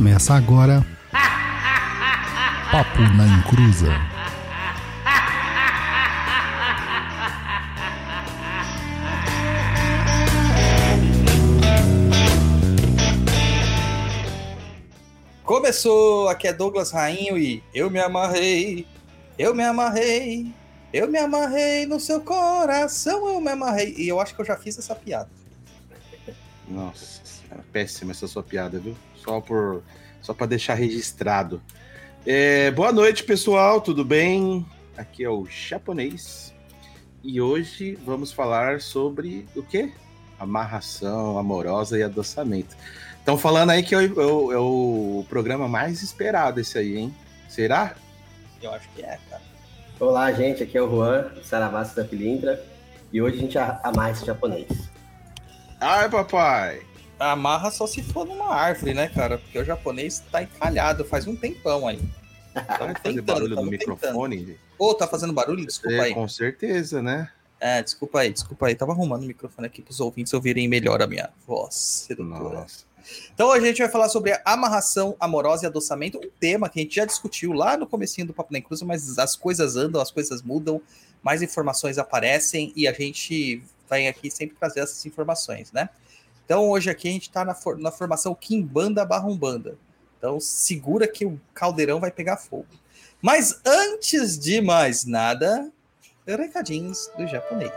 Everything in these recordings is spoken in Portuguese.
Começa agora. Papo na Encruza. Começou, aqui é Douglas Rainho e eu me amarrei, eu me amarrei, eu me amarrei no seu coração, eu me amarrei. E eu acho que eu já fiz essa piada. Nossa, péssima essa sua piada, viu? Só por só para deixar registrado. É, boa noite, pessoal, tudo bem? Aqui é o japonês e hoje vamos falar sobre o quê? Amarração amorosa e adoçamento. Estão falando aí que é o, é o programa mais esperado esse aí, hein? Será? Eu acho que é, cara. Olá, gente, aqui é o Juan, Saravassa da Pilintra, e hoje a gente amarra esse japonês. Ai, papai! Amarra só se for numa árvore, né, cara? Porque o japonês tá encalhado faz um tempão aí. Vai fazer barulho no microfone? Ô, oh, tá fazendo barulho? Desculpa é, aí. Com certeza, né? É, desculpa aí, desculpa aí. Tava arrumando o microfone aqui pros ouvintes ouvirem melhor a minha voz sedutora. Nossa. Então hoje a gente vai falar sobre amarração amorosa e adoçamento, um tema que a gente já discutiu lá no comecinho do Papo na Inclusa, mas as coisas andam, as coisas mudam, mais informações aparecem e a gente vem aqui sempre trazer essas informações, né? Então hoje aqui a gente está na, for na formação Kimbanda barra Umbanda. Então segura que o caldeirão vai pegar fogo. Mas antes de mais nada, recadinhos do japonês.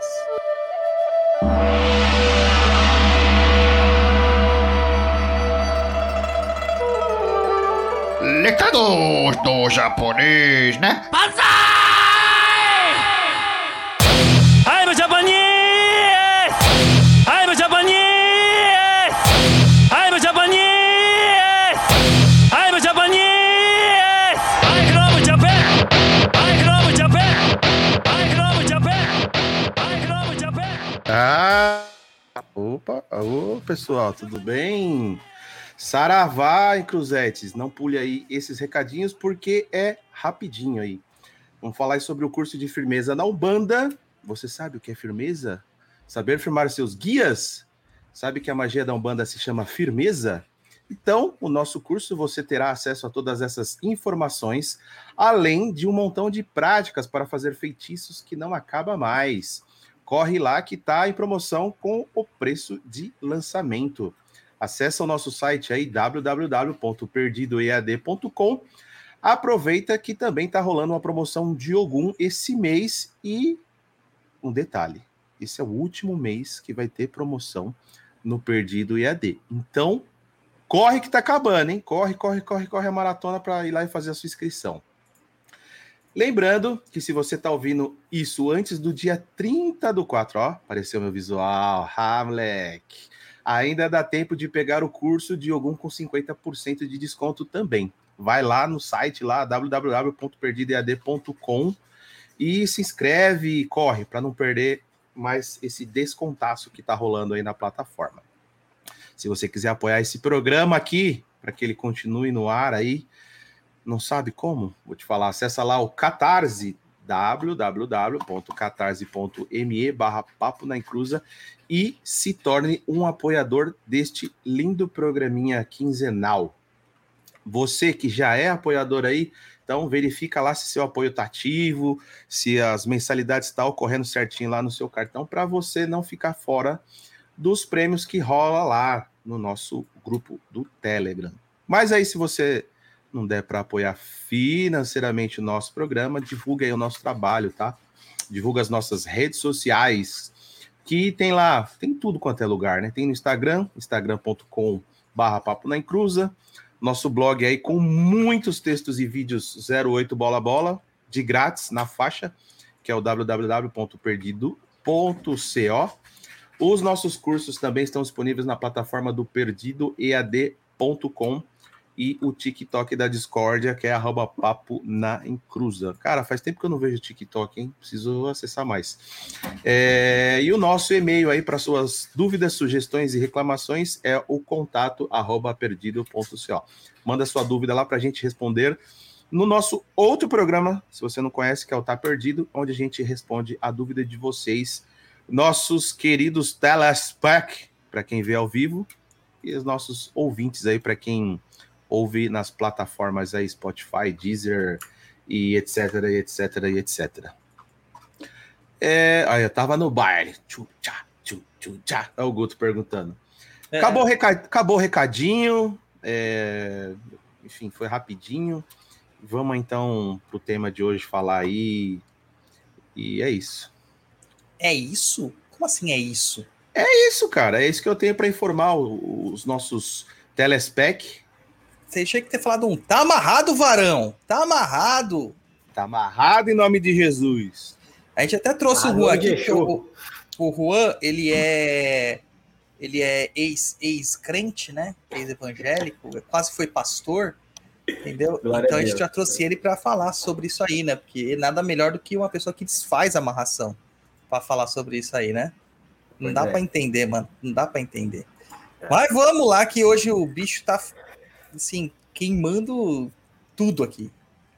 Recados do japonês, né? Banzai! Opa, ô pessoal, tudo bem? Saravá Cruzetes, não pule aí esses recadinhos porque é rapidinho aí. Vamos falar sobre o curso de firmeza na Umbanda. Você sabe o que é firmeza? Saber firmar seus guias? Sabe que a magia da Umbanda se chama firmeza? Então, o nosso curso você terá acesso a todas essas informações, além de um montão de práticas para fazer feitiços que não acaba mais. Corre lá que está em promoção com o preço de lançamento. Acesse o nosso site aí www.perdidoead.com. Aproveita que também está rolando uma promoção de Ogum esse mês e um detalhe, esse é o último mês que vai ter promoção no Perdido EAD. Então, corre que está acabando, hein? Corre, corre, corre, corre a maratona para ir lá e fazer a sua inscrição. Lembrando que se você está ouvindo isso antes do dia 30 do 4, ó, apareceu meu visual, moleque ainda dá tempo de pegar o curso de Ogum com 50% de desconto também. Vai lá no site lá www.perdidead.com e se inscreve e corre para não perder mais esse descontaço que está rolando aí na plataforma. Se você quiser apoiar esse programa aqui para que ele continue no ar aí, não sabe como? Vou te falar, acessa lá o Catarse www.catarse.me barra papo na encruza e se torne um apoiador deste lindo programinha quinzenal. Você que já é apoiador aí, então verifica lá se seu apoio está ativo, se as mensalidades estão tá ocorrendo certinho lá no seu cartão, para você não ficar fora dos prêmios que rola lá no nosso grupo do Telegram. Mas aí, se você não der para apoiar financeiramente o nosso programa, divulga aí o nosso trabalho, tá? Divulga as nossas redes sociais, que tem lá, tem tudo quanto é lugar, né? Tem no Instagram, instagram.com barra papo na encruza, nosso blog aí com muitos textos e vídeos 08 bola bola, de grátis, na faixa, que é o www.perdido.co. Os nossos cursos também estão disponíveis na plataforma do perdidoead.com e o TikTok da Discordia, que é papo na encruza. Cara, faz tempo que eu não vejo TikTok, hein? Preciso acessar mais. É, e o nosso e-mail aí para suas dúvidas, sugestões e reclamações é o contato arroba perdido.co. Manda sua dúvida lá para a gente responder no nosso outro programa, se você não conhece, que é o Tá Perdido, onde a gente responde a dúvida de vocês, nossos queridos telespec, para quem vê ao vivo, e os nossos ouvintes aí, para quem ouve nas plataformas aí Spotify, Deezer e etc, e etc, e etc. É, eu tava no baile. Tchu, tchá, tchu, tchu, tchá. É o Guto perguntando. É. Acabou, o reca- acabou o recadinho. é, Enfim, foi rapidinho. Vamos então pro tema de hoje falar aí. E é isso. É isso? Como assim é isso? É isso, cara. É isso que eu tenho para informar os nossos telespec. Você tinha que ter falado um. Tá amarrado, varão! Tá amarrado! Tá amarrado em nome de Jesus. A gente até trouxe Ah, o Juan aqui, o, o Juan, ele é. Ele é ex- ex-crente, né? Ex-evangélico, quase foi pastor, entendeu? Glória então a a gente já trouxe ele para falar sobre isso aí, né? Porque nada melhor do que uma pessoa que desfaz a amarração para falar sobre isso aí, né? Não Pois dá é. para entender, mano. Não dá para entender. É. Mas vamos lá, que hoje o bicho tá, assim, queimando tudo aqui.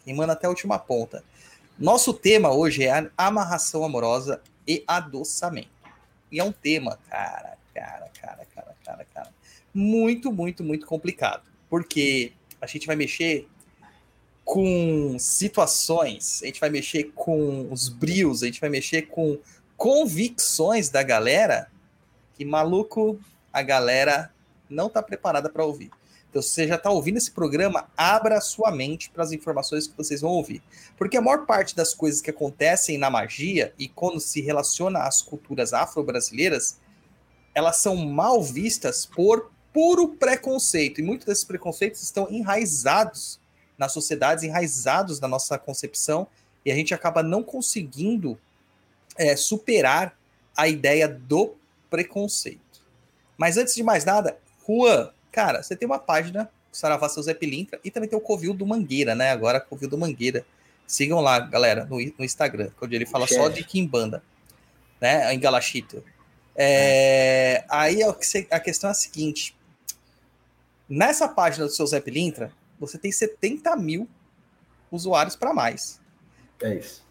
Queimando até a última ponta. Nosso tema hoje é amarração amorosa e adoçamento. E é um tema, cara, cara, cara, cara, cara, cara, muito, muito, muito complicado. Porque a gente vai mexer com situações, a gente vai mexer com os brios, a gente vai mexer com convicções da galera que, maluco, a galera não tá preparada para ouvir. Então, se você já está ouvindo esse programa, abra sua mente para as informações que vocês vão ouvir. Porque a maior parte das coisas que acontecem na magia e quando se relaciona às culturas afro-brasileiras, elas são mal vistas por puro preconceito. E muitos desses preconceitos estão enraizados nas sociedades, enraizados na nossa concepção, e a gente acaba não conseguindo é, superar a ideia do preconceito. Mas antes de mais nada, Juan, cara, você tem uma página, Saravá Seu Zé Pilintra, e também tem o Covil do Mangueira, né? Agora, Covil do Mangueira. Sigam lá, galera, no, no Instagram, onde ele fala só Chefe. de Kimbanda, né? Em Galachito. É, aí a a questão é a seguinte: nessa página do seu Zé Pilintra, você tem 70 mil usuários para mais. É isso.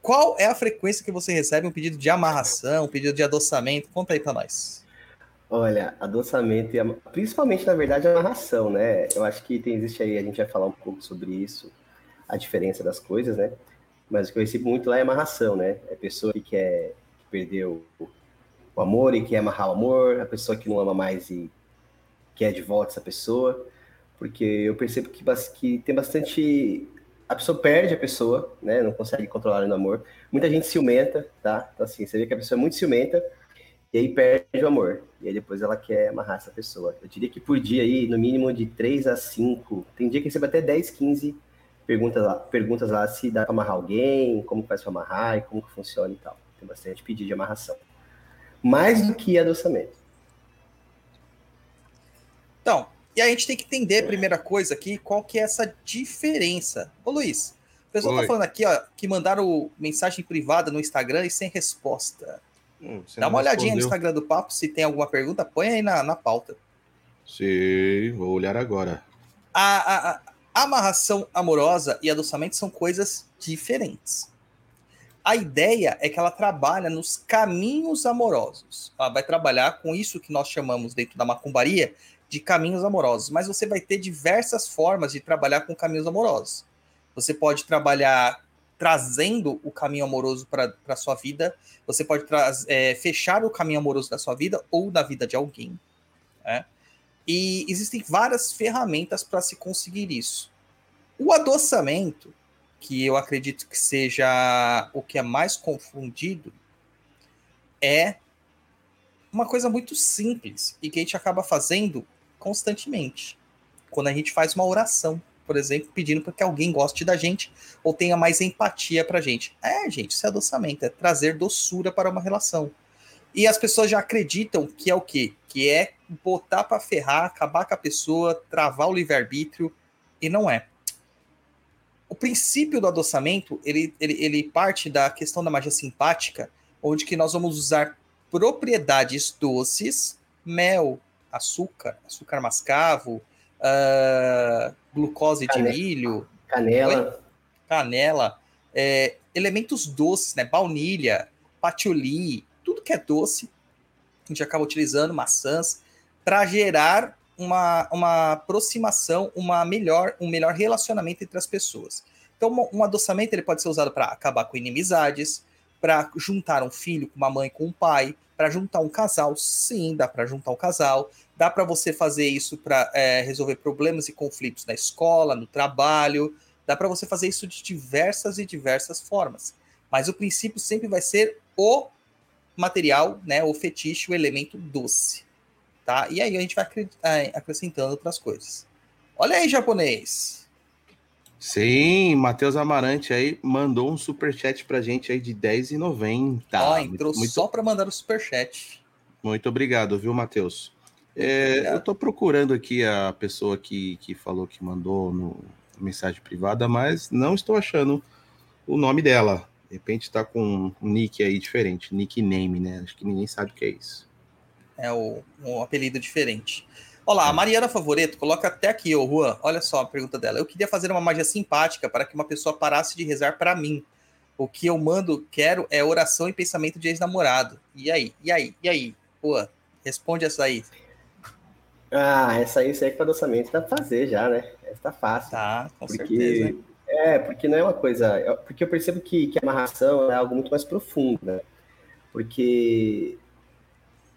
Qual é a frequência que você recebe um pedido de amarração, um pedido de adoçamento? Conta aí para nós. Olha, adoçamento e ama- principalmente, na verdade, a amarração, né? Eu acho que tem, existe aí, a gente vai falar um pouco sobre isso, a diferença das coisas, né? Mas o que eu recebo muito lá é amarração, né? É a pessoa que quer que perdeu o, o amor e quer amarrar o amor, a pessoa que não ama mais e quer de volta essa pessoa, porque eu percebo que, que tem bastante. A pessoa perde a pessoa, né? Não consegue controlar o amor. Muita gente ciumenta, tá? Então, assim, você vê que a pessoa é muito ciumenta e aí perde o amor. E aí depois ela quer amarrar essa pessoa. Eu diria que por dia aí, no mínimo de 3 a 5, tem dia que recebe até 10, 15 perguntas lá, perguntas lá se dá para amarrar alguém, como faz para amarrar e como que funciona e tal. Tem bastante pedido de amarração. Mais do que adoçamento. Então, e a gente tem que entender a primeira coisa aqui, qual que é essa diferença. Ô Luiz, o pessoal Oi. tá falando aqui, ó, que mandaram mensagem privada no Instagram e sem resposta. Hum, Dá uma olhadinha no respondeu. Instagram do Papo, se tem alguma pergunta, põe aí na, na pauta. Sim, vou olhar agora. A, a- a- a amarração amorosa e adoçamento são coisas diferentes. A ideia é que ela trabalha nos caminhos amorosos. Ela vai trabalhar com isso que nós chamamos dentro da macumbaria de caminhos amorosos. Mas você vai ter diversas formas de trabalhar com caminhos amorosos. Você pode trabalhar trazendo o caminho amoroso para a sua vida. Você pode é, fechar o caminho amoroso da sua vida ou da vida de alguém. né? E existem várias ferramentas para se conseguir isso. O adoçamento, que eu acredito que seja o que é mais confundido, é uma coisa muito simples e que a gente acaba fazendo constantemente. Quando a gente faz uma oração, por exemplo, pedindo para que alguém goste da gente ou tenha mais empatia para a gente. É, gente, isso é adoçamento, é trazer doçura para uma relação. E as pessoas já acreditam que é o quê? Que é botar para ferrar, acabar com a pessoa, travar o livre-arbítrio, e não é. O princípio do adoçamento, ele, ele, ele parte da questão da magia simpática, onde que nós vamos usar propriedades doces, mel, açúcar, açúcar mascavo, ah, glucose de Canela. milho, Canela, canela, é, elementos doces, né? Baunilha, patchouli, tudo que é doce, a gente acaba utilizando maçãs para gerar uma, uma aproximação, uma melhor, um melhor relacionamento entre as pessoas. Então, um adoçamento ele pode ser usado para acabar com inimizades, para juntar um filho com uma mãe com um pai, para juntar um casal, sim, dá para juntar um casal. Dá para você fazer isso para é, resolver problemas e conflitos na escola, no trabalho. Dá para você fazer isso de diversas e diversas formas. Mas o princípio sempre vai ser o material, né, o fetiche, o elemento doce. Tá? E aí a gente vai é, acrescentando outras coisas. Olha aí, japonês. Sim, Matheus Amarante aí mandou um superchat pra gente aí de R$10,90. Ó, entrou muito, só para mandar o superchat. Muito obrigado, viu, Matheus? É, eu tô procurando aqui a pessoa que, que falou que mandou no mensagem privada, mas não estou achando o nome dela. De repente tá com um nick aí diferente, nickname, né? Acho que ninguém sabe o que é isso. É o, um apelido diferente. Olá, a hum. Mariana Favoreto coloca até aqui, ô Juan. Olha só a pergunta dela. Eu queria fazer uma magia simpática para que uma pessoa parasse de rezar para mim. O que eu mando, quero, é oração e pensamento de ex-namorado. E aí? E aí? E aí? Juan, responde essa aí. Ah, essa aí, isso aí com adoçamento dá pra fazer já, né? Essa tá fácil. Tá, com porque, certeza. É, porque não é uma coisa. Porque eu percebo que, que a amarração é algo muito mais profundo, né? Porque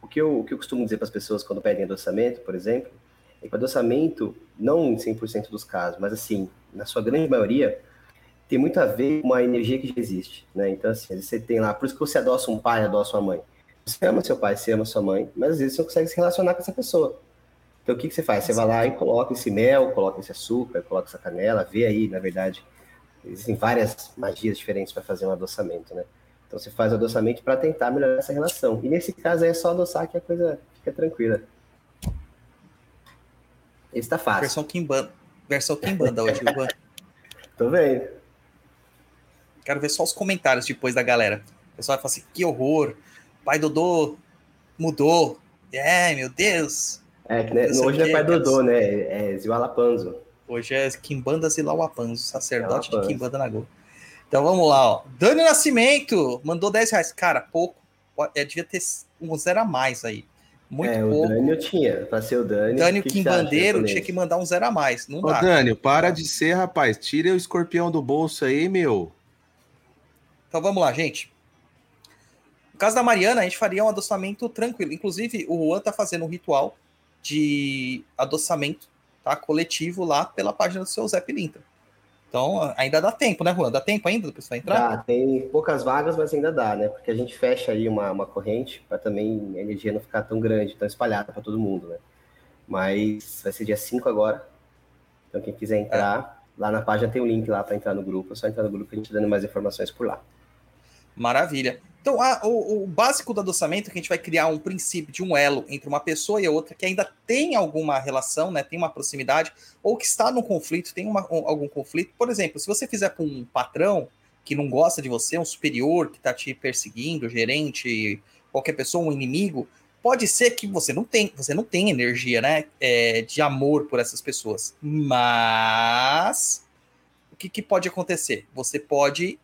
o que eu, o que eu costumo dizer para as pessoas quando pedem adoçamento, por exemplo, é que o adoçamento, não em 100% dos casos, mas assim, na sua grande maioria, tem muito a ver com a energia que já existe, né? Então, assim, você tem lá, por isso que você adoça um pai, adoça uma mãe. Você ama seu pai, você ama sua mãe, mas às vezes você não consegue se relacionar com essa pessoa. Então, o que, que você faz? Você vai lá e coloca esse mel, coloca esse açúcar, coloca essa canela, vê aí, na verdade, existem várias magias diferentes para fazer um adoçamento, né? Então você faz adoçamento para tentar melhorar essa relação. E nesse caso aí é só adoçar que a coisa fica tranquila. Esse tá fácil. Versão Kimbanda, versão Kimbanda hoje, Ivan. Tô vendo. Quero ver só os comentários depois da galera. O pessoal vai falar assim: que horror, pai Dodô mudou. É, meu Deus. É, que né, hoje não é pai Dodô, né? É Ziwalapanzo. Hoje é Kimbanda Zilawapanzo, sacerdote de Kimbanda Nagô. Então vamos lá, ó. Dani Nascimento mandou 10 reais. Cara, pouco. É, devia ter um zero a mais aí. Muito é, pouco. O Dani eu tinha, pra ser o Dani. Dani, o Kim Bandeiro, tinha que mandar um zero a mais. Não Ô, dá. Dani, para de ser, rapaz. Tira o escorpião do bolso aí, meu. Então vamos lá, gente. No caso da Mariana, a gente faria um adoçamento tranquilo. Inclusive, o Juan tá fazendo um ritual de adoçamento tá, coletivo lá pela página do seu Zé Pilintra. Então, ainda dá tempo, né, Juan? Dá tempo ainda do pessoal entrar? Dá, tem poucas vagas, mas ainda dá, né? Porque a gente fecha aí uma, uma corrente para também a energia não ficar tão grande, tão espalhada para todo mundo, né? Mas vai ser dia 5 agora. Então, quem quiser entrar, é. lá na página tem o um link lá para entrar no grupo. É só entrar no grupo e a gente dando mais informações por lá. Maravilha. Então, a, o, o, básico do adoçamento é que a gente vai criar um princípio de um elo entre uma pessoa e a outra que ainda tem alguma relação, né, tem uma proximidade, ou que está num conflito, tem uma, um, algum conflito. Por exemplo, se você fizer com um patrão que não gosta de você, um superior que está te perseguindo, gerente, qualquer pessoa, um inimigo, pode ser que você não tem, você não tem energia, né, é, de amor por essas pessoas. Mas o que, que pode acontecer? Você pode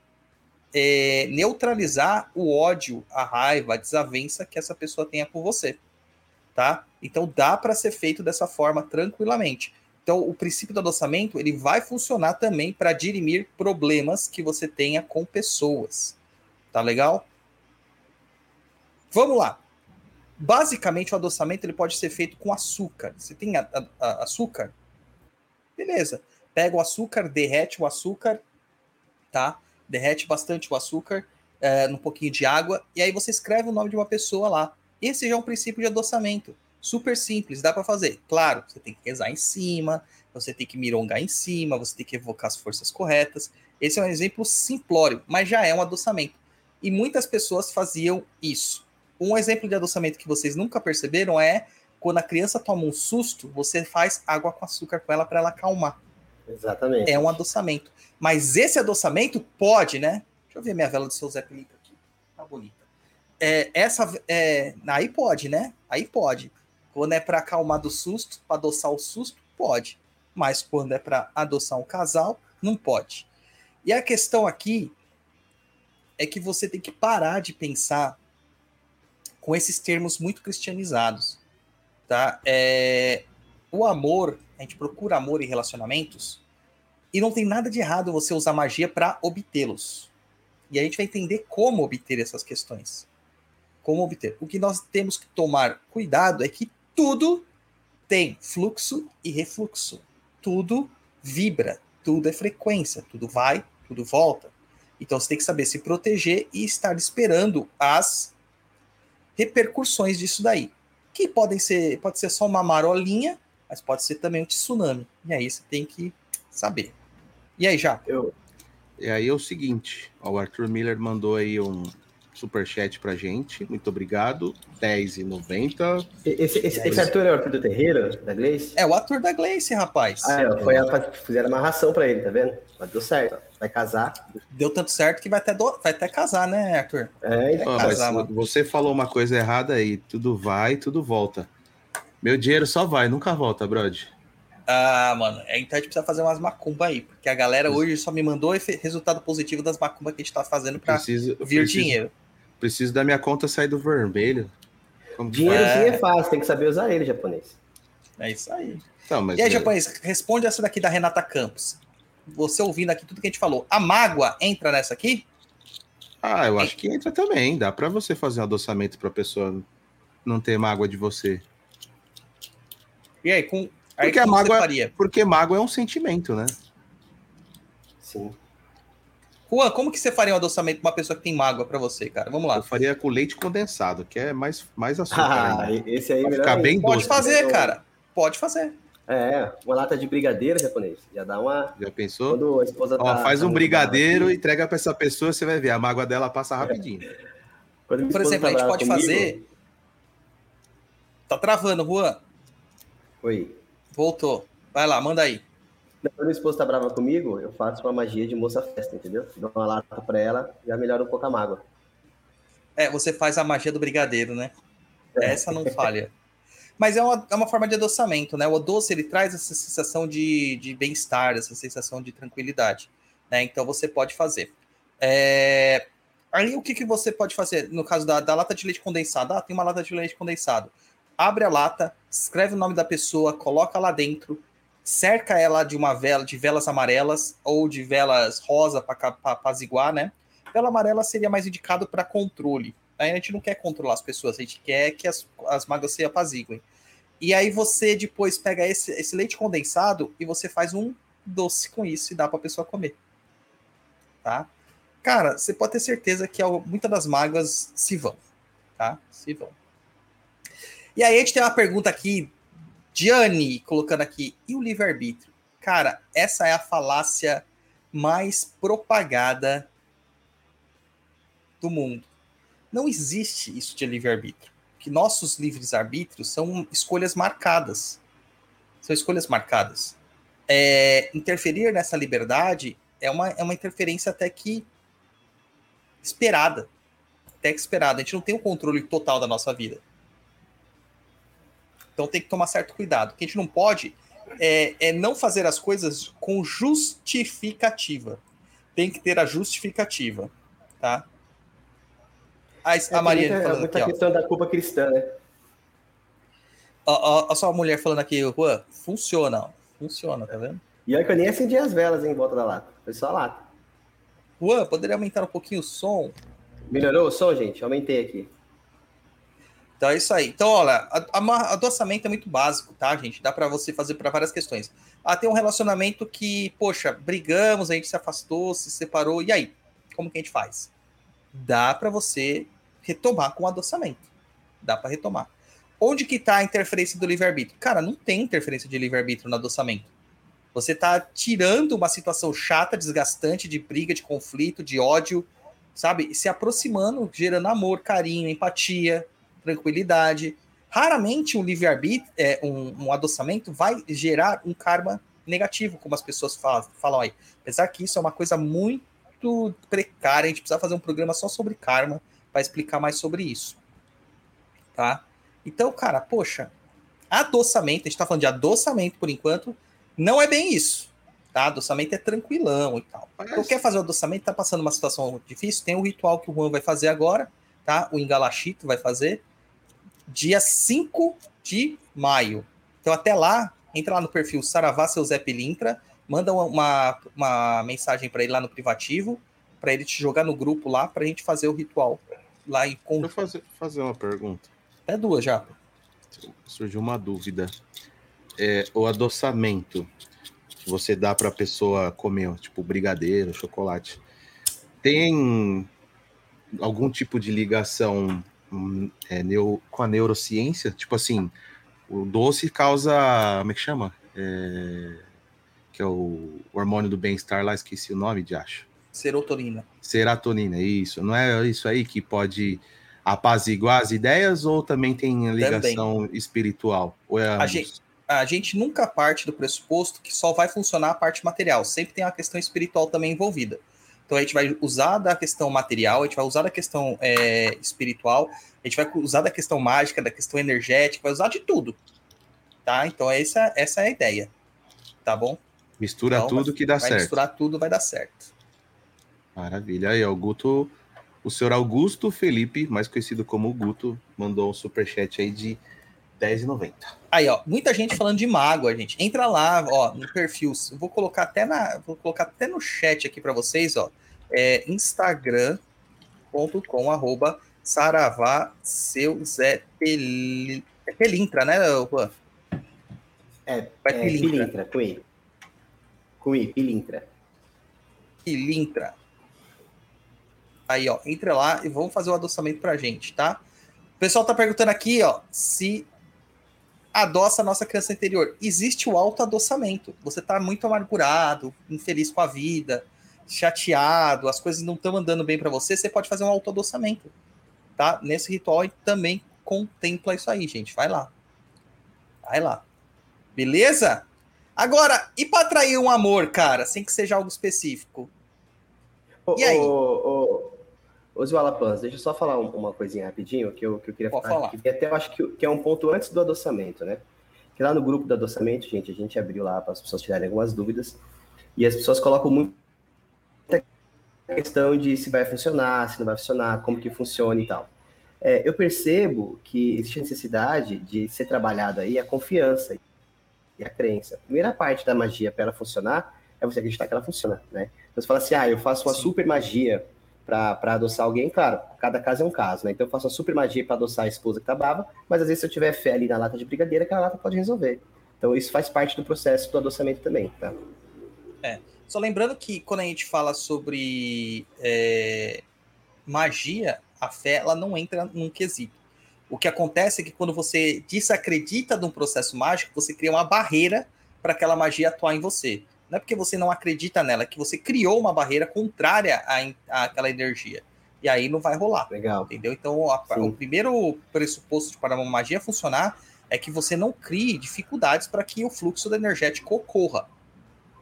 é, neutralizar o ódio, a raiva, a desavença que essa pessoa tenha por você, tá? Então dá para ser feito dessa forma tranquilamente. Então o princípio do adoçamento ele vai funcionar também para dirimir problemas que você tenha com pessoas, tá legal? Vamos lá. Basicamente o adoçamento ele pode ser feito com açúcar. Você tem a, a, a açúcar? Beleza. Pega o açúcar, derrete o açúcar, tá? Derrete bastante o açúcar é, num pouquinho de água, e aí você escreve o nome de uma pessoa lá. Esse já é um princípio de adoçamento. Super simples, dá para fazer. Claro, você tem que rezar em cima, você tem que mirongar em cima, você tem que evocar as forças corretas. Esse é um exemplo simplório, mas já é um adoçamento. E muitas pessoas faziam isso. Um exemplo de adoçamento que vocês nunca perceberam é quando a criança toma um susto, você faz água com açúcar com ela para ela acalmar. Exatamente. É um adoçamento. Mas esse adoçamento pode, né? Deixa eu ver minha vela do seu Zé Felipe aqui. Tá bonita. É, essa, é, aí pode, né? Aí pode. Quando é para acalmar do susto, para adoçar o susto, pode. Mas quando é para adoçar um casal, não pode. E a questão aqui é que você tem que parar de pensar com esses termos muito cristianizados, tá? É, o amor, a gente procura amor em relacionamentos e não tem nada de errado você usar magia para obtê-los. E a gente vai entender como obter essas questões. Como obter. O que nós temos que tomar cuidado é que tudo tem fluxo e refluxo. Tudo vibra, tudo é frequência, tudo vai, tudo volta. Então você tem que saber se proteger e estar esperando as repercussões disso daí. Que podem ser, pode ser só uma marolinha, mas pode ser também um tsunami. E aí você tem que saber. E aí, já? Eu, E aí é o seguinte, ó, o Arthur Miller mandou aí um superchat pra gente. Muito obrigado. R$10,90. esse, esse, esse Arthur é o Arthur do Terreiro, da Gleice? É o ator da Gleice, rapaz. Ah, é, foi a, fizeram amarração pra ele, tá vendo? Mas deu certo. Vai casar. Deu tanto certo que vai até, do- vai até casar, né, Arthur? É, então. Mas casar, você falou uma coisa errada aí. Tudo vai, tudo volta. Meu dinheiro só vai, nunca volta, Brody. Ah, mano, é, então a gente precisa fazer umas macumba aí, porque a galera hoje só me mandou resultado positivo das macumbas que a gente tá fazendo pra Preciso, vir preciso, dinheiro. preciso da minha conta sair do vermelho. Como que Dinheirozinho É. é fácil, tem que saber usar ele, japonês. É isso aí. Então, mas E aí, é, japonês, responde essa daqui da Renata Campos. Você ouvindo aqui tudo que a gente falou. A mágoa entra nessa aqui? Ah, eu acho que entra também. Dá pra você fazer um adoçamento pra pessoa não ter mágoa de você. E aí, com. Aí, Porque a mágoa- faria? Porque mágoa é um sentimento, né? Sim. Juan, como que você faria um adoçamento pra uma pessoa que tem mágoa pra você, cara? Vamos Eu lá. faria com leite condensado, que é mais, mais açúcar. Ah, ainda. esse aí é melhor ficar bem Pode doce. fazer, Eu- cara. Pode fazer. É, uma lata de brigadeiro japonês. Já dá uma. Já pensou? Quando a esposa Ó, tá. faz tá um brigadeiro e entrega pra essa pessoa, você vai ver. A mágoa dela passa rapidinho. aqui, quando minha Por exemplo, a tá gente brava pode comigo- fazer. Tá travando, Juan. Oi. Voltou. Vai lá, manda aí. Quando minha esposa tá brava comigo, eu faço uma magia de moça festa, entendeu? Dou uma lata pra ela, já melhora um pouco a mágoa. É, você faz a magia do brigadeiro, né? Essa não falha. Mas é uma, é uma forma de adoçamento, né? O doce, ele traz essa sensação de, de bem-estar, essa sensação de tranquilidade, né? Então, você pode fazer. É, Aí, o que, que você pode fazer? No caso da, da lata de leite condensado. Ah, tem uma lata de leite condensado. Abre a lata, escreve o nome da pessoa, coloca lá dentro, cerca ela de uma vela, de velas amarelas ou de velas rosa para apaziguar, né? Vela amarela seria mais indicado para controle. Aí a gente não quer controlar as pessoas, a gente quer que as, as mágoas se apaziguem. E aí você depois pega esse, esse leite condensado e você faz um doce com isso e dá para a pessoa comer. Tá? Cara, você pode ter certeza que al- muitas das mágoas se vão. Tá? Se vão. E aí a gente tem uma pergunta aqui, Gianni, colocando aqui, e o livre-arbítrio? Cara, essa é a falácia mais propagada do mundo. Não existe isso de livre-arbítrio. Que nossos livres-arbítrios são escolhas marcadas. São escolhas marcadas. É, interferir nessa liberdade é uma, é uma interferência até que esperada. Até que esperada. A gente não tem o controle total da nossa vida. Então tem que tomar certo cuidado. O que a gente não pode é, é não fazer as coisas com justificativa. Tem que ter a justificativa, tá? A, É, a Maria muita, falando muita aqui, ó. questão da culpa cristã, né? Ó só a mulher falando aqui, Juan, funciona, ó. funciona, tá vendo? E olha que eu nem acendi as velas em volta da lata. Foi só a lata. Juan, poderia aumentar um pouquinho o som? Melhorou o som, gente? Aumentei aqui. Então é isso aí. Então, olha, adoçamento é muito básico, tá, gente? Dá pra você fazer para várias questões. Ah, tem um relacionamento que, poxa, brigamos, a gente se afastou, se separou, e aí? Como que a gente faz? Dá pra você retomar com adoçamento. Dá pra retomar. Onde que tá a interferência do livre-arbítrio? Cara, não tem interferência de livre-arbítrio no adoçamento. Você tá tirando uma situação chata, desgastante, de briga, de conflito, de ódio, sabe? E se aproximando, gerando amor, carinho, empatia, tranquilidade. Raramente um livre-arbítrio, é, um, um adoçamento vai gerar um karma negativo, como as pessoas falam, falam aí. Apesar que isso é uma coisa muito precária, a gente precisa fazer um programa só sobre karma para explicar mais sobre isso. Tá? Então, cara, poxa, adoçamento, a gente tá falando de adoçamento por enquanto, não é bem isso. Tá? Adoçamento é tranquilão e tal. Então, quer fazer o adoçamento, tá passando uma situação difícil, tem o ritual que o Juan vai fazer agora, tá? O Engalachito vai fazer dia 5 de maio. Então, até lá, entra lá no perfil Saravá Seu Zé Pilintra, manda uma, uma mensagem para ele lá no privativo, para ele te jogar no grupo lá, para a gente fazer o ritual lá em Deixa eu fazer, fazer uma pergunta. É duas já. Surgiu uma dúvida. É, o adoçamento que você dá para a pessoa comer, tipo brigadeiro, chocolate, tem algum tipo de ligação é, neu- com a neurociência? Tipo assim, o doce causa. Como é que chama? É, que é o hormônio do bem-estar lá, esqueci o nome de acho. Serotonina. Serotonina, isso. Não é isso aí que pode apaziguar as ideias ou também tem ligação espiritual? Ou é ambos? gente- A gente nunca parte do pressuposto que só vai funcionar a parte material. Sempre tem uma questão espiritual também envolvida. Então a gente vai usar da questão material, a gente vai usar da questão é, espiritual, a gente vai usar da questão mágica, da questão energética, vai usar de tudo. Tá? Então essa, essa é a ideia. Tá bom? Mistura Então, tudo que dá vai certo. misturar tudo, vai dar certo. Maravilha. Aí, ó, o Guto, o senhor Augusto Felipe, mais conhecido como Guto, mandou um superchat aí de R$10,90. Aí, ó, muita gente falando de mágoa, gente. Entra lá, ó, no perfil. Vou colocar até na, vou colocar até no chat aqui para vocês, ó. É instagram.com arroba saravá seu Zé Pel... é Pelintra, né, Juan? É, Vai é pilintra. pilintra, com I. Com I, pilintra. Pilintra. Aí, ó, entra lá e vamos fazer o adoçamento pra gente, tá? O pessoal tá perguntando aqui, ó, se adoça a nossa criança interior. Existe o autoadoçamento. Você tá muito amargurado, infeliz com a vida, chateado, as coisas não estão andando bem pra você, você pode fazer um autoadoçamento, tá? Nesse ritual também contempla isso aí, gente. Vai lá. Vai lá. Beleza? Agora, e pra atrair um amor, cara, sem que seja algo específico? E aí? Ô, ô, ô deixa eu só falar um- uma coisinha rapidinho que eu, que eu queria Pode falar. Que até eu acho que, que é um ponto antes do adoçamento, né? Que lá no grupo do adoçamento, gente, a gente abriu lá para as pessoas tirarem algumas dúvidas. E as pessoas colocam muita questão de se vai funcionar, se não vai funcionar, como que funciona e tal. É, eu percebo que existe a necessidade de ser trabalhado aí a confiança e a crença. A primeira parte da magia para ela funcionar é você acreditar que ela funciona, né? Então você fala assim, ah, eu faço uma Sim. super magia para adoçar alguém, claro, cada caso é um caso, né? Então eu faço uma super magia para adoçar a esposa que tá brava, mas às vezes se eu tiver fé ali na lata de brigadeira, aquela lata pode resolver. Então isso faz parte do processo do adoçamento também, tá? Só lembrando que quando a gente fala sobre é, magia, a fé ela não entra num quesito. O que acontece é que quando você desacredita de um processo mágico, você cria uma barreira para aquela magia atuar em você. Não é porque você não acredita nela, é que você criou uma barreira contrária à, àquela energia. E aí não vai rolar. Legal. Entendeu? Então, a- o primeiro pressuposto para uma magia funcionar é que você não crie dificuldades para que o fluxo energético ocorra.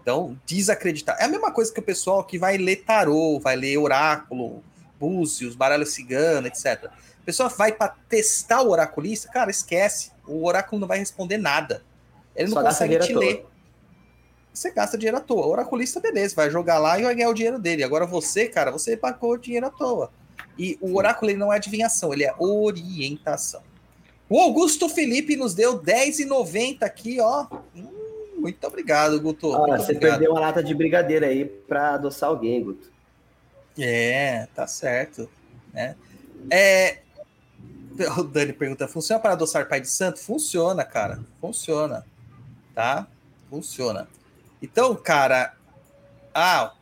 Então, desacreditar. É a mesma coisa que o pessoal que vai ler tarô, vai ler oráculo, búzios, baralho cigano, etc. A pessoa vai para testar o oraculista, cara, esquece. O oráculo não vai responder nada. Ele não Só gasta consegue te ler. Você gasta dinheiro à toa. O oraculista, beleza, vai jogar lá e vai ganhar o dinheiro dele. Agora você, cara, você pagou dinheiro à toa. E o oráculo ele não é adivinhação, ele é orientação. O Augusto Felipe nos deu 10,90 aqui, ó. Hum, muito obrigado, Guto. Ah, você obrigado. perdeu uma lata de brigadeira aí para adoçar alguém, Guto. É, tá certo. Né? É, o Dani pergunta: funciona para adoçar pai de santo? Funciona, cara. Funciona. Tá? Funciona. Então, cara. Ah,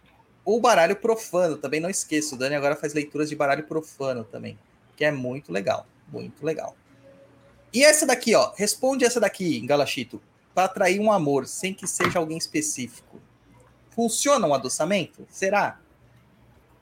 o baralho profano, também não esqueço. O Dani agora faz leituras de baralho profano também. Que é muito legal. Muito legal. E essa daqui, ó. Responde essa daqui, Galachito. Para atrair um amor, sem que seja alguém específico. Funciona um adoçamento? Será?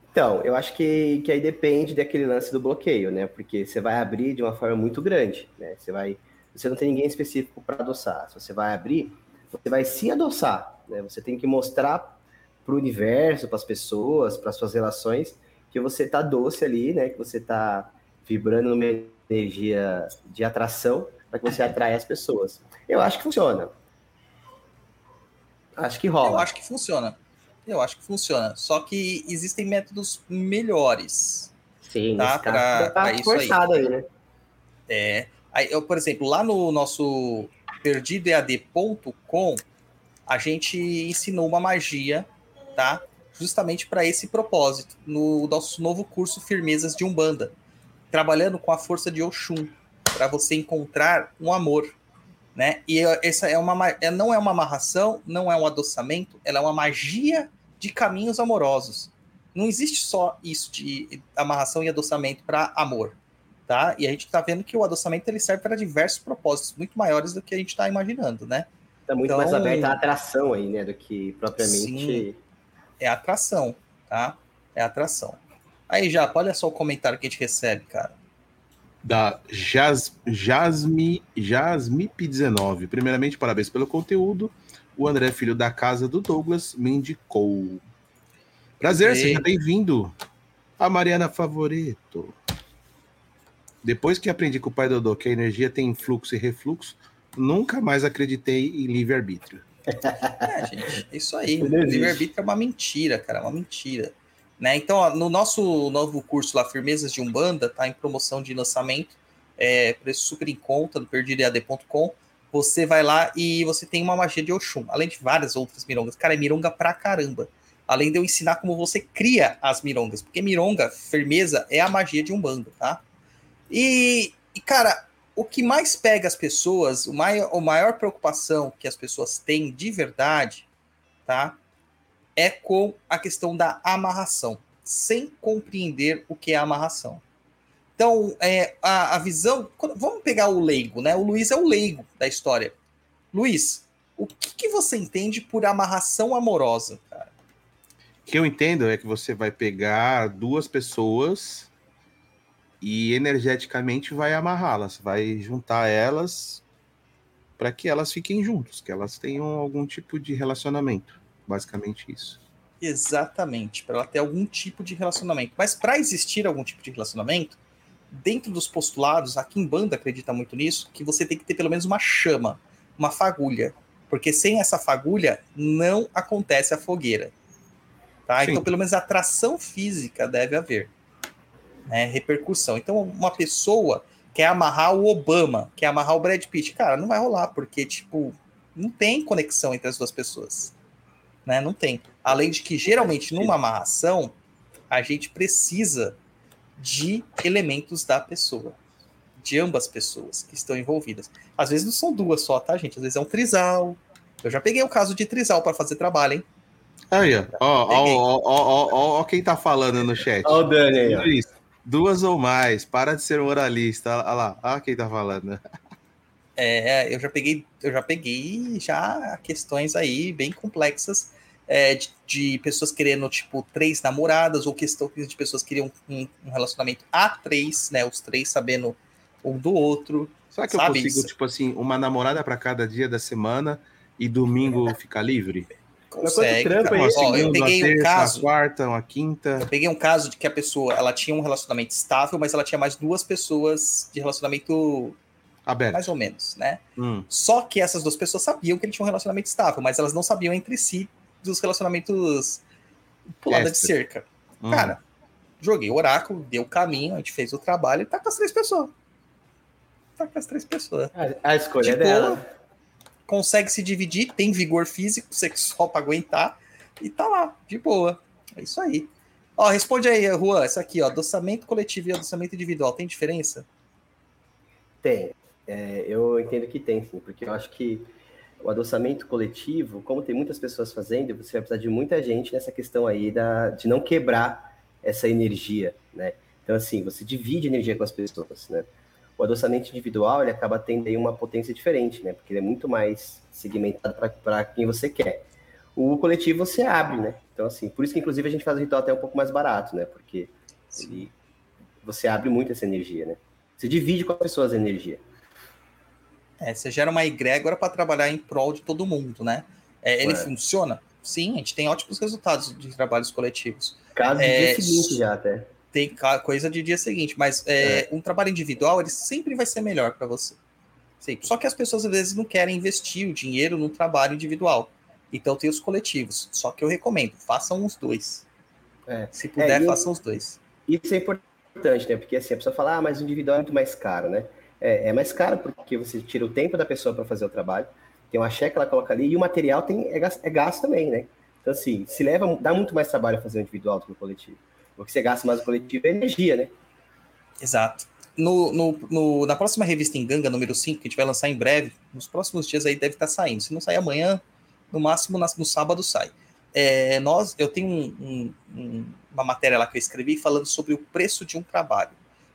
Então, eu acho que, que aí depende daquele lance do bloqueio, né? Porque você vai abrir de uma forma muito grande, né? Você vai, você não tem ninguém específico para adoçar. Se você vai abrir, você vai se adoçar, né? Você tem que mostrar para o universo, para as pessoas, para suas relações, que você tá doce ali, né? Que você tá vibrando numa energia de atração para que você atrai as pessoas. Eu acho que funciona. Acho que rola. Eu acho que funciona. Eu acho que funciona. Só que existem métodos melhores. Sim, Tá, pra- tá pra isso aí. forçado aí, né? É. Aí, eu, por exemplo, lá no nosso perdidoead.com, a gente ensinou uma magia, tá? Justamente para esse propósito, no nosso novo curso Firmezas de Umbanda, trabalhando com a força de Oxum, para você encontrar um amor, né? E essa é uma não é uma amarração, não é um adoçamento, ela é uma magia de caminhos amorosos. Não existe só isso de amarração e adoçamento para amor, tá? E a gente está vendo que o adoçamento ele serve para diversos propósitos muito maiores do que a gente está imaginando, né? Está muito então, mais aberta a atração aí, né, do que propriamente sim, é atração, tá? É atração. Aí já, olha só o comentário que a gente recebe, cara da Jas, Jasmi, Jasmip19. Primeiramente, parabéns pelo conteúdo. O André, filho da casa do Douglas, me indicou. Prazer, Ei. seja bem-vindo. A Mariana Favorito. Depois que aprendi com o pai Dodô que a energia tem fluxo e refluxo, nunca mais acreditei em livre-arbítrio. É, gente, é isso aí. Livre-arbítrio é uma mentira, cara, é uma mentira. Né? Então, ó, no nosso novo curso lá, Firmezas de Umbanda, tá em promoção de lançamento, é, preço super em conta, do perdidead.com. Você vai lá e você tem uma magia de Oxum, além de várias outras mirongas. Cara, é mironga pra caramba. Além de eu ensinar como você cria as mirongas, porque mironga, firmeza, é a magia de Umbanda, tá? E, e cara, o que mais pega as pessoas, o maior, a maior preocupação que as pessoas têm de verdade, tá? É com a questão da amarração, sem compreender o que é amarração. Então, é, a, a visão. Vamos pegar o leigo, né? O Luiz é o leigo da história. Luiz, o que, que você entende por amarração amorosa, cara? O que eu entendo é que você vai pegar duas pessoas e energeticamente vai amarrá-las, vai juntar elas para que elas fiquem juntos, que elas tenham algum tipo de relacionamento. Basicamente isso. Exatamente, para ela ter algum tipo de relacionamento. Mas para existir algum tipo de relacionamento, dentro dos postulados, aqui em banda acredita muito nisso, que você tem que ter pelo menos uma chama, uma fagulha. Porque sem essa fagulha não acontece a fogueira. Tá? Então, pelo menos atração física deve haver. Né? Repercussão. Então, uma pessoa quer amarrar o Obama, quer amarrar o Brad Pitt. Cara, não vai rolar, porque, tipo, não tem conexão entre as duas pessoas né? Não tem. Além de que, geralmente, numa amarração, a gente precisa de elementos da pessoa, de ambas pessoas que estão envolvidas. Às vezes não são duas só, tá, gente? Às vezes é um trisal. Eu já peguei o caso de trisal para fazer trabalho, hein? Aí, ó, ó, ó, ó, ó, quem tá falando no chat. Ó o Dani aí, ó. Duas ou mais, para de ser moralista. Olha lá, olha quem tá falando. É, eu já peguei, eu já peguei já questões aí bem complexas é, de, de, pessoas querendo, tipo, três namoradas, ou questão de pessoas que queriam um, um, relacionamento a três, né? Os três sabendo um do outro. Será que sabe? eu consigo, tipo assim, uma namorada para cada dia da semana e domingo ficar livre? Consegue. Trampo, uma segunda, eu peguei uma terça, um caso. Uma quarta, uma quinta. Eu peguei um caso de que a pessoa ela tinha um relacionamento estável, mas ela tinha mais duas pessoas de relacionamento aberto. Mais ou menos, né? Hum. Só que essas duas pessoas sabiam que ele tinha um relacionamento estável, mas elas não sabiam entre si dos relacionamentos pulada de cerca. Hum. Cara, joguei o oráculo, deu o caminho, a gente fez o trabalho e tá com as três pessoas. Tá com as três pessoas. A, a escolha é dela. Consegue se dividir, tem vigor físico, sexual para aguentar e tá lá, de boa. É isso aí. Ó, responde aí, Juan, essa aqui, ó, adoçamento coletivo e adoçamento individual, tem diferença? Tem. É, eu entendo que tem, sim, porque eu acho que o adoçamento coletivo, como tem muitas pessoas fazendo, você vai precisar de muita gente nessa questão aí da, de não quebrar essa energia, né? Então, assim, você divide energia com as pessoas, né? O adoçamento individual, ele acaba tendo aí uma potência diferente, né? Porque ele é muito mais segmentado para quem você quer. O coletivo você abre, né? Então, assim, por isso que, inclusive, a gente faz o ritual até um pouco mais barato, né? Porque ele, você abre muito essa energia, né? Você divide com as pessoas a energia. É, você gera uma egrégora para trabalhar em prol de todo mundo, né? É, ele é. funciona? Sim, a gente tem ótimos resultados de trabalhos coletivos. Caso de é, dia seguinte já até. Tem coisa de dia seguinte, mas é, é. um trabalho individual ele sempre vai ser melhor para você. Sim. Só que as pessoas às vezes não querem investir o dinheiro no trabalho individual. Então tem os coletivos. Só que eu recomendo, façam os dois. É. Se puder, façam os dois. Isso é importante, né? Porque assim, a pessoa fala, ah, mas o individual é muito mais caro, né? É, é mais caro, porque você tira o tempo da pessoa para fazer o trabalho, tem uma cheque que ela coloca ali, e o material tem, é, gasto, é gasto também, né? Então, assim, se leva, dá muito mais trabalho fazer o individual do que o coletivo. Porque você gasta mais o coletivo é energia, né? Exato. No, no, no, na próxima revista em Ganga, número 5, que a gente vai lançar em breve, nos próximos dias aí deve estar saindo. Se não sair amanhã, no máximo no sábado sai. É, nós, eu tenho um, um, uma matéria lá que eu escrevi falando sobre o preço de um trabalho.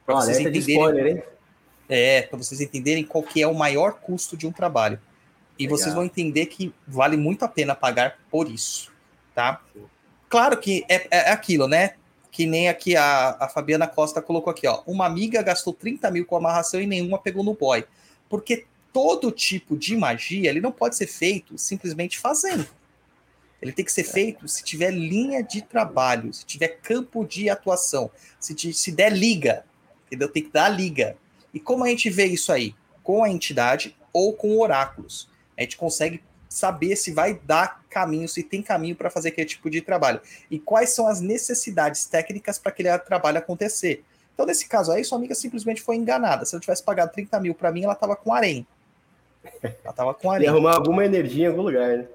Para vocês entenderem. Spoiler, hein? É, para vocês entenderem qual que é o maior custo de um trabalho. E Legal. vocês vão entender que vale muito a pena pagar por isso, tá? Claro que é, é aquilo, né? Que nem aqui a, a Fabiana Costa colocou aqui, ó. Uma amiga gastou 30 mil com amarração e nenhuma pegou no boy. Porque todo tipo de magia, ele não pode ser feito simplesmente fazendo. Ele tem que ser feito se tiver linha de trabalho, se tiver campo de atuação, se, te, se der liga, entendeu? Tem que dar liga. E como a gente vê isso aí? Com a entidade ou com oráculos. A gente consegue saber se vai dar caminho, se tem caminho para fazer aquele tipo de trabalho. E quais são as necessidades técnicas para aquele trabalho acontecer. Então, nesse caso aí, sua amiga simplesmente foi enganada. Se ela tivesse pagado 30 mil para mim, ela estava com arém. Ela estava com arém. E arrumar alguma energia em algum lugar, né?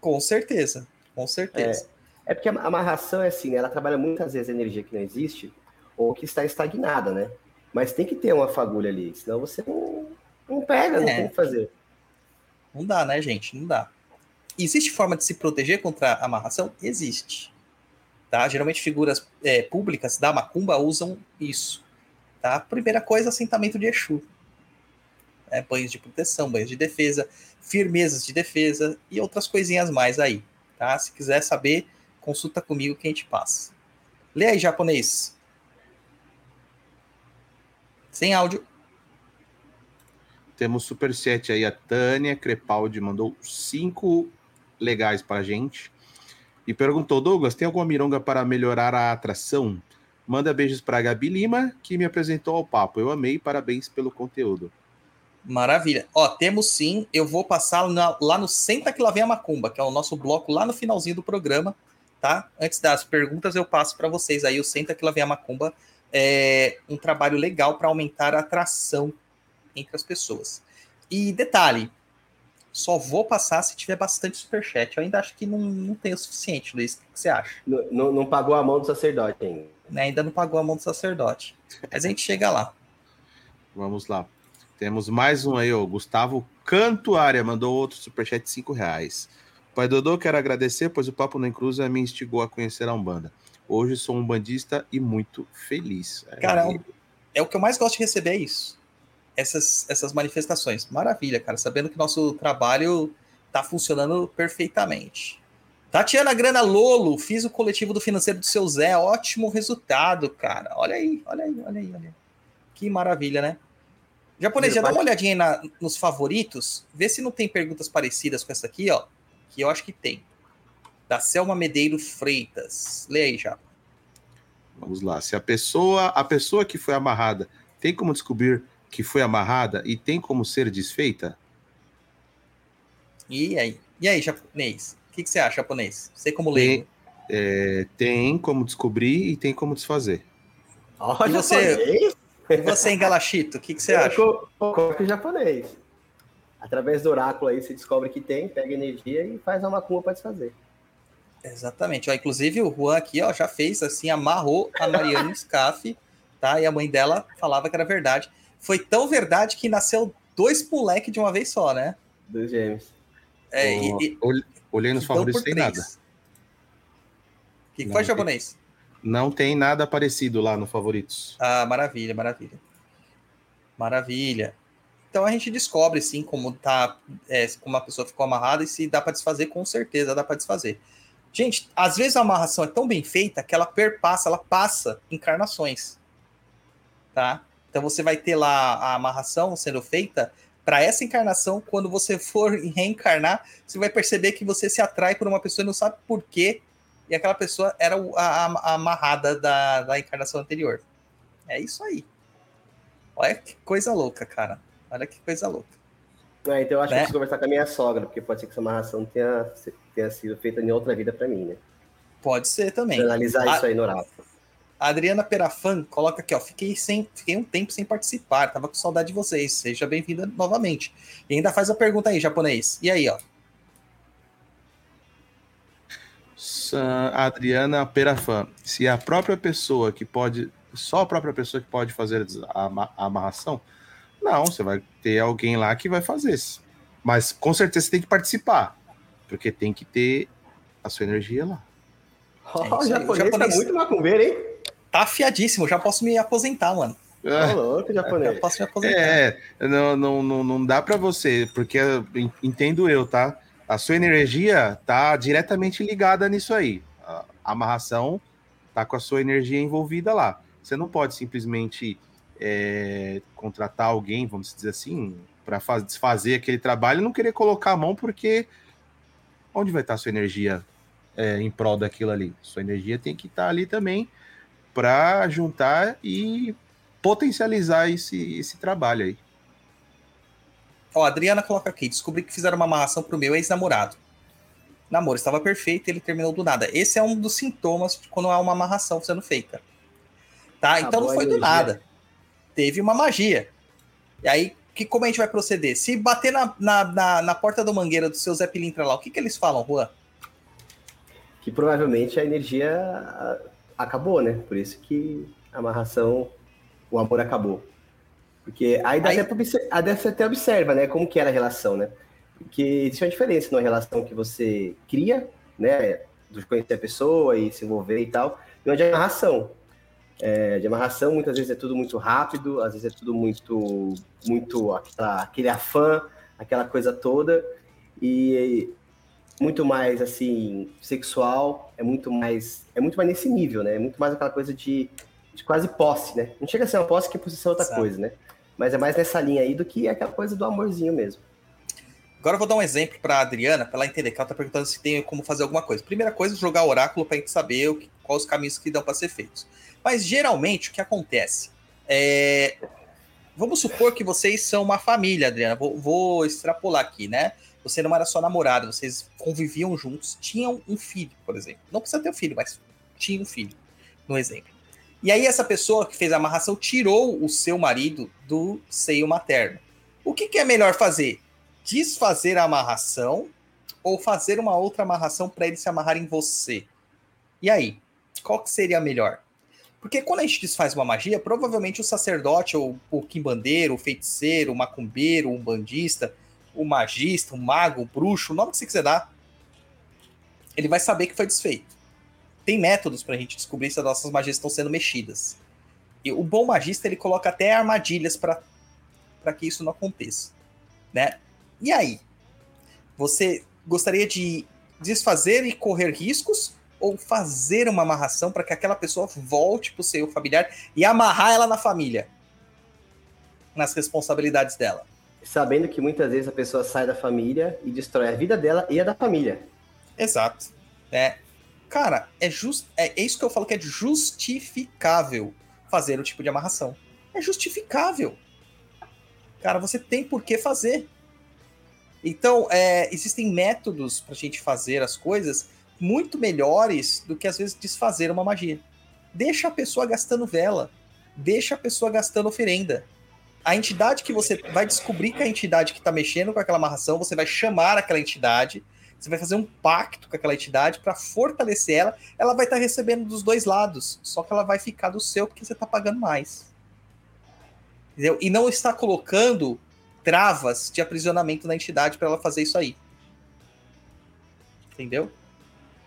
Com certeza, com certeza. É, é porque a amarração é assim, né? ela trabalha muitas vezes energia que não existe ou que está estagnada, né? Mas tem que ter uma fagulha ali, senão você não, não pega, não é. tem o que fazer. Não dá, né, gente? Não dá. Existe forma de se proteger contra a amarração? Existe. Tá? Geralmente figuras é, públicas da macumba usam isso. Tá? Primeira coisa, assentamento de Exu. É, banhos de proteção, banhos de defesa, firmezas de defesa e outras coisinhas mais aí. Tá? Se quiser saber, consulta comigo que a gente passa. Lê aí, japonês. Sem áudio. Temos superchat aí. A Tânia Crepaldi mandou cinco legais para a gente. E perguntou: Douglas, tem alguma mironga para melhorar a atração? Manda beijos para a Gabi Lima, que me apresentou ao papo. Eu amei, parabéns pelo conteúdo. Maravilha. Ó, temos sim. Eu vou passar na, lá no Senta que lá vem a Macumba, que é o nosso bloco lá no finalzinho do programa, tá? Antes das perguntas, eu passo para vocês aí o Senta que lá vem a Macumba é, um trabalho legal para aumentar a atração entre as pessoas. E detalhe, só vou passar se tiver bastante superchat. Eu ainda acho que não, não tem o suficiente, Luiz. O que você acha? Não, não, não pagou a mão do sacerdote ainda. Né, ainda não pagou a mão do sacerdote. Mas a gente chega lá. Vamos lá. Temos mais um aí, ó. Gustavo Cantuária mandou outro superchat de 5 reais. Pai Dodô, quero agradecer, pois o Papo na Encruza me instigou a conhecer a Umbanda. Hoje sou um bandista e muito feliz. É, cara, é, é o que eu mais gosto de receber é isso. Essas, essas manifestações. Maravilha, cara. Sabendo que nosso trabalho tá funcionando perfeitamente. Tatiana Grana Lolo, fiz o coletivo do financeiro do seu Zé. Ótimo resultado, cara. Olha aí, olha aí, olha aí, olha aí. Que maravilha, né? Japonês, já dá uma olhadinha aí na, nos favoritos. Vê se não tem perguntas parecidas com essa aqui, ó. Que eu acho que tem da Selma Medeiros Freitas. Lê aí, já. Vamos lá. Se a pessoa, a pessoa que foi amarrada, tem como descobrir que foi amarrada e tem como ser desfeita? E aí? E aí, japonês? O que, que você acha, japonês? Sei como ler. Tem, é, tem como descobrir e tem como desfazer. Olha, e você, e você em Galachito, o que, que você acha? Concordo japonês. Através do oráculo aí, você descobre que tem, pega energia e faz uma macumba para desfazer. Exatamente. Ó, inclusive o Juan aqui ó, já fez assim, amarrou a Mariana Scaff, tá? E a mãe dela falava que era verdade. Foi tão verdade que nasceu dois moleques de uma vez só, né? Dois gêmeos. É, e, e, olhei nos favoritos, tem nada. O que, que foi japonês? Não tem nada parecido lá no favoritos. Ah, maravilha, maravilha. Maravilha. Então a gente descobre sim como tá, é, como a pessoa ficou amarrada e se dá para desfazer, com certeza dá para desfazer. Gente, às vezes a amarração é tão bem feita que ela perpassa, ela passa encarnações. Tá? Então você vai ter lá a amarração sendo feita para essa encarnação, quando você for reencarnar, você vai perceber que você se atrai por uma pessoa e não sabe por quê, e aquela pessoa era a, a amarrada da, da encarnação anterior. É isso aí. Olha que coisa louca, cara. Olha que coisa louca. É, então eu acho né? que eu preciso conversar com a minha sogra, porque pode ser que essa amarração tenha, tenha sido feita em outra vida para mim, né? Pode ser também. Pra analisar a... isso aí no oráculo. A Adriana Perafan coloca aqui, ó. Fiquei, sem, fiquei um tempo sem participar, tava com saudade de vocês. Seja bem-vinda novamente. E ainda faz a pergunta aí, japonês. E aí, ó? Adriana Perafan, se a própria pessoa que pode, só a própria pessoa que pode fazer a amarração, não, você vai ter alguém lá que vai fazer. Mas com certeza você tem que participar, porque tem que ter a sua energia lá. Ó, É isso o japonês, tá muito macumbeiro, hein? Tá afiadíssimo, já posso me aposentar, mano. Ô, louco, Já japonês. posso me aposentar. É, não, não, não, não dá pra você, porque en- entendo eu, tá? A sua energia tá diretamente ligada nisso aí. A a amarração tá com a sua energia envolvida lá. Você não pode simplesmente é, contratar alguém, vamos dizer assim, para fazer aquele trabalho e não querer colocar a mão, porque onde vai estar a sua energia é, em prol daquilo ali? Sua energia tem que estar ali também para juntar e potencializar esse, esse trabalho aí. Ó, a Adriana coloca aqui: descobri que fizeram uma amarração pro meu ex-namorado. Namoro estava perfeito, ele terminou do nada. Esse é um dos sintomas de quando há uma amarração sendo feita. Tá? então Acabou não foi do nada. Teve uma magia. E aí, que, como a gente vai proceder? Se bater na, na, na, na porta do mangueira do seu Zé Pilintra lá, o que, que eles falam, Juan? Que provavelmente a energia ah, acabou, né? Por isso que a amarração, o amor acabou. Porque aí dá Aí- até até observa, né? Como que era a relação, né? Porque existe uma diferença numa relação que você cria, né? De conhecer a pessoa e se envolver e tal, e uma de amarração. É, de amarração, muitas vezes é tudo muito rápido, às vezes é tudo muito, muito aquela- aquele afã, aquela coisa toda, e muito mais assim sexual, é muito mais é muito mais nesse nível, né? É muito mais aquela coisa de, de quase posse, né? Não chega a ser uma posse que possessão é outra Certo. coisa, né? Mas é mais nessa linha aí do que aquela coisa do amorzinho mesmo. Agora eu vou dar um exemplo para Adriana, para ela entender que ela tá perguntando se tem como fazer alguma coisa. Primeira coisa, jogar oráculo para gente saber que, quais os caminhos que dão para ser feitos. Mas geralmente o que acontece é vamos supor que vocês são uma família, Adriana. Vou, vou extrapolar aqui, né? Você não era só namorada, vocês conviviam juntos, tinham um filho, por exemplo. Não precisa ter um filho, mas tinha um filho, no exemplo. E aí essa pessoa que fez a amarração tirou o seu marido do seio materno. O que, que é melhor fazer? Desfazer a amarração ou fazer uma outra amarração para ele se amarrar em você? E aí, qual que seria melhor? Porque quando a gente desfaz uma magia, provavelmente o sacerdote, ou o quimbandeiro, o feiticeiro, o macumbeiro, o bandista, o magista, o mago, o bruxo, o nome que você quiser dar, ele vai saber que foi desfeito. Tem métodos para a gente descobrir se as nossas magias estão sendo mexidas. E o bom magista, ele coloca até armadilhas para que isso não aconteça. Né? E aí? Você gostaria de desfazer e correr riscos ou fazer uma amarração para que aquela pessoa volte para o seu familiar e amarrar ela na família? Nas responsabilidades dela. Sabendo que muitas vezes a pessoa sai da família e destrói a vida dela e a da família. Exato. É, cara, é, just, é, é isso que eu falo que é justificável fazer o tipo de amarração. É justificável. Cara, você tem por que fazer. Então, é, existem métodos pra gente fazer as coisas muito melhores do que às vezes desfazer uma magia. Deixa a pessoa gastando vela. Deixa a pessoa gastando oferenda. A entidade que você vai descobrir que a entidade que está mexendo com aquela amarração, você vai chamar aquela entidade, você vai fazer um pacto com aquela entidade para fortalecer ela. Ela vai estar recebendo dos dois lados, só que ela vai ficar do seu porque você está pagando mais. Entendeu? E não está colocando travas de aprisionamento na entidade para ela fazer isso aí. Entendeu?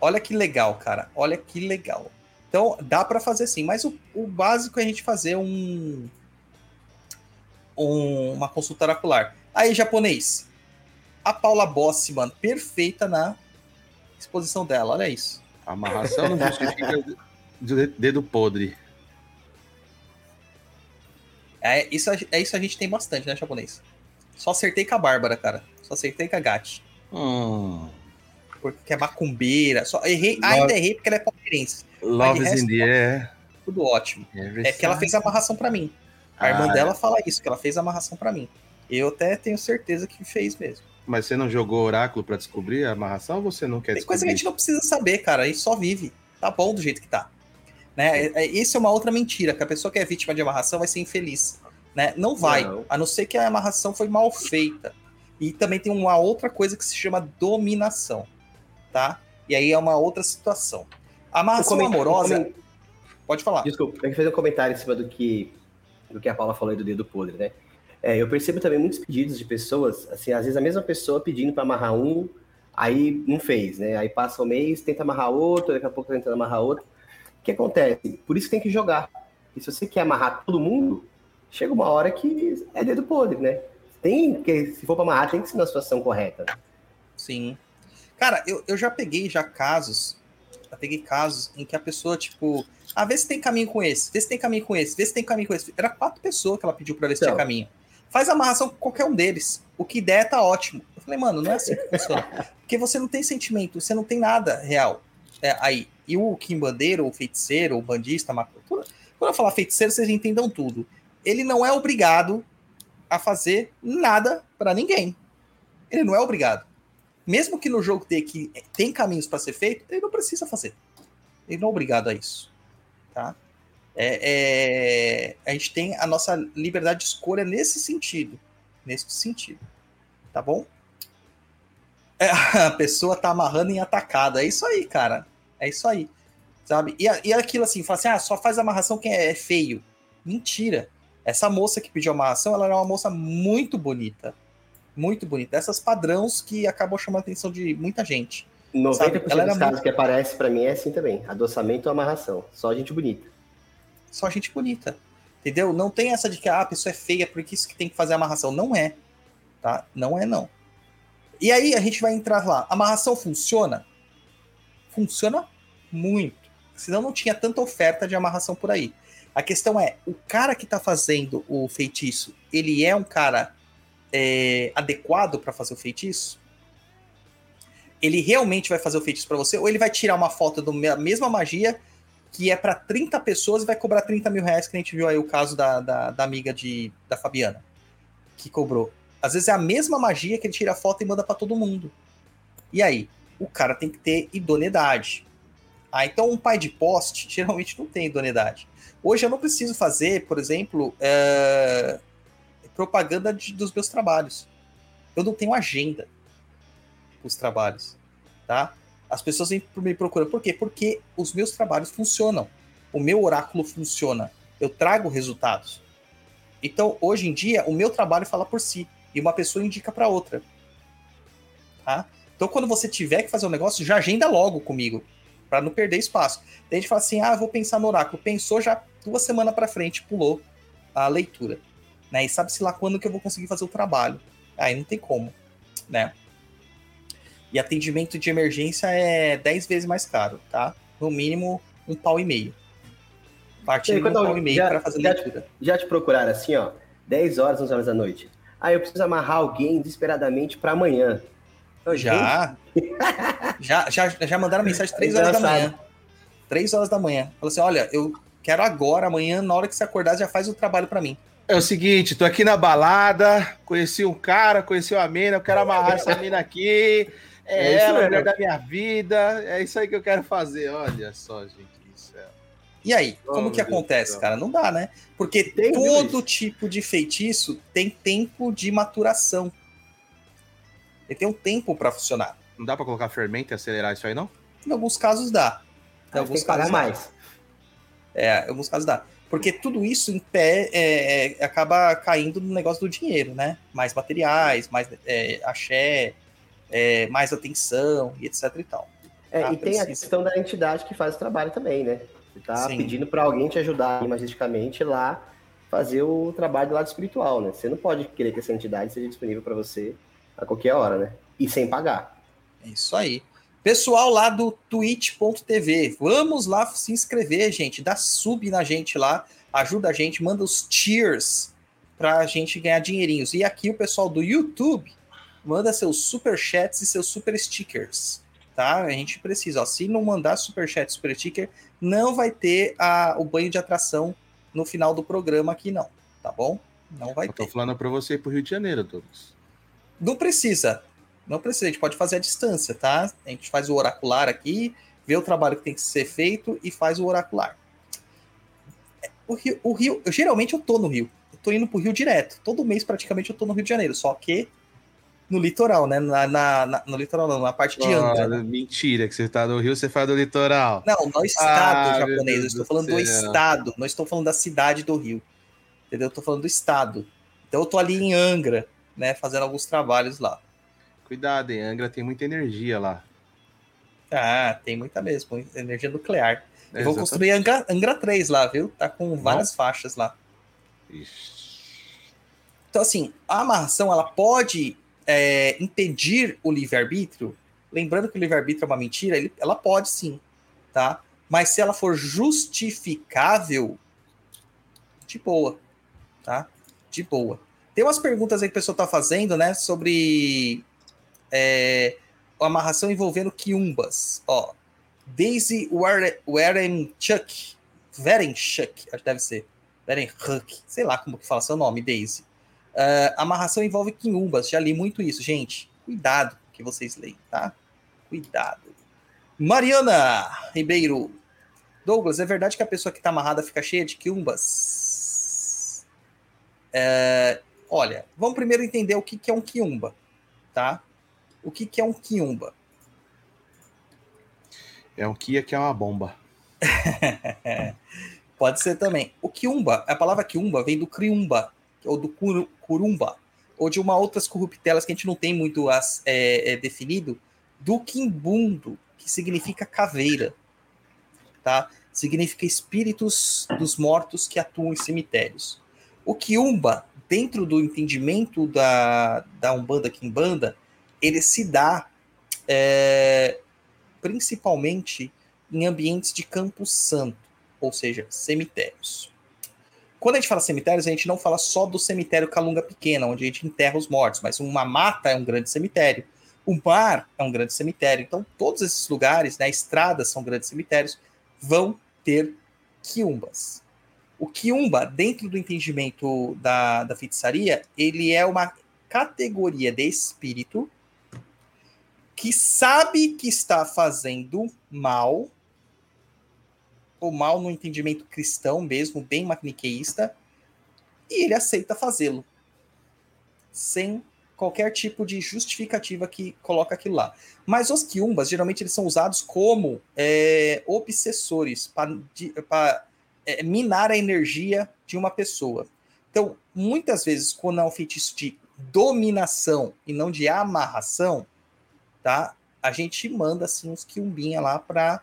Olha que legal, cara. Olha que legal. Então, dá para fazer sim, mas o, o, básico é a gente fazer um, um, uma consulta oracular. Aí, japonês. A Paula Bossman, perfeita na exposição dela. Olha isso. Amarração não justifica dedo podre. É isso, é isso a gente tem bastante, né, japonês? Só acertei com a Bárbara, cara. Só acertei com a Gatti. Hum. Porque é macumbeira. Só errei, Love, ainda errei porque ela é palmeirense. Love is in the air. Tudo ótimo. É que ela fez a amarração para mim. A ah, irmã dela fala isso, que ela fez a amarração para mim. Eu até tenho certeza que fez mesmo. Mas você não jogou oráculo para descobrir a amarração ou você não quer Tem descobrir? coisa que a gente não precisa saber, cara. A gente só vive. Tá bom do jeito que tá. Né? É- é- Isso é uma outra mentira, que a pessoa que é vítima de amarração vai ser infeliz. Né? Não vai, Não. a não ser que a amarração foi mal feita. E também tem uma outra coisa que se chama dominação, tá? E aí é uma outra situação. A amarração Um amorosa, um pode falar. Desculpa, eu queria fazer um comentário em cima do que, do que a Paula falou aí do dedo podre, né? É, eu percebo também muitos pedidos de pessoas, assim, às vezes a mesma pessoa pedindo para amarrar um, aí não fez, né? Aí passa o mês, tenta amarrar outro, daqui a pouco tenta amarrar outro. O que acontece? Por isso que tem que jogar. E se você quer amarrar todo mundo, chega uma hora que é dedo podre, né? Tem que, se for para amarrar, tem que ser na situação correta. Sim. Cara, eu, eu já peguei já casos, já peguei casos em que a pessoa, tipo, ah, vê se tem caminho com esse, vê se tem caminho com esse, vê se tem caminho com esse. Era quatro pessoas que ela pediu pra ver se tinha Então. caminho. Faz amarração com qualquer um deles. O que der tá ótimo. Eu falei, mano, não é assim que funciona. Porque você não tem sentimento, você não tem nada real é, aí. E o quimbandeiro, o feiticeiro, o bandista, macro, quando eu falar feiticeiro, vocês entendam tudo. Ele não é obrigado a fazer nada pra ninguém. Ele não é obrigado. Mesmo que no jogo dê que tem caminhos para ser feito, ele não precisa fazer. Ele não é obrigado a isso. Tá? É, é- a gente tem a nossa liberdade de escolha nesse sentido. Nesse sentido. Tá bom? É, a pessoa tá amarrando em atacada. É isso aí, cara. É isso aí. Sabe? E, e aquilo assim, fala assim: ah, só faz amarração quem é feio. Mentira. Essa moça que pediu amarração, ela era uma moça muito bonita. Muito bonita. Dessas padrões que acabam chamando a atenção de muita gente. 90% Sabe, dos casos que aparece para mim é assim também. Adoçamento ou amarração. Só gente bonita. Só gente bonita. Entendeu? Não tem essa de que ah, a pessoa é feia porque isso que tem que fazer amarração. Não é. Tá? Não é, não. E aí a gente vai entrar lá. Amarração funciona? Funciona muito. Senão não tinha tanta oferta de amarração por aí. A questão é, o cara que tá fazendo o feitiço, ele é um cara é, adequado para fazer o feitiço? Ele realmente vai fazer o feitiço para você? Ou ele vai tirar uma foto da mesma magia que é para 30 pessoas e vai cobrar 30 mil reais, que a gente viu aí o caso da, da, da amiga de, da Fabiana, que cobrou. Às vezes é a mesma magia que ele tira a foto e manda para todo mundo. E aí? O cara tem que ter idoneidade. Ah, então um pai de poste geralmente não tem idoneidade. Hoje eu não preciso fazer, por exemplo, é, propaganda de- dos meus trabalhos. Eu não tenho agenda os trabalhos, tá? As pessoas me procuram. Por quê? Porque os meus trabalhos funcionam. O meu oráculo funciona. Eu trago resultados. Então, hoje em dia, o meu trabalho fala por si. E uma pessoa indica para outra. Tá? Então, quando você tiver que fazer um negócio, já agenda logo comigo. para não perder espaço. Daí a gente fala assim: ah, vou pensar no oráculo. Pensou já duas semanas para frente, pulou a leitura. Né? E sabe-se lá quando que eu vou conseguir fazer o trabalho. Aí não tem como. Né? E atendimento de emergência é 10 vezes mais caro, tá? No mínimo, um pau e meio. Partindo de um pau e meio para fazer já- leitura. Já te procuraram assim, ó, 10 horas, 11 horas da noite. Ah, eu preciso amarrar alguém desesperadamente para amanhã. Eu, Já. já, já, já mandaram mensagem 3 horas da manhã. 3 horas da manhã. Falou assim: olha, eu quero agora, amanhã, na hora que você acordar, já faz o trabalho para mim. É o seguinte, tô aqui na balada, conheci um cara, conheci uma mina, eu quero amarrar essa mina aqui. É, É isso ela, a mulher da minha vida. É isso aí que eu quero fazer. Olha só, gente. Isso é... E aí, Oh, como meu que Deus acontece, céu. cara? Não dá, né? Porque Tem, todo tipo de feitiço tem tempo de maturação. Ele tem um tempo para funcionar. Não dá pra colocar fermento e acelerar isso aí, não? Em alguns casos dá. Em Aí alguns tem que pagar casos dá. mais. É, em alguns casos dá. Porque tudo isso em pé é, é, acaba caindo no negócio do dinheiro, né? Mais materiais, mais é, axé, é, mais atenção e etc e tal. É, Ah, e tem a questão da entidade que faz o trabalho também, né? Você tá Sim. pedindo para alguém te ajudar imagisticamente lá fazer o trabalho do lado espiritual, né? Você não pode querer que essa entidade seja disponível para você a qualquer hora, né? E sem pagar. É isso aí. Pessoal lá do twitch.tv, vamos lá se inscrever, gente. Dá sub na gente lá, ajuda a gente, manda os cheers pra gente ganhar dinheirinhos. E aqui o pessoal do YouTube manda seus super chats e seus super stickers, tá? A gente precisa, ó, se não mandar super chat, e super sticker, não vai ter a, o banho de atração no final do programa aqui não, tá bom? Não vai Eu tô ter. falando pra você ir pro Rio de Janeiro, Douglas. Não precisa. Não precisa, a gente pode fazer à distância, tá? A gente faz o oracular aqui, vê o trabalho que tem que ser feito e faz o oracular. o Rio, o Rio, eu, geralmente eu tô no Rio. Eu tô indo pro Rio direto. Todo mês praticamente eu tô no Rio de Janeiro. Só que no litoral, né? Na, na- na- no litoral não, na parte de Angra. né? Ah, mentira, que você tá no Rio, você faz do litoral. Não, no estado Ah, japonês. Eu estou do falando do céu. estado. Não estou falando da cidade do Rio. Entendeu? Eu tô falando do estado. Então eu tô ali em Angra, né? Fazendo alguns trabalhos lá. Cuidado, hein? Angra tem muita energia lá. Ah, tem muita mesmo. Energia nuclear. É, Eu vou exatamente. construir Angra, Angra 3 lá, viu? Tá com várias faixas lá. Ixi. Então, assim, a amarração ela pode é, impedir o livre-arbítrio. Lembrando que o livre-arbítrio é uma mentira, ele- ela pode sim, tá? Mas se ela for justificável, de boa, tá? De boa. Tem umas perguntas aí que o pessoal tá fazendo, né? Sobre é, amarração envolvendo quiumbas. Ó, Daisy Warenchuk, Verenchuk, acho que deve ser. Verenchuk, sei lá como que fala seu nome, Daisy. Ah, amarração envolve quiumbas, já li muito isso, gente. Cuidado que vocês leem, tá? Cuidado. Mariana Ribeiro. Douglas, é verdade que a pessoa que tá amarrada fica cheia de quiumbas? É, olha, vamos primeiro entender o que, que é um quiumba, tá? O que, que é um quiumba? É um Kia que é uma bomba. Pode ser também. O quiumba, a palavra quiumba vem do criumba, ou do curu- curumba, ou de uma outras corruptelas que a gente não tem muito as, é, é, definido, do quimbundo, que significa caveira, tá? Significa espíritos dos mortos que atuam em cemitérios. O quiumba, dentro do entendimento da, da Umbanda Quimbanda, ele se dá é, principalmente em ambientes de campo santo, ou seja, cemitérios. Quando a gente fala cemitérios, a gente não fala só do cemitério Calunga Pequena, onde a gente enterra os mortos, mas uma mata é um grande cemitério, o mar é um grande cemitério. Então, todos esses lugares, né, estradas são grandes cemitérios, vão ter quiumbas. O quiumba, dentro do entendimento da, da feitiçaria, ele é uma categoria de espírito que sabe que está fazendo mal, o mal no entendimento cristão mesmo, bem maniqueísta, e ele aceita fazê-lo, sem qualquer tipo de justificativa que coloca aquilo lá. Mas os quiumbas, geralmente, eles são usados como é, obsessores, para é, minar a energia de uma pessoa. Então, muitas vezes, quando é um feitiço de dominação e não de amarração, tá? A gente manda assim uns quiumbinha lá para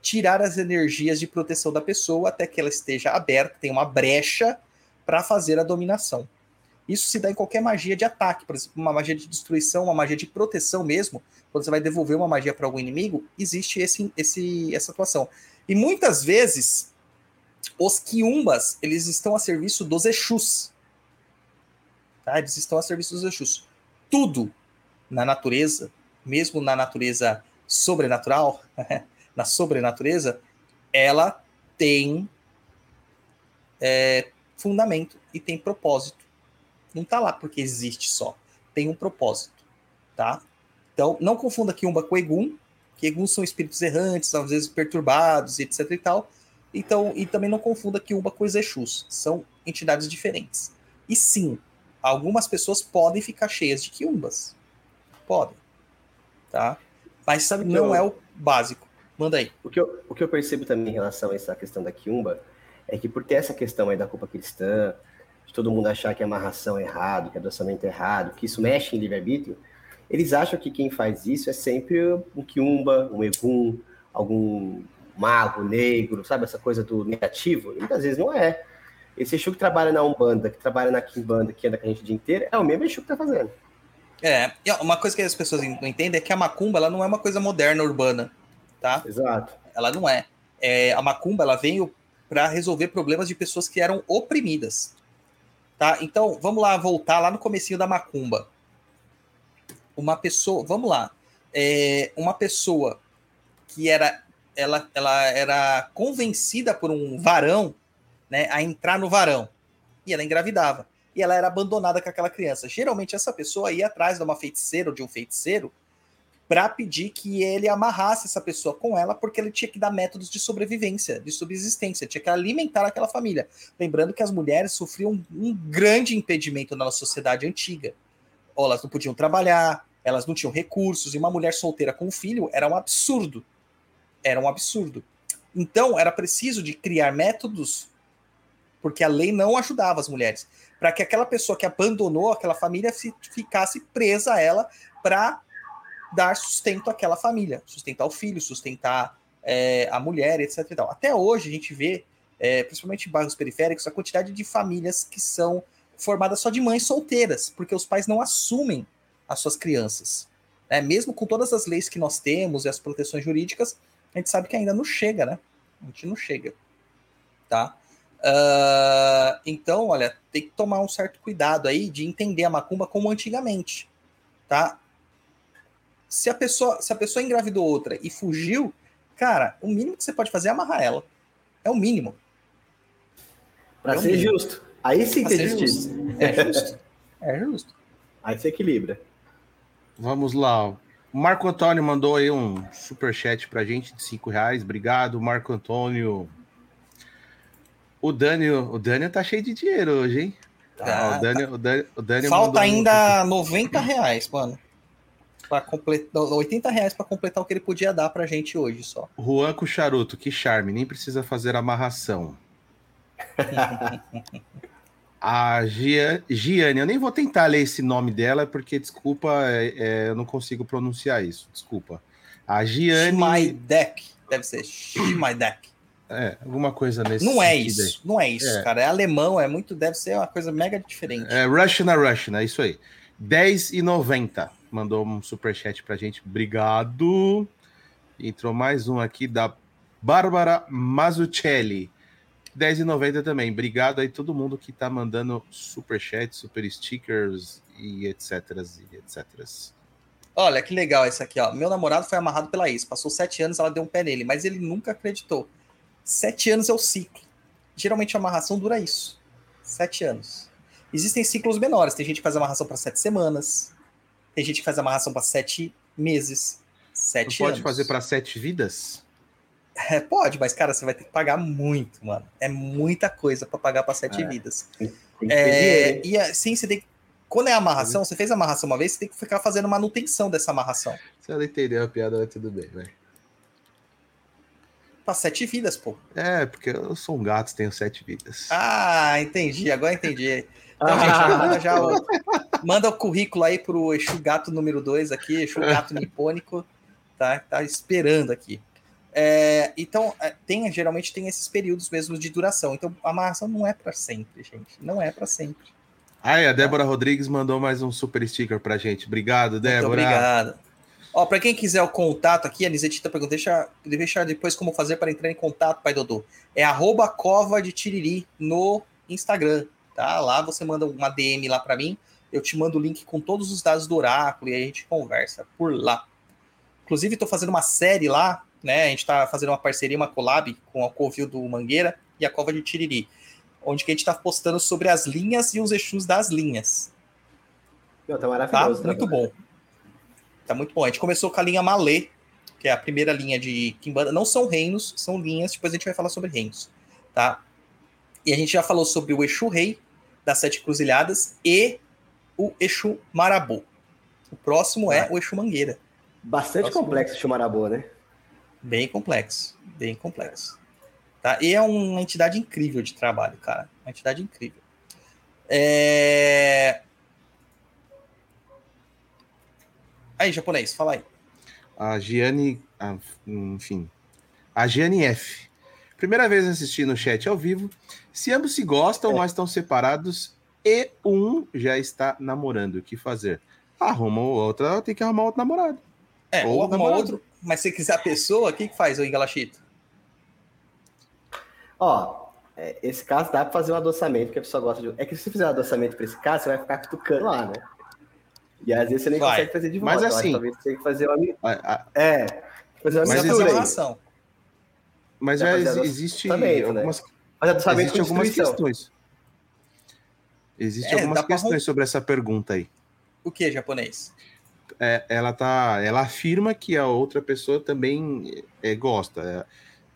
tirar as energias de proteção da pessoa até que ela esteja aberta, tem uma brecha para fazer a dominação. Isso se dá em qualquer magia de ataque, por exemplo, uma magia de destruição, uma magia de proteção mesmo. Quando você vai devolver uma magia para algum inimigo, existe esse, esse, essa atuação. E muitas vezes os quiumbas eles estão a serviço dos Exus. Tá? Eles estão a serviço dos Exus. Tudo na natureza, mesmo na natureza sobrenatural, na sobrenatureza, ela tem é, fundamento e tem propósito. Não tá lá porque existe só. Tem um propósito, tá? Então, não confunda Kiumba com Egum, que Egum são espíritos errantes, às vezes perturbados, etc e tal. Então, e também não confunda Kiumba com os Exus. São entidades diferentes. E sim, algumas pessoas podem ficar cheias de Kiumbas. Podem. Tá? Mas Sabe que não eu- é o básico. Manda aí. O que, eu, o que eu percebo também em relação a essa questão da Kiumba é que por ter essa questão aí da culpa cristã, de todo mundo achar que a amarração é errado, que adoçamento é errado, que isso mexe em livre-arbítrio, eles acham que quem faz isso é sempre um Kiumba, um Egum, algum mago negro, sabe? Essa coisa do negativo. E muitas vezes não é. Esse Exu que trabalha na Umbanda, que trabalha na Kimbanda, que anda com a gente o dia inteiro, é o mesmo Exu que tá fazendo. É, uma coisa que as pessoas não entendem é que a macumba ela não é uma coisa moderna, urbana, tá? Exato. Ela não é. É, a macumba ela veio para resolver problemas de pessoas que eram oprimidas, tá? Então vamos lá voltar lá no comecinho da macumba. Uma pessoa, vamos lá, é, uma pessoa que era, ela, ela era convencida por um varão, né, a entrar no varão e ela engravidava e ela era abandonada com aquela criança. Geralmente essa pessoa ia atrás de uma feiticeira ou de um feiticeiro para pedir que ele amarrasse essa pessoa com ela, porque ele tinha que dar métodos de sobrevivência, de subsistência, tinha que alimentar aquela família. Lembrando que as mulheres sofriam um grande impedimento na nossa sociedade antiga. Ou elas não podiam trabalhar, elas não tinham recursos, e uma mulher solteira com um filho era um absurdo. Era um absurdo. Então, era preciso de criar métodos, porque a lei não ajudava as mulheres, para que aquela pessoa que abandonou aquela família ficasse presa a ela para dar sustento àquela família, sustentar o filho, sustentar é, a mulher, etc. Até hoje a gente vê, é, principalmente em bairros periféricos, a quantidade de famílias que são formadas só de mães solteiras, porque os pais não assumem as suas crianças. É, mesmo com todas as leis que nós temos e as proteções jurídicas, a gente sabe que ainda não chega, né? A gente não chega. Tá? Uh, então, olha, tem que tomar um certo cuidado aí de entender a macumba como antigamente. Tá? Se a pessoa, se a pessoa engravidou outra e fugiu, cara, o mínimo que você pode fazer é amarrar ela. É o mínimo. Para é ser mínimo. justo. Aí sim tem justiça. É justo. É justo. Aí se equilibra. Vamos lá. O Marco Antônio mandou aí um super chat pra gente de cinco reais. Obrigado, Marco Antônio. O Dânio, o Dânio tá cheio de dinheiro hoje, hein? Tá, ah, o Dânio, tá. o Dânio, o Dânio Falta ainda um... 90 reais, mano para completar 80 reais para completar o que ele podia dar pra gente hoje só. Juan com charuto, que charme, nem precisa fazer amarração. a Gia, Giane, eu nem vou tentar ler esse nome dela, porque, desculpa, é, é, eu não consigo pronunciar isso, desculpa. A Giane. Schmaidek, deve ser Schmaidek. É, alguma coisa nesse Não é isso, aí. não é isso, é. cara. É alemão, é muito, deve ser uma coisa mega diferente. É Russian Russian, é isso aí. R$10,90 mandou um super chat pra gente. Obrigado. Entrou mais um aqui da Bárbara Mazzucelli. 10,90 também. Obrigado aí todo mundo que tá mandando super chat, super stickers e etc, e etc. Olha que legal esse aqui, ó. Meu namorado foi amarrado pela ex. Passou sete anos, ela deu um pé nele, mas ele nunca acreditou. Sete anos é o ciclo. Geralmente a amarração dura isso. Sete anos. Existem ciclos menores. Tem gente que faz amarração para sete semanas. Tem gente que faz amarração para sete meses, sete pode anos. fazer para sete vidas? É, pode, mas cara, você vai ter que pagar muito, mano. É muita coisa para pagar para sete é. vidas. É, e assim, você tem que quando é amarração, você fez amarração uma vez, você tem que ficar fazendo manutenção dessa amarração. Você não entendeu a piada, mas tudo bem, velho. Pra sete vidas, pô. É, porque eu sou um gato, tenho sete vidas. Ah, entendi, agora entendi. Então, gente, manda, já o, manda o currículo aí pro Exu Gato número 2 aqui, Exu Gato Nipônico, tá? Tá esperando aqui. É, então, é, tem, geralmente tem esses períodos mesmo de duração. Então, a amarração não é para sempre, gente. Não é para sempre. Ai, a Débora Rodrigues mandou mais um super sticker pra gente. Obrigado, Débora. Muito obrigado. Ó, para quem quiser o contato aqui, a Nizetita pergunta, deixa, deixa depois como fazer para entrar em contato, pai Dodô. É arroba cova de tiriri no Instagram tá? Lá você manda uma DM lá para mim, eu te mando o link com todos os dados do oráculo e aí a gente conversa por lá. Inclusive, estou fazendo uma série lá, né? A gente está fazendo uma parceria, uma collab com a Covil do Mangueira e a Cova de Tiriri, onde que a gente está postando sobre as linhas e os Exus das linhas. Meu, tá maravilhoso. Tá muito bom. Tá muito bom. A gente começou com a linha Malê, que é a primeira linha de Kimbanda. Não são reinos, são linhas. Depois a gente vai falar sobre reinos, tá? E a gente já falou sobre o Exu Rei das Sete Cruzilhadas e o Exu Marabô. O próximo é o Exu Mangueira. Bastante próximo... complexo o Exu Marabô, né? Bem complexo, bem complexo. Tá? E é uma entidade incrível de trabalho, cara. Uma entidade incrível. É... Aí, japonês, fala aí. A Gianni, enfim, a Gianni F. Primeira vez assistindo o chat ao vivo. Se ambos se gostam, é. mas estão separados e um já está namorando, o que fazer? Arruma outra, tem que arrumar outro namorado. É, ou, ou arruma outro, mas se quiser a pessoa, o que, que faz, o Engalachito? Ó, é, esse caso dá para fazer um adoçamento, porque a pessoa gosta de. É que se você fizer um adoçamento para esse caso, você vai ficar cutucando lá, né? E às vezes você nem vai. consegue fazer de volta. Mas assim. Talvez você tenha que fazer uma. É, fazer uma mas mistura. Aí. Mas já existe né? algumas, né? existe algumas questões. Existem é, algumas questões sobre essa pergunta aí. O que, japonês? é, ela tá, ela afirma que a outra pessoa também é, gosta. É,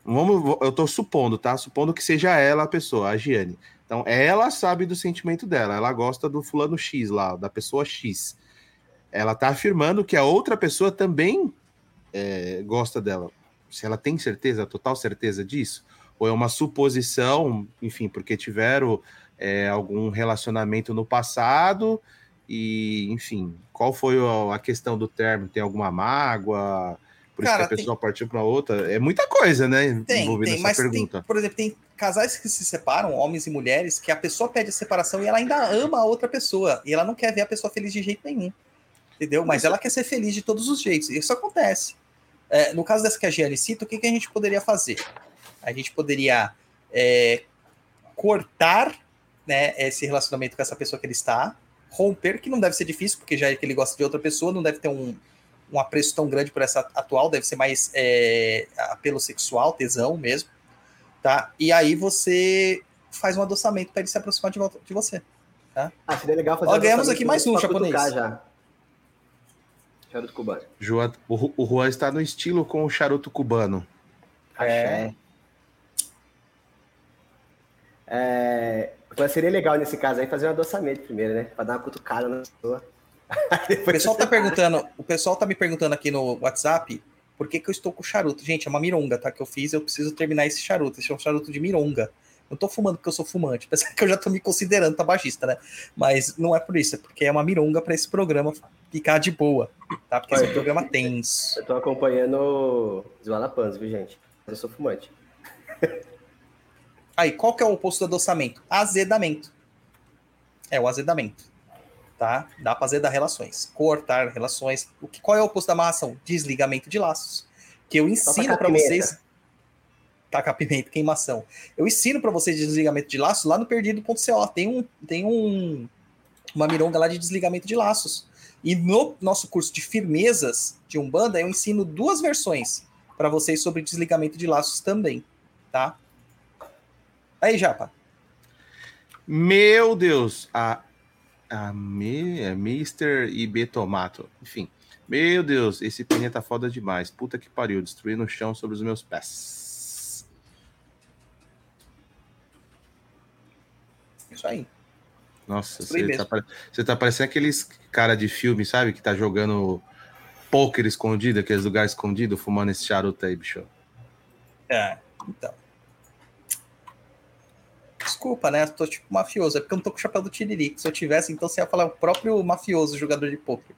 vamos, eu tô supondo, tá? Supondo que seja ela a pessoa, a Giane. Então, ela sabe do sentimento dela, ela gosta do fulano X lá, da pessoa X. Ela tá afirmando que a outra pessoa também é, gosta dela. Se ela tem certeza, total certeza disso, ou é uma suposição, enfim, porque tiveram é, algum relacionamento no passado e, enfim, qual foi a questão do termo? Tem alguma mágoa? Por Cara, isso que a pessoa tem... partiu para outra? É muita coisa, né? Tem, tem mas pergunta. Tem, por exemplo, tem casais que se separam, homens e mulheres, que a pessoa pede a separação e ela ainda ama a outra pessoa e ela não quer ver a pessoa feliz de jeito nenhum. Entendeu? Mas ela quer ser feliz de todos os jeitos. Isso acontece. É, no caso dessa que a Giane cita, o que, que a gente poderia fazer? A gente poderia é, cortar né, esse relacionamento com essa pessoa que ele está, romper, que não deve ser difícil, porque já é que ele gosta de outra pessoa, não deve ter um, um apreço tão grande por essa atual, deve ser mais é, apelo sexual, tesão mesmo, tá? E aí você faz um adoçamento para ele se aproximar de, volta de você, tá? Ah, seria legal fazer Ó, ganhamos aqui mais um japonês. Já. Charuto cubano. Juan, o, o Juan está no estilo com o charuto cubano. É. é. Mas seria legal nesse caso aí fazer um adoçamento primeiro, né? Pra dar uma cutucada na pessoa. o pessoal tá perguntando, o pessoal tá me perguntando aqui no WhatsApp por que, que eu estou com charuto. Gente, é uma mironga, tá? Que eu fiz, eu preciso terminar esse charuto. Esse é um charuto de mironga. Não tô fumando porque eu sou fumante, apesar que eu já tô me considerando tabagista, né? Mas não é por isso, é porque é uma mironga para esse programa ficar de boa, tá? Porque esse é um programa tenso. Eu tô acompanhando os Valapans, viu, gente? Eu sou fumante. Aí, qual que é o oposto do adoçamento? Azedamento. É o azedamento. Tá? Dá para azedar relações. Cortar relações. O que, qual é o oposto da amarração? Desligamento de laços. Que eu ensino para vocês. Taca pimenta, queimação. Eu ensino para vocês desligamento de laços lá no perdido.co. Tem um, tem um, uma mironga lá de desligamento de laços. E no nosso curso de firmezas de Umbanda, eu ensino duas versões para vocês sobre desligamento de laços também, tá? Aí, Japa. Meu Deus, a, a Me, é Mr. IB Tomato. Enfim, meu Deus, esse pneu tá foda demais. Puta que pariu, destruindo o chão sobre os meus pés. Isso aí. Nossa, você tá, você tá, parecendo aqueles cara de filme, sabe? Que tá jogando poker escondido, aqueles lugares escondidos, fumando esse charuto aí, bicho. É, então. Desculpa, né? Eu tô tipo mafioso. É porque eu não tô com o chapéu do Tiriri. Se eu tivesse, então você ia falar o próprio mafioso jogador de poker.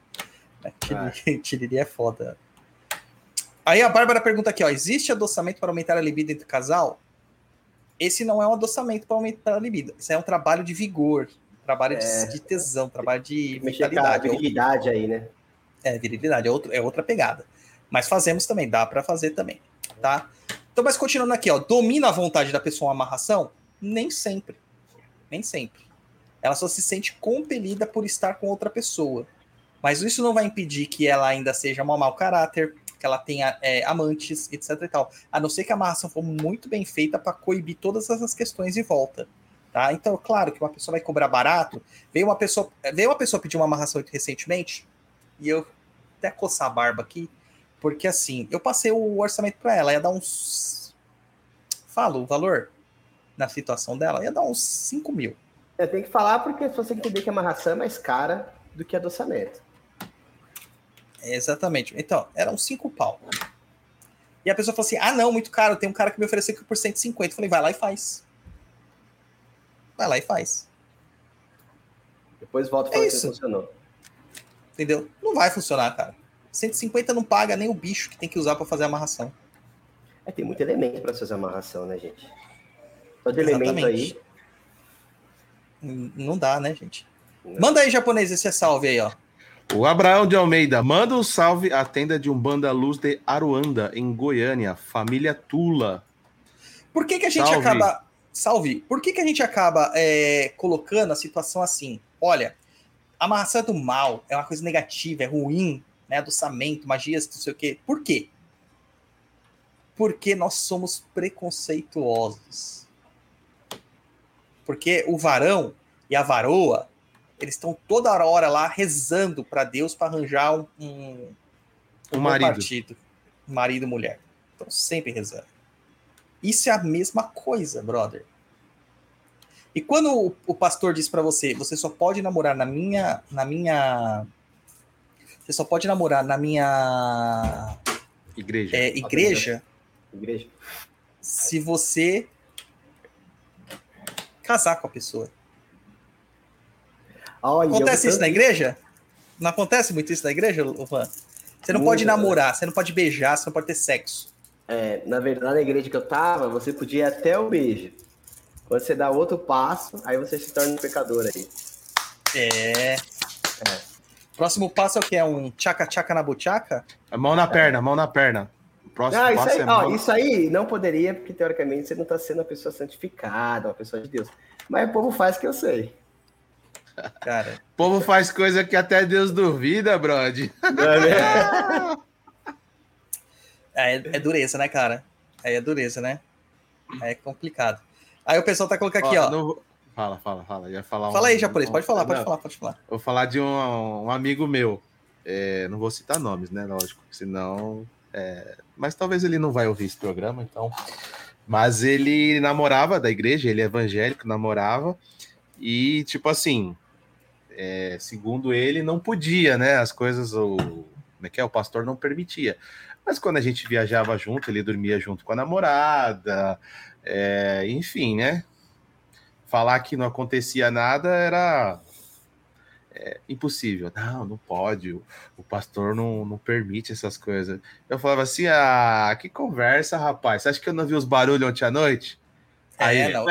É, tiriri, tiriri é foda. Aí a Bárbara pergunta aqui, ó. Existe adoçamento para aumentar a libido entre casal? Esse não é um adoçamento para aumentar a libido. Isso é um trabalho de vigor, trabalho é, de, tesão, trabalho de vitalidade. Virilidade aí, né? É, virilidade, é, outro, é outra pegada. Mas fazemos também, dá para fazer também, tá? Então, mas continuando aqui, ó. Domina a vontade da pessoa uma amarração? Nem sempre. Nem sempre. Ela só se sente compelida por estar com outra pessoa. Mas isso não vai impedir que ela ainda seja uma mau caráter, que ela tenha é, amantes, etc e tal. A não ser que a amarração for muito bem feita para coibir todas essas questões de volta. Tá? Então, claro que uma pessoa vai cobrar barato. Veio uma pessoa, veio uma pessoa pedir uma amarração recentemente, e eu até coçar a barba aqui, porque assim, eu passei o orçamento para ela, ia dar uns. Falo o valor? na situação dela, ia dar uns 5 mil. É, tem que falar porque se você entender que a amarração é mais cara do que adoçamento. Exatamente. Então, eram 5 pau. E a pessoa falou assim: ah, não, muito caro. Tem um cara que me ofereceu aqui por 150. Eu falei: vai lá e faz. Vai lá e faz. Depois volta para é isso. funcionou. Entendeu? Não vai funcionar, cara. 150 não paga nem o bicho que tem que usar para fazer a amarração. É, tem muito elemento para fazer amarração, né, gente? Só de elemento aí. Não dá, né, gente? Não. Manda aí, japonês, esse salve aí, ó. O Abraão de Almeida, manda um salve à tenda de Umbanda Luz de Aruanda, em Goiânia, família Tula. Por que, que a gente salve. acaba. Salve. Por que, que a gente acaba é, colocando a situação assim? Olha, a maçã do mal é uma coisa negativa, é ruim, né? Adoçamento, magias, não sei o quê. Por quê? Porque nós somos preconceituosos. Porque o varão e a varoa eles estão toda hora lá rezando para Deus para arranjar um, um, Um marido. partido, marido e mulher. Estão sempre rezando. Isso é a mesma coisa, brother. E quando o, o pastor diz para você, você só pode namorar na minha, na minha, você só pode namorar na minha Igreja. é, igreja Igreja. se você casar com a pessoa. Olha, Acontece eu- isso na igreja? Não acontece muito isso na igreja, Luvan? Você não Muito, pode né? namorar, você não pode beijar, você não pode ter sexo. É, na verdade, na igreja que eu tava, você podia ir até o beijo. Quando você dá outro passo, aí você se torna um pecador aí. É. Próximo passo é o que? É um tchaca-tchaca na buchaca? Mão na perna, mão na perna. O próximo Ah, isso passo aí, é ó, mão. isso aí não poderia, porque teoricamente você não tá sendo uma pessoa santificada, uma pessoa de Deus. Mas o povo faz que eu sei. Cara, O povo faz coisa que até Deus duvida, brode. Não é mesmo? é, é dureza, né, cara? Aí é dureza, né? Aí é complicado. Aí o pessoal tá colocando aqui, ó. não Fala, fala, fala. Ia falar Fala um- aí, japonês, pode falar, pode Não, falar, pode falar. Vou falar de um, um amigo meu. É, não vou citar nomes, né? Lógico, senão. é, mas talvez ele não vai ouvir esse programa, então. Mas ele namorava da igreja, ele é evangélico, namorava. E, tipo assim, é, segundo ele, não podia, né? As coisas, o, como é que é? O pastor não permitia. Mas quando a gente viajava junto, ele dormia junto com a namorada, é, enfim, né? Falar que não acontecia nada era é, impossível. Não, não pode. O, o pastor não, não permite essas coisas. Eu falava assim: ah, que conversa, rapaz. Você acha que eu não vi os barulhos ontem à noite? Aí, É, não.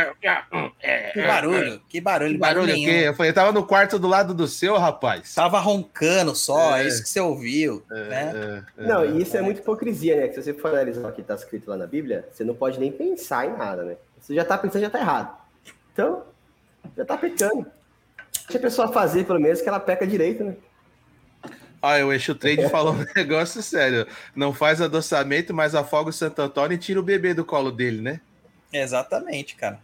Que barulho, que barulho, que barulho o nenhum. quê? Eu falei, eu tava no quarto do lado do seu, rapaz. Tava roncando só, é, É. isso que você ouviu, né? É, é, Não, é. e isso é muita hipocrisia, né? Que se você for analisar o que tá escrito lá na Bíblia, você não pode nem pensar em nada, né? Você já tá pensando, já tá errado. Então, já tá pecando. Deixa a pessoa fazer, pelo menos, que ela peca direito, né? Ah, o Eixo Trade falou um negócio sério. Não faz adoçamento, mas afoga o Santo Antônio e tira o bebê do colo dele, né? Exatamente, cara.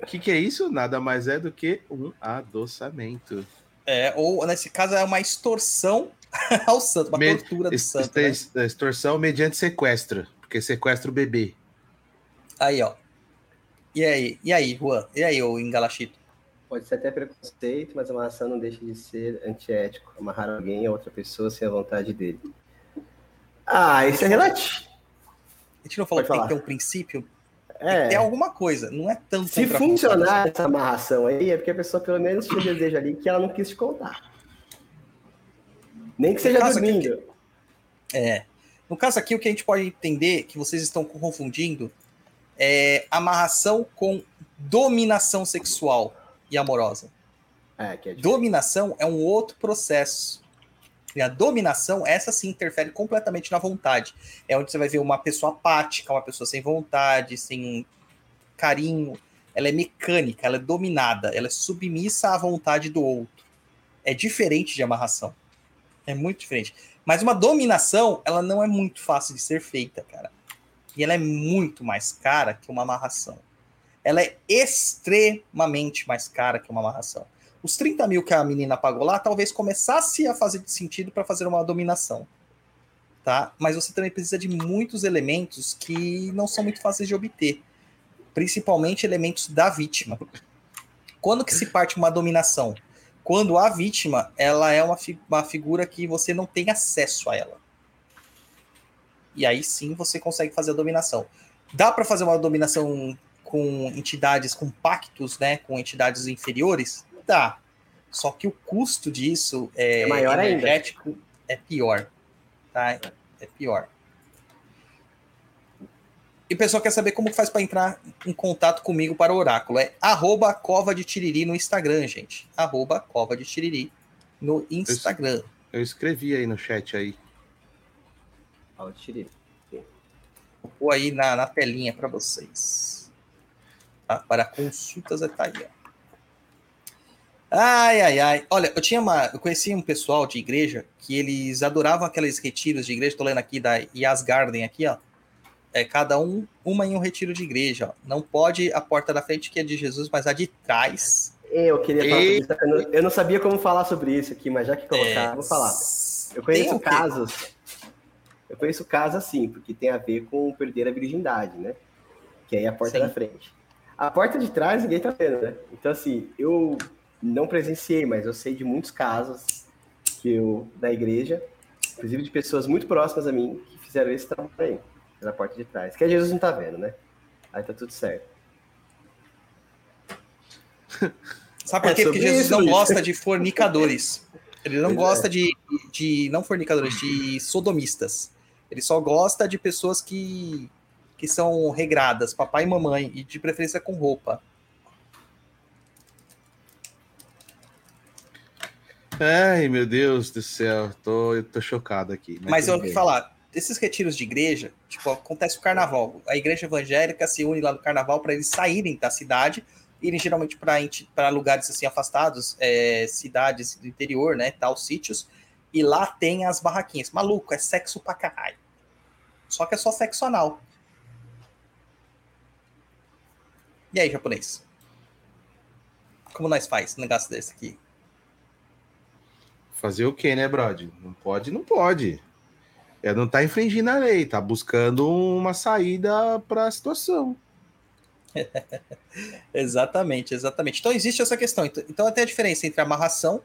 O que, que é isso? Nada mais é do que um adoçamento. É, ou nesse caso é uma extorsão ao santo, uma Me- tortura do Ex- santo. né? ex- Extorsão mediante sequestro, porque sequestra o bebê. Aí, ó. E aí, e aí, Juan? E aí, ô Engalachito? Pode ser até preconceito, mas a amarração não deixa de ser antiético. Amarrar alguém a outra pessoa sem a vontade dele. Ah, isso é relativo. A gente não falou Pode que tem falar. que ter um princípio? Tem É. que ter alguma coisa, não é tanto Se funcionar essa amarração aí, é porque a pessoa pelo menos tinha um desejo ali que ela não quis te contar. Nem que seja dormindo. É. No caso aqui, o que a gente pode entender que vocês estão confundindo é amarração com dominação sexual e amorosa. É, que é. Dominação é um outro processo. E a dominação, essa sim interfere completamente na vontade. É onde você vai ver uma pessoa apática, uma pessoa sem vontade, sem carinho. Ela é mecânica, ela é dominada, ela é submissa à vontade do outro. É diferente de amarração. É muito diferente. Mas uma dominação, ela não é muito fácil de ser feita, cara. E ela é muito mais cara que uma amarração. Ela é extremamente mais cara que uma amarração. Os 30 mil que a menina pagou lá talvez começasse a fazer sentido para fazer uma dominação. Tá? Mas você também precisa de muitos elementos que não são muito fáceis de obter. Principalmente elementos da vítima. Quando que se parte uma dominação? Quando a vítima ela é uma, fi- uma figura que você não tem acesso a ela. E aí sim você consegue fazer a dominação. Dá para fazer uma dominação com entidades, com pactos, né, com entidades inferiores? Dá. Só que o custo disso é, É maior ainda. energético é pior, tá? É pior. E o pessoal quer saber como faz para entrar em contato comigo para o oráculo. É arroba cova de tiriri no Instagram, gente. Arroba cova de tiriri no Instagram. Eu escrevi aí no chat aí. Ó, eu tirei. Ou aí na, na telinha para vocês. Tá? Para consultas é tá aí, ó. Ai, ai, ai. Olha, eu tinha uma. Eu conheci um pessoal de igreja que eles adoravam aqueles retiros de igreja. Tô lendo aqui da Yas Garden aqui, ó. É, cada um, uma em um retiro de igreja. Ó. Não pode a porta da frente que é de Jesus, mas a de trás. Eu queria falar Ei. sobre isso, eu não- eu não sabia como falar sobre isso aqui, mas já que colocar, É, vou falar. Eu tem conheço casos. Eu conheço casos assim, porque tem a ver com perder a virgindade, né? Que aí é a porta Sim. da frente. A porta de trás ninguém tá vendo, né? Então, assim, eu não presenciei, mas eu sei de muitos casos que eu, da igreja, inclusive de pessoas muito próximas a mim, que fizeram esse trabalho aí, pela porta de trás. Que a Jesus não tá vendo, né? Aí tá tudo certo. Sabe por É quê? Porque sobre Jesus isso, não gosta de fornicadores. Ele não Pois é. gosta de, de. Não fornicadores, de sodomistas. Ele só gosta de pessoas que, que são regradas, papai e mamãe, e de preferência com roupa. Ai, meu Deus do céu, tô, eu tô chocado aqui. Mas eu vou te bem. falar, esses retiros de igreja, tipo, acontece o carnaval. A igreja evangélica se une lá no carnaval para eles saírem da cidade, irem geralmente para lugares assim afastados, é, cidades do interior, né, tal, sítios, e lá tem as barraquinhas. Maluco, é sexo pra caralho. Só que é só sexo anal. E aí, japonês? Como nós faz um negócio desse aqui? Fazer o quê, né, Brody? Não pode, não pode. É, não tá infringindo a lei, tá buscando uma saída para a situação. Exatamente, exatamente. Então existe essa questão. Então, Então tem a diferença entre amarração,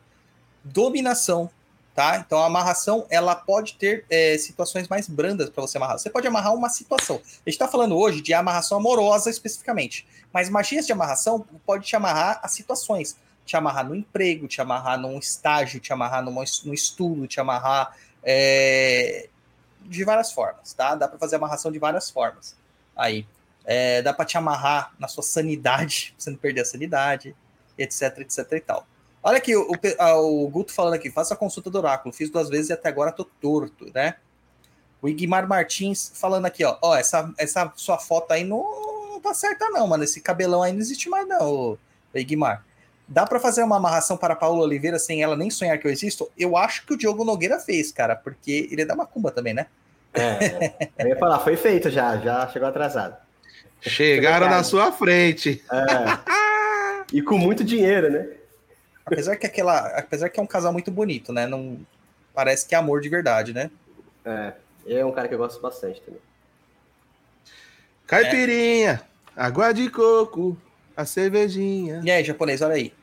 dominação, tá? Então a amarração ela pode ter é, situações mais brandas para você amarrar. Você pode amarrar uma situação. A gente está falando hoje de amarração amorosa especificamente, mas magias de amarração pode te amarrar a situações. Te amarrar no emprego, te amarrar num estágio, te amarrar numa, num estudo, te amarrar é, de várias formas, tá? Dá para fazer amarração de várias formas. Aí. É, dá para te amarrar na sua sanidade, pra você não perder a sanidade, etc, etc e tal. Olha aqui, o, o, ah, o Guto falando aqui, faça a consulta do oráculo, fiz duas vezes e até agora tô torto, né? O Igmar Martins falando aqui, ó, ó, essa, essa sua foto aí não, não tá certa não, mano, esse cabelão aí não existe mais não, ô Igmar. Dá para fazer uma amarração para Paula Oliveira sem ela nem sonhar que eu existo? Eu acho que o Diogo Nogueira fez, cara, porque ele é da Macumba também, né? É, eu ia falar, foi feito já, já chegou atrasado. Chegaram na sua frente. É. E com muito dinheiro, né? Apesar que aquela, apesar que é um casal muito bonito, né? Não parece que é amor de verdade, né? É. Ele é um cara que eu gosto bastante também. Caipirinha, água de coco, a cervejinha. E aí, japonês, olha aí.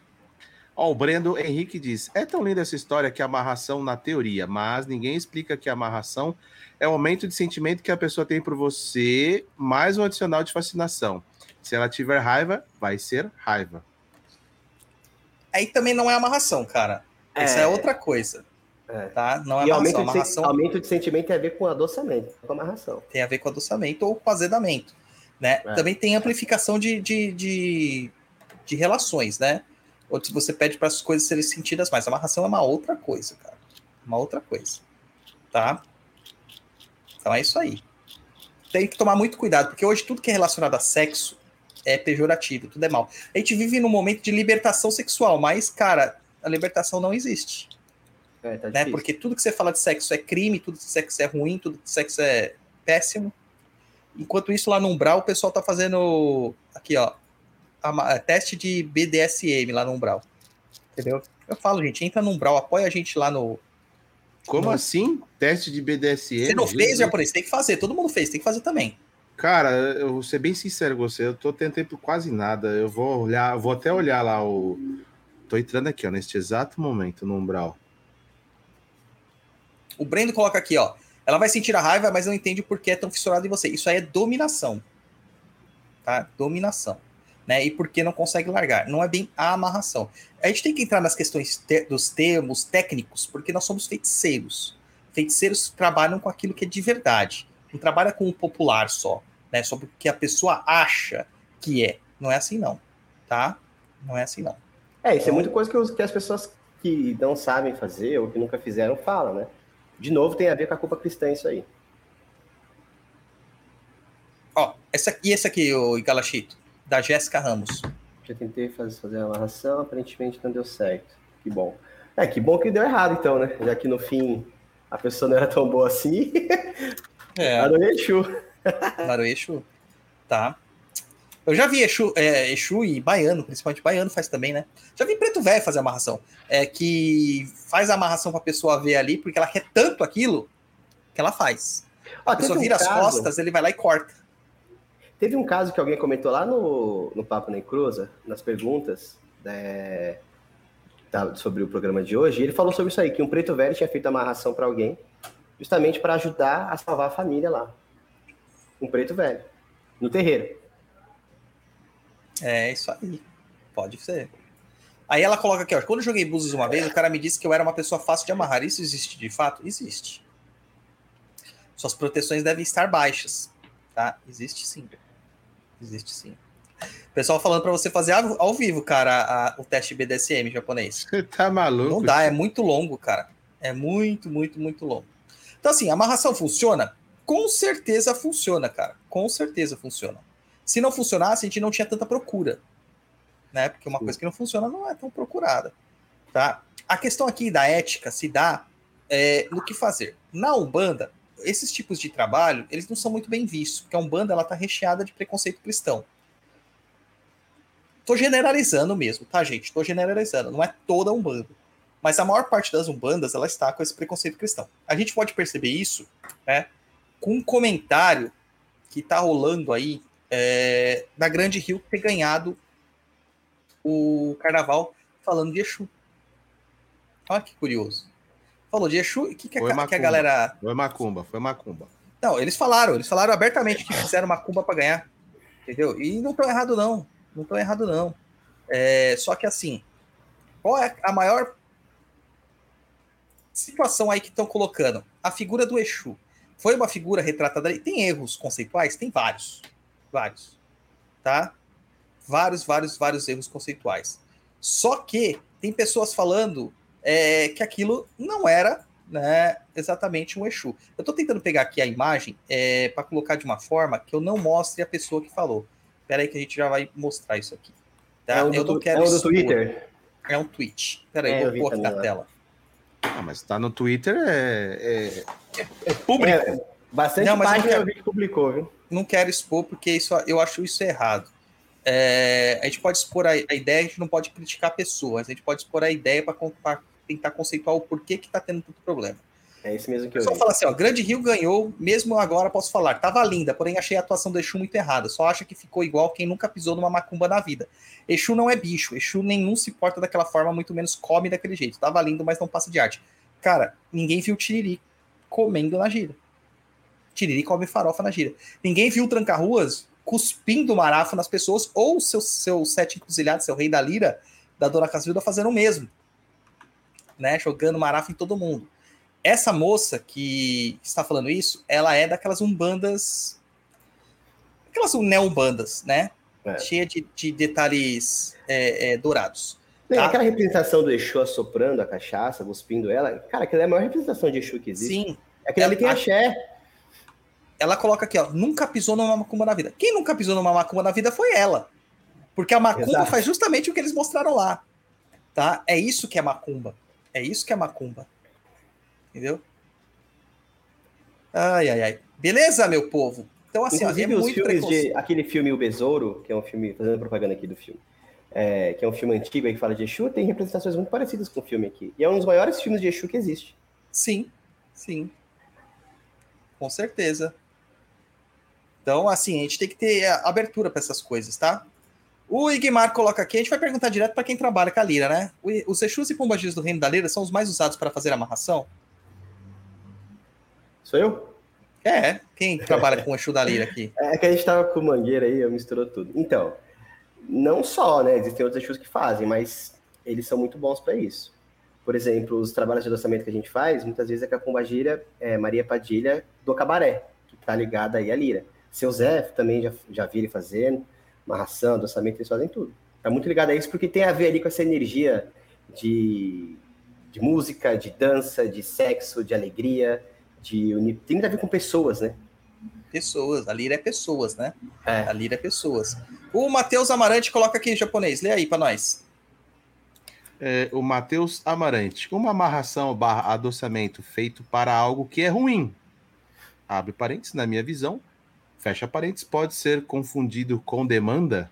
Ó, o Brendo Henrique diz: É tão linda essa história que a amarração na teoria, mas ninguém explica que a amarração é o aumento de sentimento que a pessoa tem por você, mais um adicional de fascinação. Se ela tiver raiva, vai ser raiva. Aí também não é amarração, cara. Isso é, outra coisa. É. Tá? Não é E amarração. aumento de, sen- Amarração aumento de sentimento tem a ver com adoçamento, com amarração. tem a ver com adoçamento ou com azedamento. Né? É. Também tem amplificação de, de, de, de relações, né? Ou se você pede para as coisas serem sentidas mais. Amarração é uma outra coisa, cara. Uma outra coisa. Tá? Então é isso aí. Tem que tomar muito cuidado, porque hoje tudo que é relacionado a sexo é pejorativo, tudo é mal. A gente vive num momento de libertação sexual, mas, cara, a libertação não existe. É, tá né? Porque tudo que você fala de sexo é crime, tudo que sexo é ruim, tudo que sexo é péssimo. Enquanto isso, lá no Umbral, o pessoal tá fazendo aqui, ó, a- a- teste de BDSM lá no Umbral. Entendeu? Eu falo, gente, entra no Umbral, apoia a gente lá no. Como Não. assim? Teste de BDSM? Você não fez, japonês? Tem que fazer, todo mundo fez, tem que fazer também. Cara, eu vou ser bem sincero com você, eu tô tendo tempo quase nada. Eu vou olhar, vou até olhar lá o. Tô entrando aqui, ó, neste exato momento no Umbral. O Brendo coloca aqui, ó. Ela vai sentir a raiva, mas não entende por que é tão fissurado em você. Isso aí é dominação. Tá? Dominação. Né? E por que não consegue largar? Não é bem a amarração. A gente tem que entrar nas questões te- dos termos técnicos, porque nós somos feiticeiros. Feiticeiros trabalham com aquilo que é de verdade. Não trabalha com o popular só, né? Sobre o que a pessoa acha que é. Não é assim, não. Tá? Não é assim, não. É, isso é muita coisa que, os- que as pessoas que não sabem fazer ou que nunca fizeram falam, né? De novo, tem a ver com a culpa cristã isso aí. Ó, essa, e esse aqui, o Galachito, da Jéssica Ramos. Já tentei fazer, fazer a amarração, aparentemente não deu certo. Que bom. É, que bom que deu errado então, né? Já que no fim a pessoa não era tão boa assim. É. Exu. Narueixo, tá. Eu já vi Exu, é, Exu e Baiano, principalmente Baiano faz também, né? Já vi Preto Velho fazer amarração. É que faz a amarração pra pessoa ver ali, porque ela quer tanto aquilo que ela faz. Ó, A pessoa um vira as caso- costas, ele vai lá e corta. Teve um caso que alguém comentou lá no, no Papo na Encruza, nas perguntas né, da- sobre o programa de hoje, e ele falou sobre isso aí, que um preto velho tinha feito amarração para alguém, justamente para ajudar a salvar a família lá. Um preto velho, no terreiro. É isso aí. Pode ser. Aí ela coloca aqui, ó. Quando eu joguei Búzios uma vez, o cara me disse que eu era uma pessoa fácil de amarrar. Isso existe de fato? Existe. Suas proteções devem estar baixas. Tá? Existe sim. Existe sim. Pessoal falando pra você fazer ao ao vivo, cara, a- o teste BDSM japonês. Você tá maluco? Não dá, é muito longo, cara. É muito, muito, muito longo. Então, assim, a amarração funciona? Com certeza funciona, cara. Com certeza funciona. Se não funcionasse, a gente não tinha tanta procura. Né? Porque uma coisa que não funciona não é tão procurada. Tá? A questão aqui da ética se dá é, no que fazer. Na Umbanda, esses tipos de trabalho, eles não são muito bem vistos, porque a Umbanda ela tá recheada de preconceito cristão. Tô generalizando mesmo, tá, gente? Tô generalizando. Não é toda a Umbanda. Mas a maior parte das Umbandas, ela está com esse preconceito cristão. A gente pode perceber isso, né? Com um comentário que tá rolando aí é, da Grande Rio ter ganhado o carnaval falando de Exu. Olha que curioso. Falou de Exu e que, que, a, que a macumba. galera Foi macumba, foi macumba. não, eles falaram, eles falaram abertamente que fizeram uma cumba para ganhar. Entendeu? E não estão errado, não. Não estão errado, não. É, só que assim, qual é a maior situação aí que estão colocando? A figura do Exu. Foi uma figura retratada ali. Tem erros conceituais? Tem vários. Vários. Tá? Vários, vários, vários erros conceituais. Só que tem pessoas falando é, que aquilo não era né, exatamente um Exu. Eu estou tentando pegar aqui a imagem é, para colocar de uma forma que eu não mostre a pessoa que falou. Espera aí que a gente já vai mostrar isso aqui. Tá? é um eu do, não quero é um do. Twitter. É um tweet. Espera aí, É, vou pôr aqui na tela. Ah, mas tá no Twitter, é, é, é público. É, bastante Não, mas eu página quero- eu vi que publicou, viu? Não quero expor porque isso, eu acho isso errado. É, a gente pode expor a, a ideia, a gente não pode criticar pessoas, a gente pode expor a ideia para tentar conceituar o porquê que está tendo tanto problema. É isso mesmo que eu vi. fala assim, ó, Grande Rio ganhou, mesmo agora posso falar, tava linda, porém achei a atuação do Exu muito errada, só acha que ficou igual quem nunca pisou numa macumba na vida. Exu não é bicho, Exu nenhum se porta daquela forma, muito menos come daquele jeito. Tava lindo, mas não passa de arte. Cara, ninguém viu Tiriri comendo na gira. Tiriri come farofa na gira. Ninguém viu o Tranca-Ruas cuspindo marafo nas pessoas, ou seu, seu sete encruzilhado, seu rei da lira, da Dona Casilda, fazendo o mesmo. Né? Jogando marafo em todo mundo. Essa moça que está falando isso, ela é daquelas umbandas. Aquelas neumbandas, né? É. Cheia de, de detalhes é, é, dourados. Não, Tá. Aquela representação do Exu assoprando a cachaça, cuspindo ela, cara, aquela é a maior representação de Exu que existe. Sim, Aquele ali tem A- axé. Ela coloca aqui, ó, nunca pisou numa macumba na vida. Quem nunca pisou numa macumba na vida foi ela. Porque a macumba Exato. faz justamente o que eles mostraram lá. Tá? É isso que é macumba. É isso que é macumba. Entendeu? Ai, ai, ai. Beleza, meu povo? Então, assim, ó, é Inclusive, os filmes de. Aquele filme O Besouro, que é um filme. Fazendo propaganda aqui do filme. é, que é um filme antigo aí que fala de Exu, tem representações muito parecidas com o filme aqui. E é um dos maiores filmes de Exu que existe. Sim, sim. Com certeza. Então, assim, a gente tem que ter a- abertura para essas coisas, tá? O Igmar coloca aqui, a gente vai perguntar direto para quem trabalha com a lira, né? Os Exus e Pombagirs do Reino da Lira são os mais usados para fazer amarração? Sou eu? É, quem trabalha com o Exu da Lira aqui? É que a gente tava com mangueira aí, eu misturou tudo. Então, não só, né? Existem outros Exus que fazem, mas eles são muito bons para isso. Por exemplo, os trabalhos de adoçamento que a gente faz, muitas vezes é com a pombagira é, Maria Padilha do Cabaré, que tá ligada aí à lira. Seu Zé também já, já vi ele fazendo, amarração, adoçamento, eles fazem tudo. Tá muito ligado a isso porque tem a ver ali com essa energia de, de música, de dança, de sexo, de alegria, de uni... tem muito a ver com pessoas, né? Pessoas, a Lira é pessoas, né? É. A Lira é pessoas. O Matheus Amarante coloca aqui em japonês, lê aí para nós. É, o Matheus Amarante. Uma amarração barra adoçamento feito para algo que é ruim. Abre parênteses, na minha visão, fecha parênteses, pode ser confundido com demanda?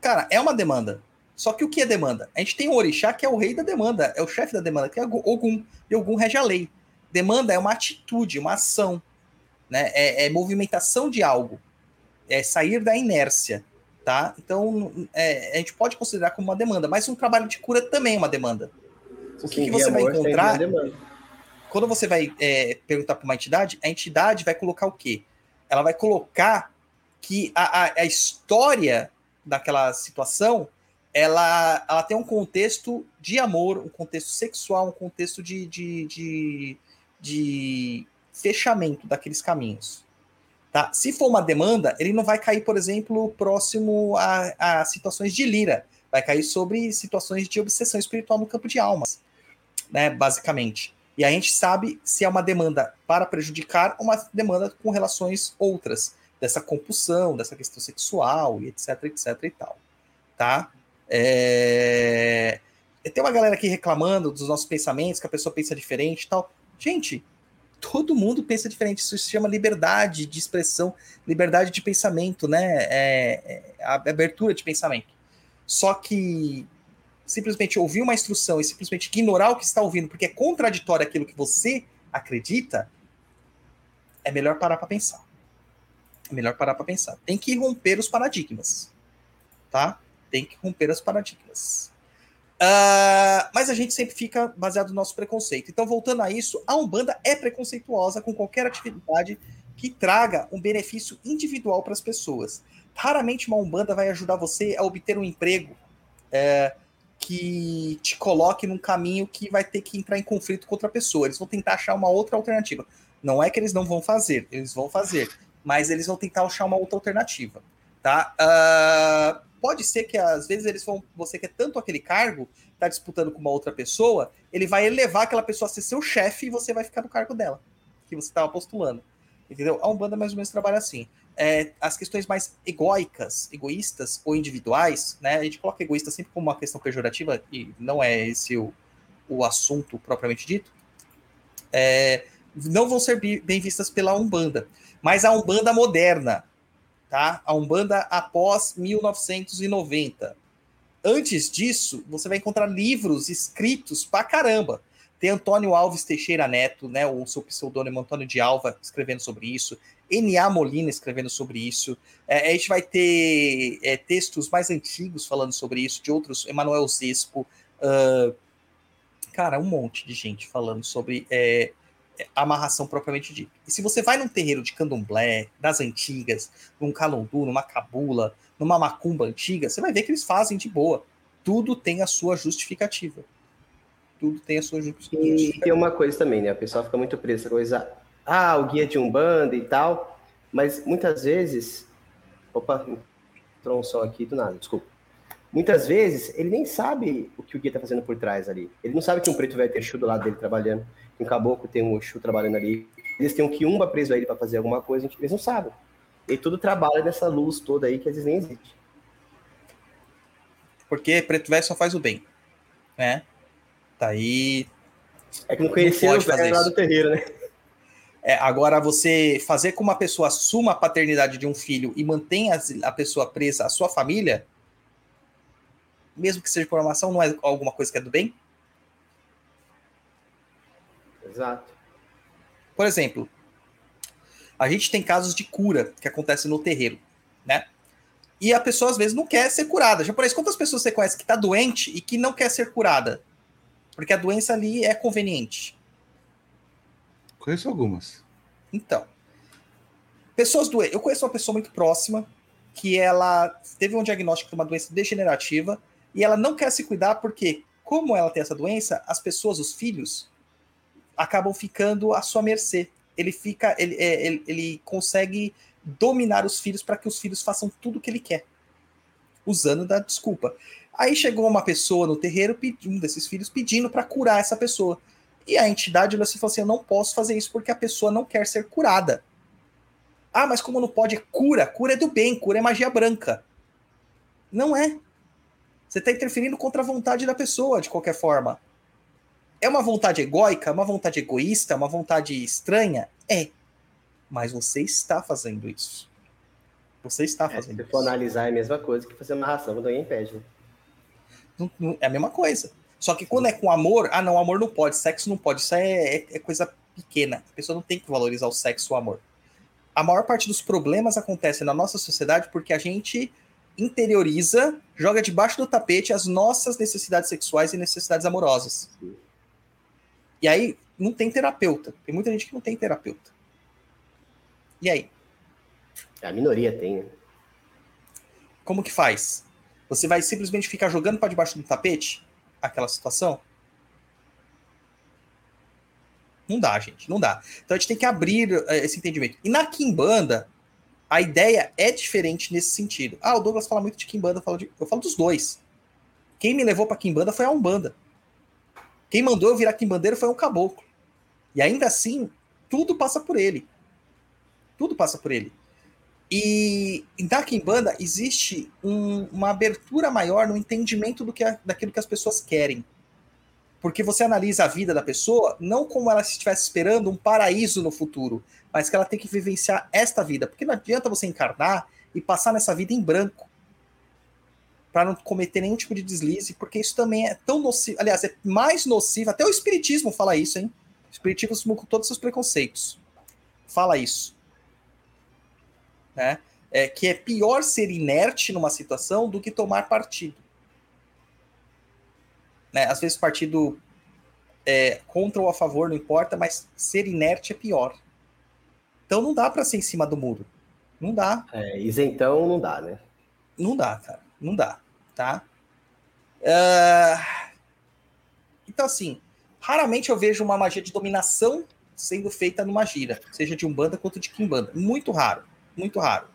Cara, é uma demanda. Só que o que é demanda? A gente tem o orixá que é o rei da demanda, é o chefe da demanda, que é Ogum. E Ogum rege a lei. Demanda é uma atitude, uma ação. Né? É, é movimentação de algo. É sair da inércia. Tá? Então, é, a gente pode considerar como uma demanda, mas um trabalho de cura também é uma demanda. O que, que você vai encontrar? Quando você vai é, perguntar para uma entidade, a entidade vai colocar o quê? Ela vai colocar que a, a, a história daquela situação ela, ela tem um contexto de amor, um contexto sexual, um contexto de, de, de, de fechamento daqueles caminhos. Tá? Se for uma demanda, ele não vai cair, por exemplo, próximo a, a situações de lira, vai cair sobre situações de obsessão espiritual no campo de almas, né, basicamente. E a gente sabe se é uma demanda para prejudicar ou uma demanda com relações outras, dessa compulsão, dessa questão sexual, e etc, etc e tal. Tá? É... Tem uma galera aqui reclamando dos nossos pensamentos, que a pessoa pensa diferente e tal. Gente, todo mundo pensa diferente. Isso se chama liberdade de expressão, liberdade de pensamento, né? É, é, abertura de pensamento. Só que simplesmente ouvir uma instrução e simplesmente ignorar o que está ouvindo, porque é contraditório aquilo que você acredita, é melhor parar para pensar. É melhor parar para pensar. Tem que romper os paradigmas, tá? Tem que romper os paradigmas. Uh, mas a gente sempre fica baseado no nosso preconceito. Então, voltando a isso, a Umbanda é preconceituosa com qualquer atividade que traga um benefício individual para as pessoas. Raramente uma Umbanda vai ajudar você a obter um emprego é, que te coloque num caminho que vai ter que entrar em conflito com outra pessoa. Eles vão tentar achar uma outra alternativa. Não é que eles não vão fazer, eles vão fazer, mas eles vão tentar achar uma outra alternativa. Tá? Uh, pode ser que às vezes eles vão, você quer tanto aquele cargo, tá disputando com uma outra pessoa, ele vai elevar aquela pessoa a ser seu chefe e você vai ficar no cargo dela, que você estava postulando. Entendeu? A Umbanda mais ou menos trabalha assim. É, as questões mais egóicas, egoístas ou individuais, né? A gente coloca egoísta sempre como uma questão pejorativa e não é esse o, o assunto propriamente dito. É, não vão ser bem vistas pela Umbanda. Mas a Umbanda moderna, tá? A Umbanda após 1990. Antes disso, você vai encontrar livros escritos pra caramba. Tem Antônio Alves Teixeira Neto, né, o seu pseudônimo Antônio de Alva, escrevendo sobre isso. N.A. Molina escrevendo sobre isso. É, a gente vai ter é, textos mais antigos falando sobre isso, de outros, Emanuel Zespo. Uh, cara, um monte de gente falando sobre é, amarração propriamente dita. E se você vai num terreiro de candomblé, das antigas, num calundu, numa cabula, numa macumba antiga, você vai ver que eles fazem de boa. Tudo tem a sua justificativa. Tudo tem a sua justificativa. E tem uma coisa também, né? A pessoa fica muito presa coisa. Ah, o guia de Umbanda e tal. Mas muitas vezes. Opa, entrou um som aqui do nada, desculpa. Muitas vezes ele nem sabe o que o guia está fazendo por trás ali. Ele não sabe que um preto vai ter Exu do lado dele trabalhando um caboclo tem um Exu trabalhando ali, eles têm um quiumba preso aí para fazer alguma coisa, eles não sabem. E tudo trabalha nessa luz toda aí que às vezes nem existe. Porque preto velho só faz o bem, né? Tá aí. É que não conhecia o velho lá do terreiro, né? É, agora, você fazer com uma pessoa assuma a paternidade de um filho e mantenha a pessoa presa à sua família, mesmo que seja por não é alguma coisa que é do bem? Exato. Por exemplo, a gente tem casos de cura que acontecem no terreiro, né? E a pessoa às vezes não quer ser curada. Já por isso, quantas pessoas você conhece que está doente e que não quer ser curada? Porque a doença ali é conveniente. Conheço algumas. Então, pessoas doentes. Eu conheço uma pessoa muito próxima que ela teve um diagnóstico de uma doença degenerativa e ela não quer se cuidar porque, como ela tem essa doença, as pessoas, os filhos, acabam ficando à sua mercê. Ele fica, ele, é, ele, ele consegue dominar os filhos para que os filhos façam tudo o que ele quer, usando da desculpa. Aí chegou uma pessoa no terreiro, um desses filhos, pedindo para curar essa pessoa. E a entidade olhou assim e falou assim: Eu não posso fazer isso porque a pessoa não quer ser curada. Ah, mas como não pode? Cura. Cura é do bem, cura é magia branca. Não é. Você está interferindo contra a vontade da pessoa, de qualquer forma. É uma vontade egóica, uma vontade egoísta, uma vontade estranha? É. Mas você está fazendo isso. Você está É, se fazendo você isso. for analisar, é a mesma coisa que fazer amarração quando alguém pede. Né? É a mesma coisa. Só que quando é com amor, ah, não, amor não pode, sexo não pode. Isso é, é- é coisa pequena. A pessoa não tem que valorizar o sexo ou o amor. A maior parte dos problemas acontece na nossa sociedade porque a gente interioriza, joga debaixo do tapete as nossas necessidades sexuais e necessidades amorosas. E aí não tem terapeuta. Tem muita gente que não tem terapeuta. E aí? A minoria tem, né? Como que faz? Você vai simplesmente ficar jogando para debaixo do tapete aquela situação? Não dá, gente, não dá. Então a gente tem que abrir eh, esse entendimento. E na Kimbanda, a ideia é diferente nesse sentido. Ah, o Douglas fala muito de Kimbanda, eu falo, de- eu falo dos dois. Quem me levou para Kimbanda foi a Umbanda. Quem mandou eu virar Kimbandeiro foi um caboclo. E ainda assim, tudo passa por ele. Tudo passa por ele. E na Kimbanda existe um- uma abertura maior no entendimento do que a- daquilo que as pessoas querem. Porque você analisa a vida da pessoa não como ela estivesse esperando um paraíso no futuro, mas que ela tem que vivenciar esta vida. Porque não adianta você encarnar e passar nessa vida em branco para não cometer nenhum tipo de deslize, porque isso também é tão nocivo. Aliás, é mais nocivo. Até o Espiritismo fala isso, hein? O Espiritismo, com todos os seus preconceitos, fala isso né? É, que é pior ser inerte numa situação do que tomar partido. Né? Às vezes partido é, contra ou a favor, não importa, mas ser inerte é pior. Então não dá para ser em cima do muro. Não dá. É, isentão não dá, né? Não dá, cara. Não dá, tá? Ah, Então, assim, raramente eu vejo uma magia de dominação sendo feita numa gira, seja de Umbanda quanto de Kimbanda. Muito raro, muito raro.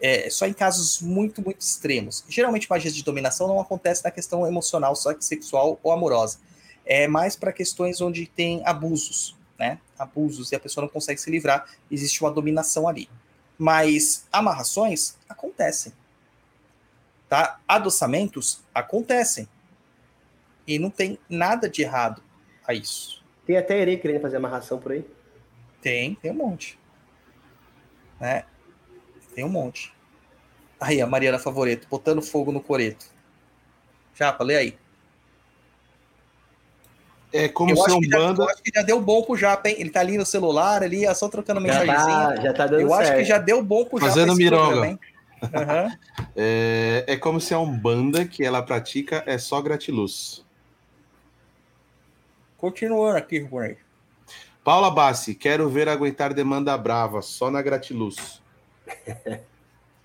É, só em casos muito, muito extremos. Geralmente, magias de dominação não acontece na questão emocional, só que sexual ou amorosa. É mais para questões onde tem abusos, né? Abusos e a pessoa não consegue se livrar, existe uma dominação ali. Mas amarrações acontecem tá? Adoçamentos acontecem. E não tem nada de errado a isso. Tem até herê querendo fazer amarração por aí. Tem, tem um monte. Né? Tem um monte. Aí, a Mariana Favoreto, botando fogo no coreto. Japa, lê aí. É como eu, que já, Umbanda. eu acho que já deu bom pro Japa, hein? Ele tá ali no celular, ali, é só trocando Já mensagenzinha. tá, já tá dando eu certo. acho que já deu bom pro Japa. Fazendo mironga. programa? Aham. É, é como se a Umbanda que ela pratica é só gratiluz. Continuando aqui, Rubinei. Paula Bassi, quero ver aguentar demanda brava, só na gratiluz.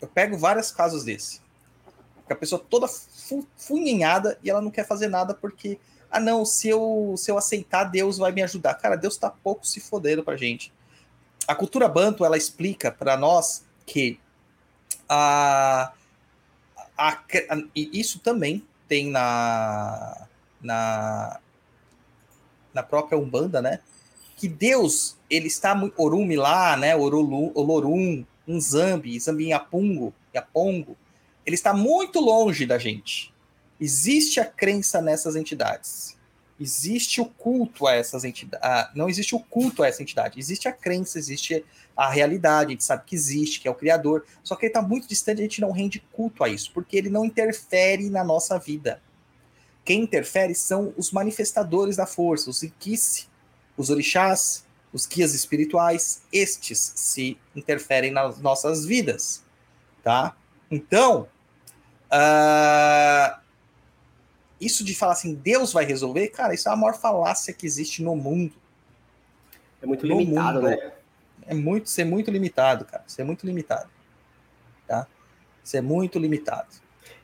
Eu pego vários casos desse. Que a pessoa toda fu- funhinhada e ela não quer fazer nada porque, ah, não, se eu, se eu aceitar, Deus vai me ajudar. Cara, Deus tá pouco se fodendo pra gente. A cultura banto, ela explica para nós que a, a, a- isso também tem na, na, na própria Umbanda, né? Que Deus, ele está muito. Lá, né? Orolu, Olorum, Nzambi, Zambiapungo, Yapongo, ele está muito longe da gente. Existe a crença nessas entidades. Existe o culto a essas entidades. Não existe o culto a essa entidade. Existe a crença, existe a realidade. A gente sabe que existe, que é o Criador. Só que ele está muito distante, a gente não rende culto a isso, porque ele não interfere na nossa vida. Quem interfere são os manifestadores da força, os Ikice, os orixás, os guias espirituais, estes se interferem nas nossas vidas, tá? Então, ah, isso de falar assim, Deus vai resolver, cara, isso é a maior falácia que existe no mundo. É muito No limitado, mundo. né? É muito, ser muito limitado, cara. Ser muito limitado, tá? Ser muito limitado.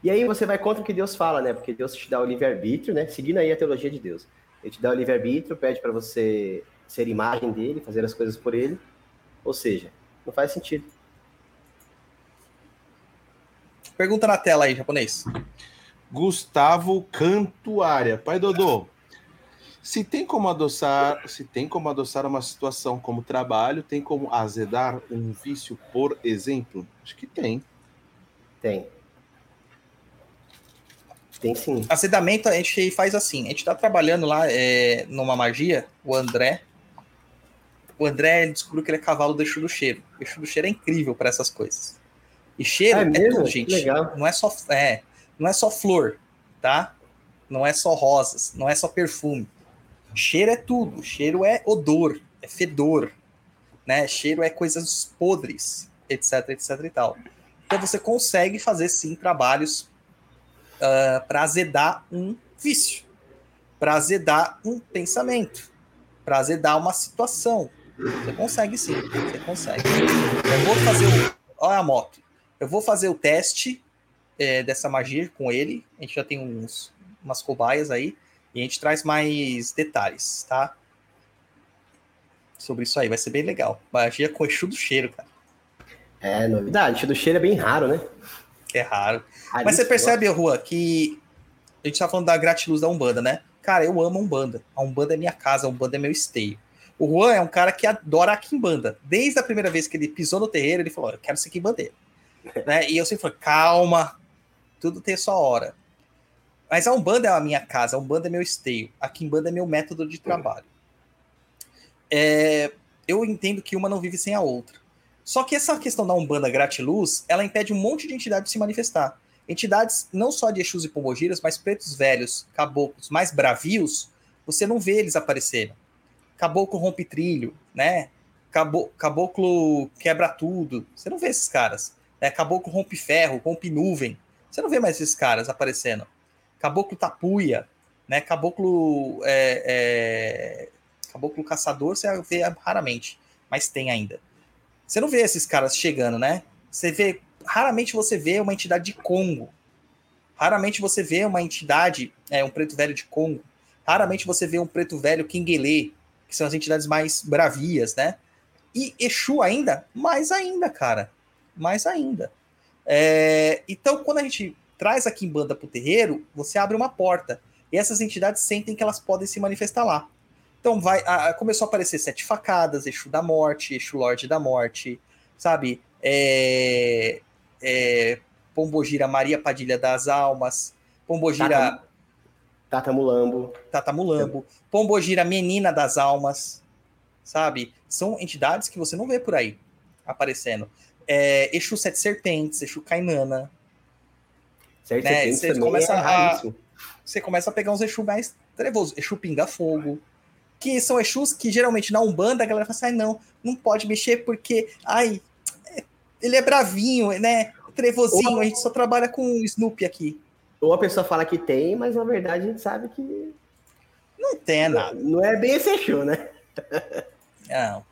E aí você vai contra o que Deus fala, né? Porque Deus te dá o livre-arbítrio, né? Seguindo aí a teologia de Deus. Ele te dá o livre-arbítrio, pede para você ser imagem dele, fazer as coisas por ele. Ou seja, não faz sentido. Pergunta na tela aí, japonês. Gustavo Cantuária. Pai Dodô, se tem como adoçar, se tem como adoçar uma situação como trabalho, tem como azedar um vício, por exemplo? Acho que tem. Tem. Tem sim. Acedamento a gente faz assim. A gente tá trabalhando lá é, numa magia, o André. O André ele descobriu que ele é cavalo do Exu do Cheiro. O Exu do Cheiro é incrível para essas coisas. E cheiro É é, tudo, gente. legal. Não é só é, não é só flor, tá? Não é só rosas, não é só perfume. Cheiro é tudo. Cheiro é odor, é fedor, né? Cheiro é coisas podres, etc, etc e tal. Então você consegue fazer sim trabalhos para azedar um vício, para azedar um pensamento, para azedar uma situação. Você consegue sim, você consegue. Eu vou fazer o. Olha a moto. Eu vou fazer o teste é, dessa magia com ele. A gente já tem uns, umas cobaias aí. E a gente traz mais detalhes, tá? Sobre isso aí, vai ser bem legal. Magia com Exu do cheiro, cara. É novidade. O do cheiro é bem raro, né? É raro. Mas você percebe, Juan, que a gente tá falando da gratiluz da Umbanda, né? Cara, eu amo a Umbanda. A Umbanda é minha casa, a Umbanda é meu esteio. O Juan é um cara que adora a Kimbanda. Desde a primeira vez que ele pisou no terreiro, ele falou: Eu quero ser Kimbandeiro. né? E eu sempre falei: Calma, tudo tem sua hora. Mas a Umbanda é a minha casa, a Umbanda é meu esteio, a Kimbanda é meu método de trabalho. É, eu entendo que uma não vive sem a outra. Só que essa questão da Umbanda gratiluz, ela impede um monte de entidades de se manifestar. Entidades não só de Exus e Pombogiras, mas pretos velhos, caboclos mais bravios, você não vê eles aparecendo. Caboclo rompe trilho, né? Cabo- Caboclo quebra tudo. Você não vê esses caras. Né? Caboclo rompe ferro, rompe nuvem. Você não vê mais esses caras aparecendo. Caboclo tapuia, né? Caboclo é, é, caboclo caçador você vê raramente, mas tem ainda. Você não vê esses caras chegando, né? Você vê raramente você vê uma entidade de Congo. Raramente você vê uma entidade, é, um preto velho de Congo. Raramente você vê um preto velho Kinguelê, que são as entidades mais bravias, né? E Exu ainda, mais ainda, cara. Mais ainda. É, então, quando a gente traz a Kimbanda pro terreiro, você abre uma porta. E essas entidades sentem que elas podem se manifestar lá. Então vai, a- a- começou a aparecer sete facadas, Exu da morte, Exu Lorde da morte, sabe? É, é, Pombogira Maria Padilha das Almas, Pombogira Tata, Tata Mulambo. Tata Mulambo, Pombogira Menina das Almas, sabe? São entidades que você não vê por aí aparecendo. É, Exu Sete Serpentes, Exu Cainana. Certo? Né, Serpentes você também começa é a-. Você começa a pegar uns Exu mais trevosos. Exu Pinga Fogo. Que são Exus que geralmente na Umbanda a galera fala assim, ai não, não pode mexer porque, ai, é- ele é bravinho, né? Trevozinho, a gente só trabalha com o Snoopy aqui. Ou a pessoa fala que tem, mas na verdade a gente sabe que Não tem nada. não é bem esse show, né? Não.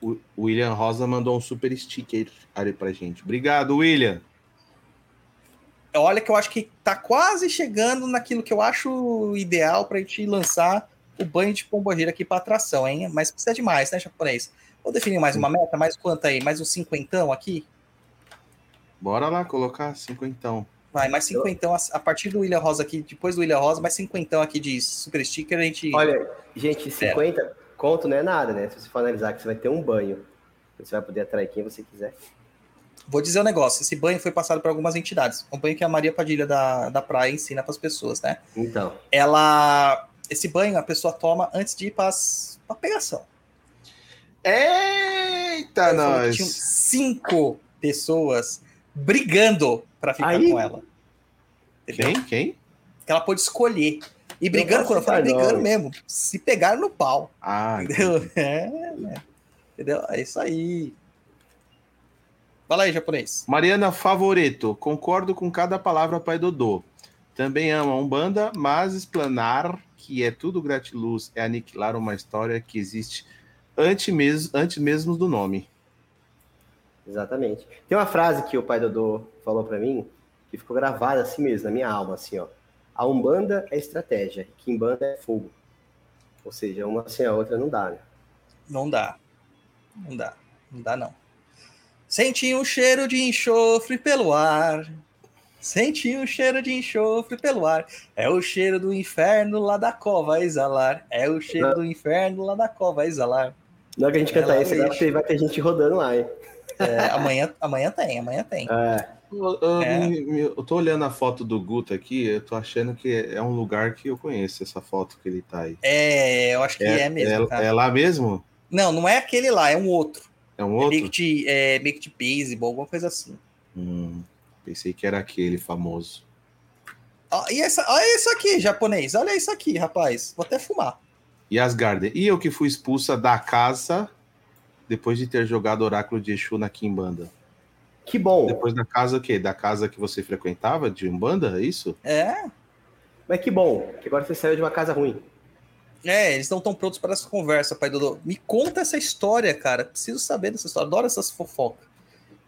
O o William Rosa mandou um super sticker ali pra gente. Obrigado, William. Olha que eu acho que tá quase chegando naquilo que eu acho ideal pra gente lançar o banho de pombogira aqui pra atração, hein? Mas precisa de mais, né, japonês? Vou definir mais uma meta, mais quanto aí? Mais um cinquentão aqui? Bora lá colocar cinquentão. Vai, mais cinquentão a, a partir do William Rosa aqui, depois do William Rosa, mais cinquentão aqui de super sticker, a gente... Olha, gente, 50 conto não é nada, né? Se você for analisar que você vai ter um banho. Você vai poder atrair quem você quiser. Vou dizer um negócio, esse banho foi passado por algumas entidades. Um banho que a Maria Padilha da, da praia ensina pras pessoas, né? Então, Ela... Esse banho a pessoa toma antes de ir pras, pra pegação. Eita, nós! Tinham cinco pessoas brigando pra ficar Aí- com ela. Entendeu? Quem? Quem? Que ela pôde escolher. E brigando, quando eu falo brigando mesmo, se pegaram no pau. Ah, Entendeu? É, né? Entendeu? É isso aí. Fala aí, japonês. Mariana Favoreto, concordo com cada palavra, pai Dodô. Também amo a Umbanda, mas explanar que é tudo gratiluz é aniquilar uma história que existe antes mesmo, antes mesmo do nome. Exatamente. Tem uma frase que o pai Dodô falou pra mim, que ficou gravada assim mesmo, na minha alma, assim, ó. A Umbanda é estratégia, Kimbanda é fogo. Ou seja, uma sem a outra não dá, né? Não dá. Não dá. Não dá, não. Senti um cheiro de enxofre pelo ar. Senti um cheiro de enxofre pelo ar. É o cheiro do inferno lá da cova a exalar. É o cheiro do inferno lá da cova a exalar. Na hora que a gente cantar Ela isso, vai ter gente rodando lá, hein? É, amanhã, amanhã tem, amanhã tem. É, Eu, eu- É. me- me- eu tô olhando a foto do Guto aqui, eu tô achando que é um lugar que eu conheço, essa foto que ele tá aí. É, eu acho que é, mesmo. é, cara. é lá mesmo? Não, não é aquele lá, é um outro. É um É outro? meio que de, é, meio que de beisebol, alguma coisa assim. Hum, pensei que era aquele famoso. Ó, e essa, olha isso aqui, japonês. Olha isso aqui, rapaz. Vou até fumar. E Asgarden. E eu que fui expulsa da casa depois de ter jogado Oráculo de Exu na Kimbanda. Que bom. Depois da casa o quê? Da casa que você frequentava de Umbanda, é isso? É, Mas que bom, que agora você saiu de uma casa ruim. é, eles não estão prontos para essa conversa, pai Dodô. Me conta essa história, cara. Preciso saber dessa história. Adoro essas fofocas.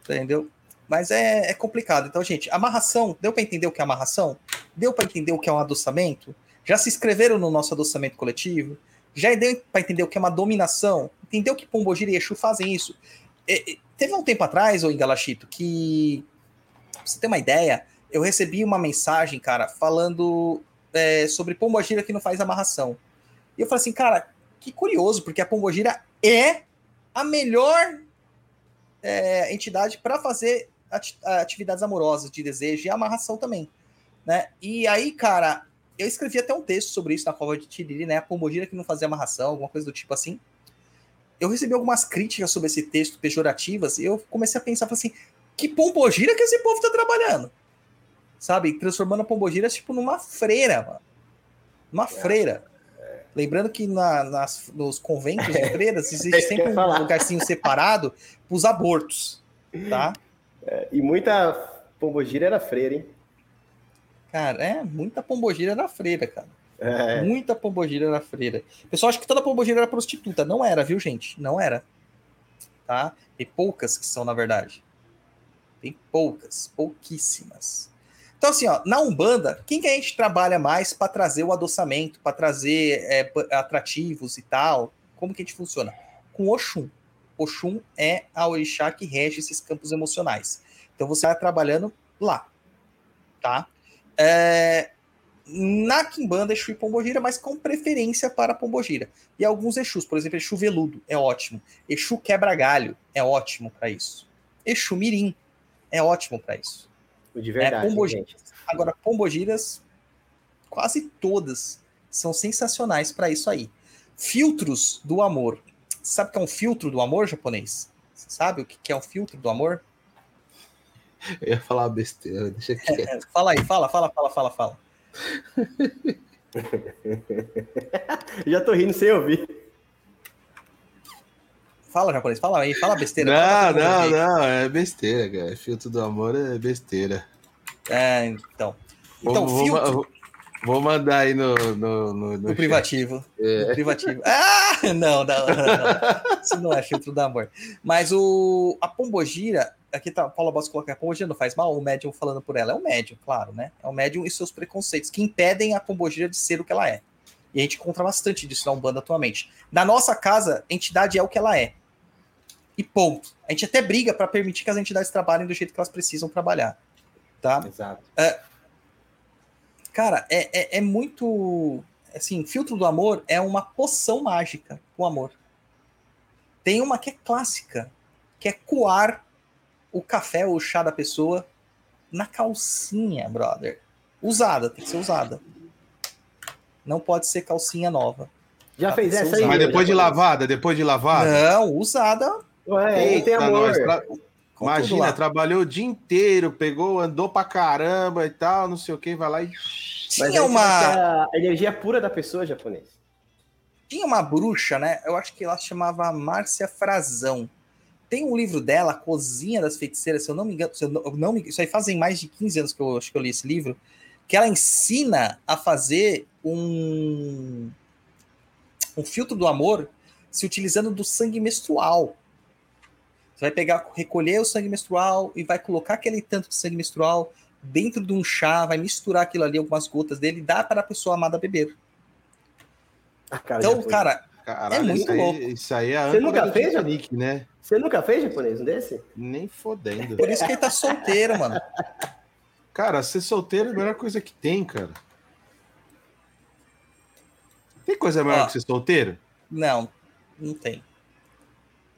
Entendeu? Mas é, é complicado. Então, gente, amarração. Deu para entender o que é amarração? Deu para entender o que é um adoçamento? Já se inscreveram no nosso adoçamento coletivo? Já deu para entender o que é uma dominação? Entendeu que Pombogira e Exu fazem isso? É, é, teve um tempo atrás, ô Engalachito, que. Pra você ter uma ideia, eu recebi uma mensagem, cara, falando é, sobre Pombogira que não faz amarração. E eu falei assim, cara, que curioso, porque a Pombogira é a melhor é, entidade para fazer ati- atividades amorosas, de desejo e amarração também. Né? E aí, cara, eu escrevi até um texto sobre isso na cova de Tiriri, né? A Pombogira que não fazia amarração, alguma coisa do tipo assim. Eu recebi algumas críticas sobre esse texto pejorativas e eu comecei a pensar assim, que pombogira que esse povo tá trabalhando? Sabe? Transformando a pombogira tipo numa freira, mano. Uma freira. Lembrando que na- nas, nos conventos de freiras existe É eu sempre um falar. lugarzinho separado para os abortos, tá? E muita pombogira era freira, hein? Cara, é muita pombogira na freira, cara. É, Muita pombogira na freira. O pessoal acha que toda pombogira era prostituta. Não era, viu, gente? Não era. Tá? Tem poucas que são, na verdade. Tem poucas, pouquíssimas. Então, assim, ó, na Umbanda, quem que a gente trabalha mais para trazer o adoçamento, para trazer é, atrativos e tal? Como que a gente funciona? Com Oxum. Oxum é a orixá que rege esses campos emocionais. Então, você vai trabalhando lá, tá? É, na Kimbanda, Exu e Pombogira, mas com preferência para Pombogira. E alguns Exus, por exemplo, Exu Veludo é ótimo. Exu Quebra-Galho é ótimo para isso. Exu Mirim é ótimo para isso. de verdade, É, gente. Agora, Pombogiras, quase todas são sensacionais para isso aí. Filtros do amor. Você sabe o que é um filtro do amor japonês? Você sabe o que é um filtro do amor? Eu ia falar uma besteira, deixa quieto. Fala aí, fala, fala, fala, fala, fala. Já tô rindo sem ouvir. Fala, japonês, fala aí, fala besteira. Não, fala não, não, é besteira, cara. Filtro do amor é besteira. É, então. Então, vou, filtro vou, vou mandar aí no, no, no, no privativo. É. No privativo. Ah, não, não, não, não. Isso não é filtro do amor. Mas o, a pombogira, aqui tá, Paula Boss coloca, a pombogira não faz mal, o médium falando por ela. É o médium, claro, né? É o médium e seus preconceitos, que impedem a pombogira de ser o que ela é. E a gente encontra bastante disso na Umbanda atualmente. Na nossa casa, a entidade é o que ela é. E ponto. A gente até briga para permitir que as entidades trabalhem do jeito que elas precisam trabalhar. Tá? Exato. Cara, é, é, é muito. Assim, filtro do amor é uma poção mágica o amor. Tem uma que é clássica, que é coar o café ou o chá da pessoa na calcinha, brother. Usada, tem que ser usada. Não pode ser calcinha nova. Já fez essa usa. aí? Mas depois de lavada, depois de lavada. Não, usada. Ué, não tem Eita, amor. nós, tra- Imagina, trabalhou o dia inteiro, pegou, andou pra caramba e tal, não sei o que, vai lá e. Mas Tinha uma. ter A energia pura da pessoa japonês. Tinha uma bruxa, né? Eu acho que ela se chamava Márcia Frazão. Tem um livro dela, Cozinha das Feiticeiras, se eu não me engano, se eu não, não me, isso aí fazem mais de 15 anos que eu acho que eu li esse livro, que ela ensina a fazer um um filtro do amor se utilizando do sangue menstrual. Você vai pegar, recolher o sangue menstrual e vai colocar aquele tanto de sangue menstrual dentro de um chá, vai misturar aquilo ali, algumas gotas dele, e dá para a pessoa amada beber. Ah, cara, Então, cara, Caralho, É muito isso aí, louco. Isso aí é a Você nunca fez, Titanic, né? Você nunca fez japonês um desse? Nem fodendo. por isso que ele tá solteiro, mano. Cara, ser solteiro é a melhor coisa que tem, cara. Tem coisa melhor Ó. que ser solteiro? Não, não tem.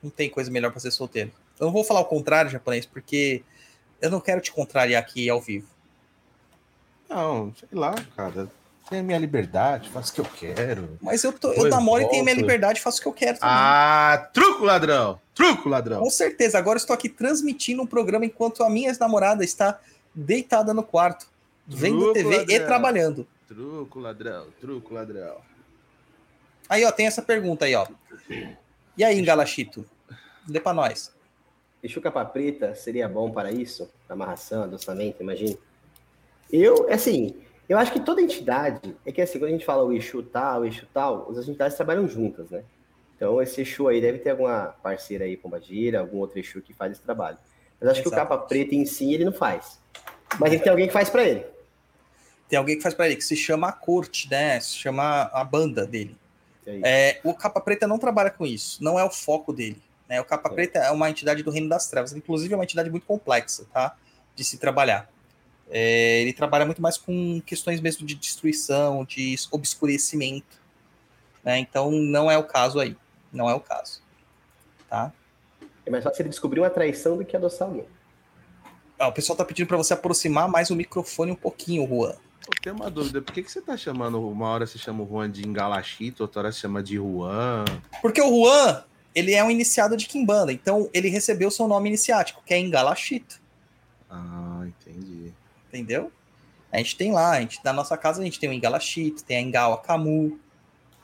Não tem coisa melhor pra ser solteiro. Eu não vou falar o contrário, japonês, porque eu não quero te contrariar aqui ao vivo. Não, sei lá, cara. Tenho a minha liberdade, faço o que eu quero. Mas eu, tô, eu namoro e tenho minha liberdade, faço o que eu quero também. Ah, truco, ladrão! Truco, ladrão! Com certeza. Agora estou aqui transmitindo um programa enquanto a minha ex-namorada está deitada no quarto, vendo Truco, TV e ladrão. trabalhando. Truco, ladrão, truco, ladrão. Aí, ó, tem essa pergunta aí, ó. E aí, Galachito? Lê pra nós. Exu capa preta seria bom para isso? Amarração, adoçamento, imagina. Eu, assim, eu acho que toda entidade, é que assim, quando a gente fala o Exu tal, o Exu tal, as entidades trabalham juntas, né? Então esse Exu aí deve ter alguma parceira aí, Pombagira, algum outro Exu que faz esse trabalho. Mas acho que o capa preta em si ele não faz. Mas ele tem alguém que faz para ele. Tem alguém que faz pra ele, que se chama a corte, né? Se chama a banda dele. É. É, o Capa Preta não trabalha com isso, não é o foco dele. Né? O Capa É. Preta é uma entidade do Reino das Trevas, inclusive é uma entidade muito complexa, tá? De se trabalhar. É, ele trabalha muito mais com questões mesmo de destruição, de obscurecimento. Né? Então não é o caso aí. Não é o caso. Tá? É mais fácil ele descobrir uma traição do que adoçar alguém. Ah, o pessoal tá pedindo para você aproximar mais o microfone um pouquinho, Juan. Eu tenho uma dúvida, por que, que você tá chamando, uma hora você chama o Juan de Engalachito, outra hora você chama de Juan? Porque o Juan, ele é um iniciado de Kimbanda, então ele recebeu seu nome iniciático, que é Engalachito. Ah, entendi. Entendeu? A gente tem lá, a gente, na nossa casa a gente tem o Engalachito, tem a Engawa Camu,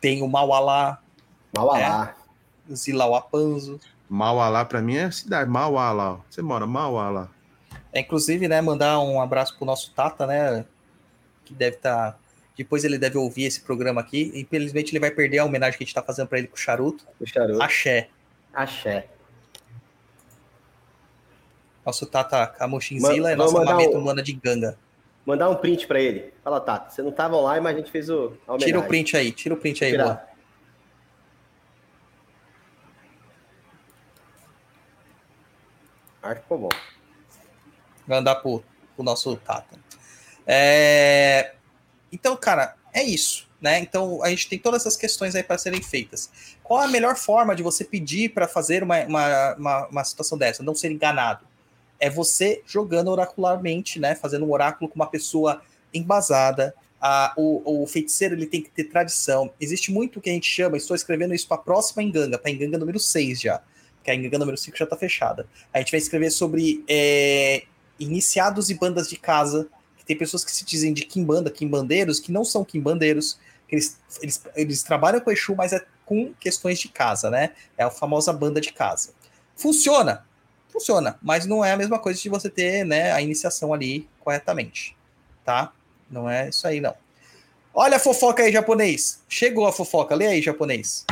tem o Maualá, Maualá. o Zilauapanzo. Maualá pra mim é cidade, Maualá. Você mora Maualá. É, inclusive, né, mandar um abraço pro nosso Tata, né, que deve estar... Depois ele deve ouvir esse programa aqui. Infelizmente ele vai perder a homenagem que a gente tá fazendo para ele com o Charuto. O charuto. Axé. Axé. Nosso Tata Camuxinzila é nossa mandar mameta um- humana de ganga. Mandar um print para ele. Fala, Tata, você não tava online, mas a gente fez o. Tira o print aí, tira o print aí, Tirar. Juan. Acho que ficou bom. Vai andar pro, pro nosso Tata. É, Então, cara, é isso. Né? Então, a gente tem todas essas questões aí para serem feitas. Qual a melhor forma de você pedir para fazer uma, uma, uma, uma situação dessa? Não ser enganado. É você jogando oracularmente, né? Fazendo um oráculo com uma pessoa embasada. A, o, o feiticeiro ele tem que ter tradição. Existe muito que a gente chama, estou escrevendo isso para a próxima enganga, para a enganga número 6 já. Porque a enganga número 5 já está fechada. A gente vai escrever sobre é, iniciados e bandas de casa, que tem pessoas que se dizem de quimbanda, quimbandeiros, que não são quimbandeiros, que eles, eles, eles trabalham com Exu, mas é com questões de casa, né? É a famosa banda de casa. Funciona? Funciona, mas não é a mesma coisa de você ter né, a iniciação ali corretamente, tá? Não é isso aí, não. Olha a fofoca aí, japonês. Chegou a fofoca. Lê aí, japonês.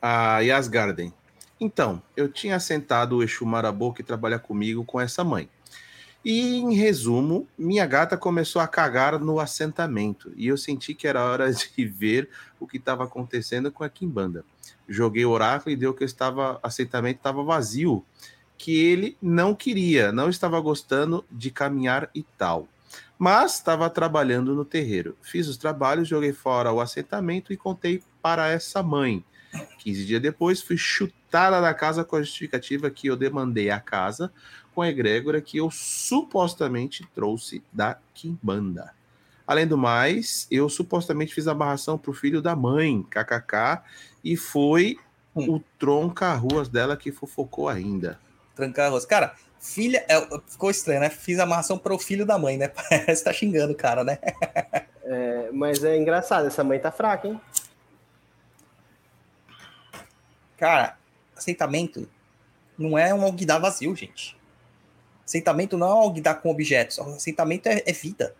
A Yasgarden. Então, eu tinha sentado o Exu Marabô que trabalha comigo com essa mãe. E, em resumo, minha gata começou a cagar no assentamento. E eu senti que era hora de ver o que estava acontecendo com a Kimbanda. Joguei o oráculo e deu que eu estava, assentamento estava vazio. Que ele não queria, não estava gostando de caminhar e tal. Mas estava trabalhando no terreiro. Fiz os trabalhos, joguei fora o assentamento e contei para essa mãe. 15 dias depois, fui chutada da casa com a justificativa que eu demandei a casa com a egrégora que eu supostamente trouxe da Kimbanda. Além do mais, eu supostamente fiz a barração pro filho da mãe, kkk, e foi o tronca-ruas dela que fofocou ainda. Trancar arroz. Cara, filha. é, ficou estranho, né? Fiz a amarração pro filho da mãe, né? Parece que tá xingando o cara, né? É, mas é engraçado, essa mãe tá fraca, hein? Cara, assentamento não é um alguidar vazio, gente. Assentamento não é um alguidar com objetos. Assentamento é, é vida.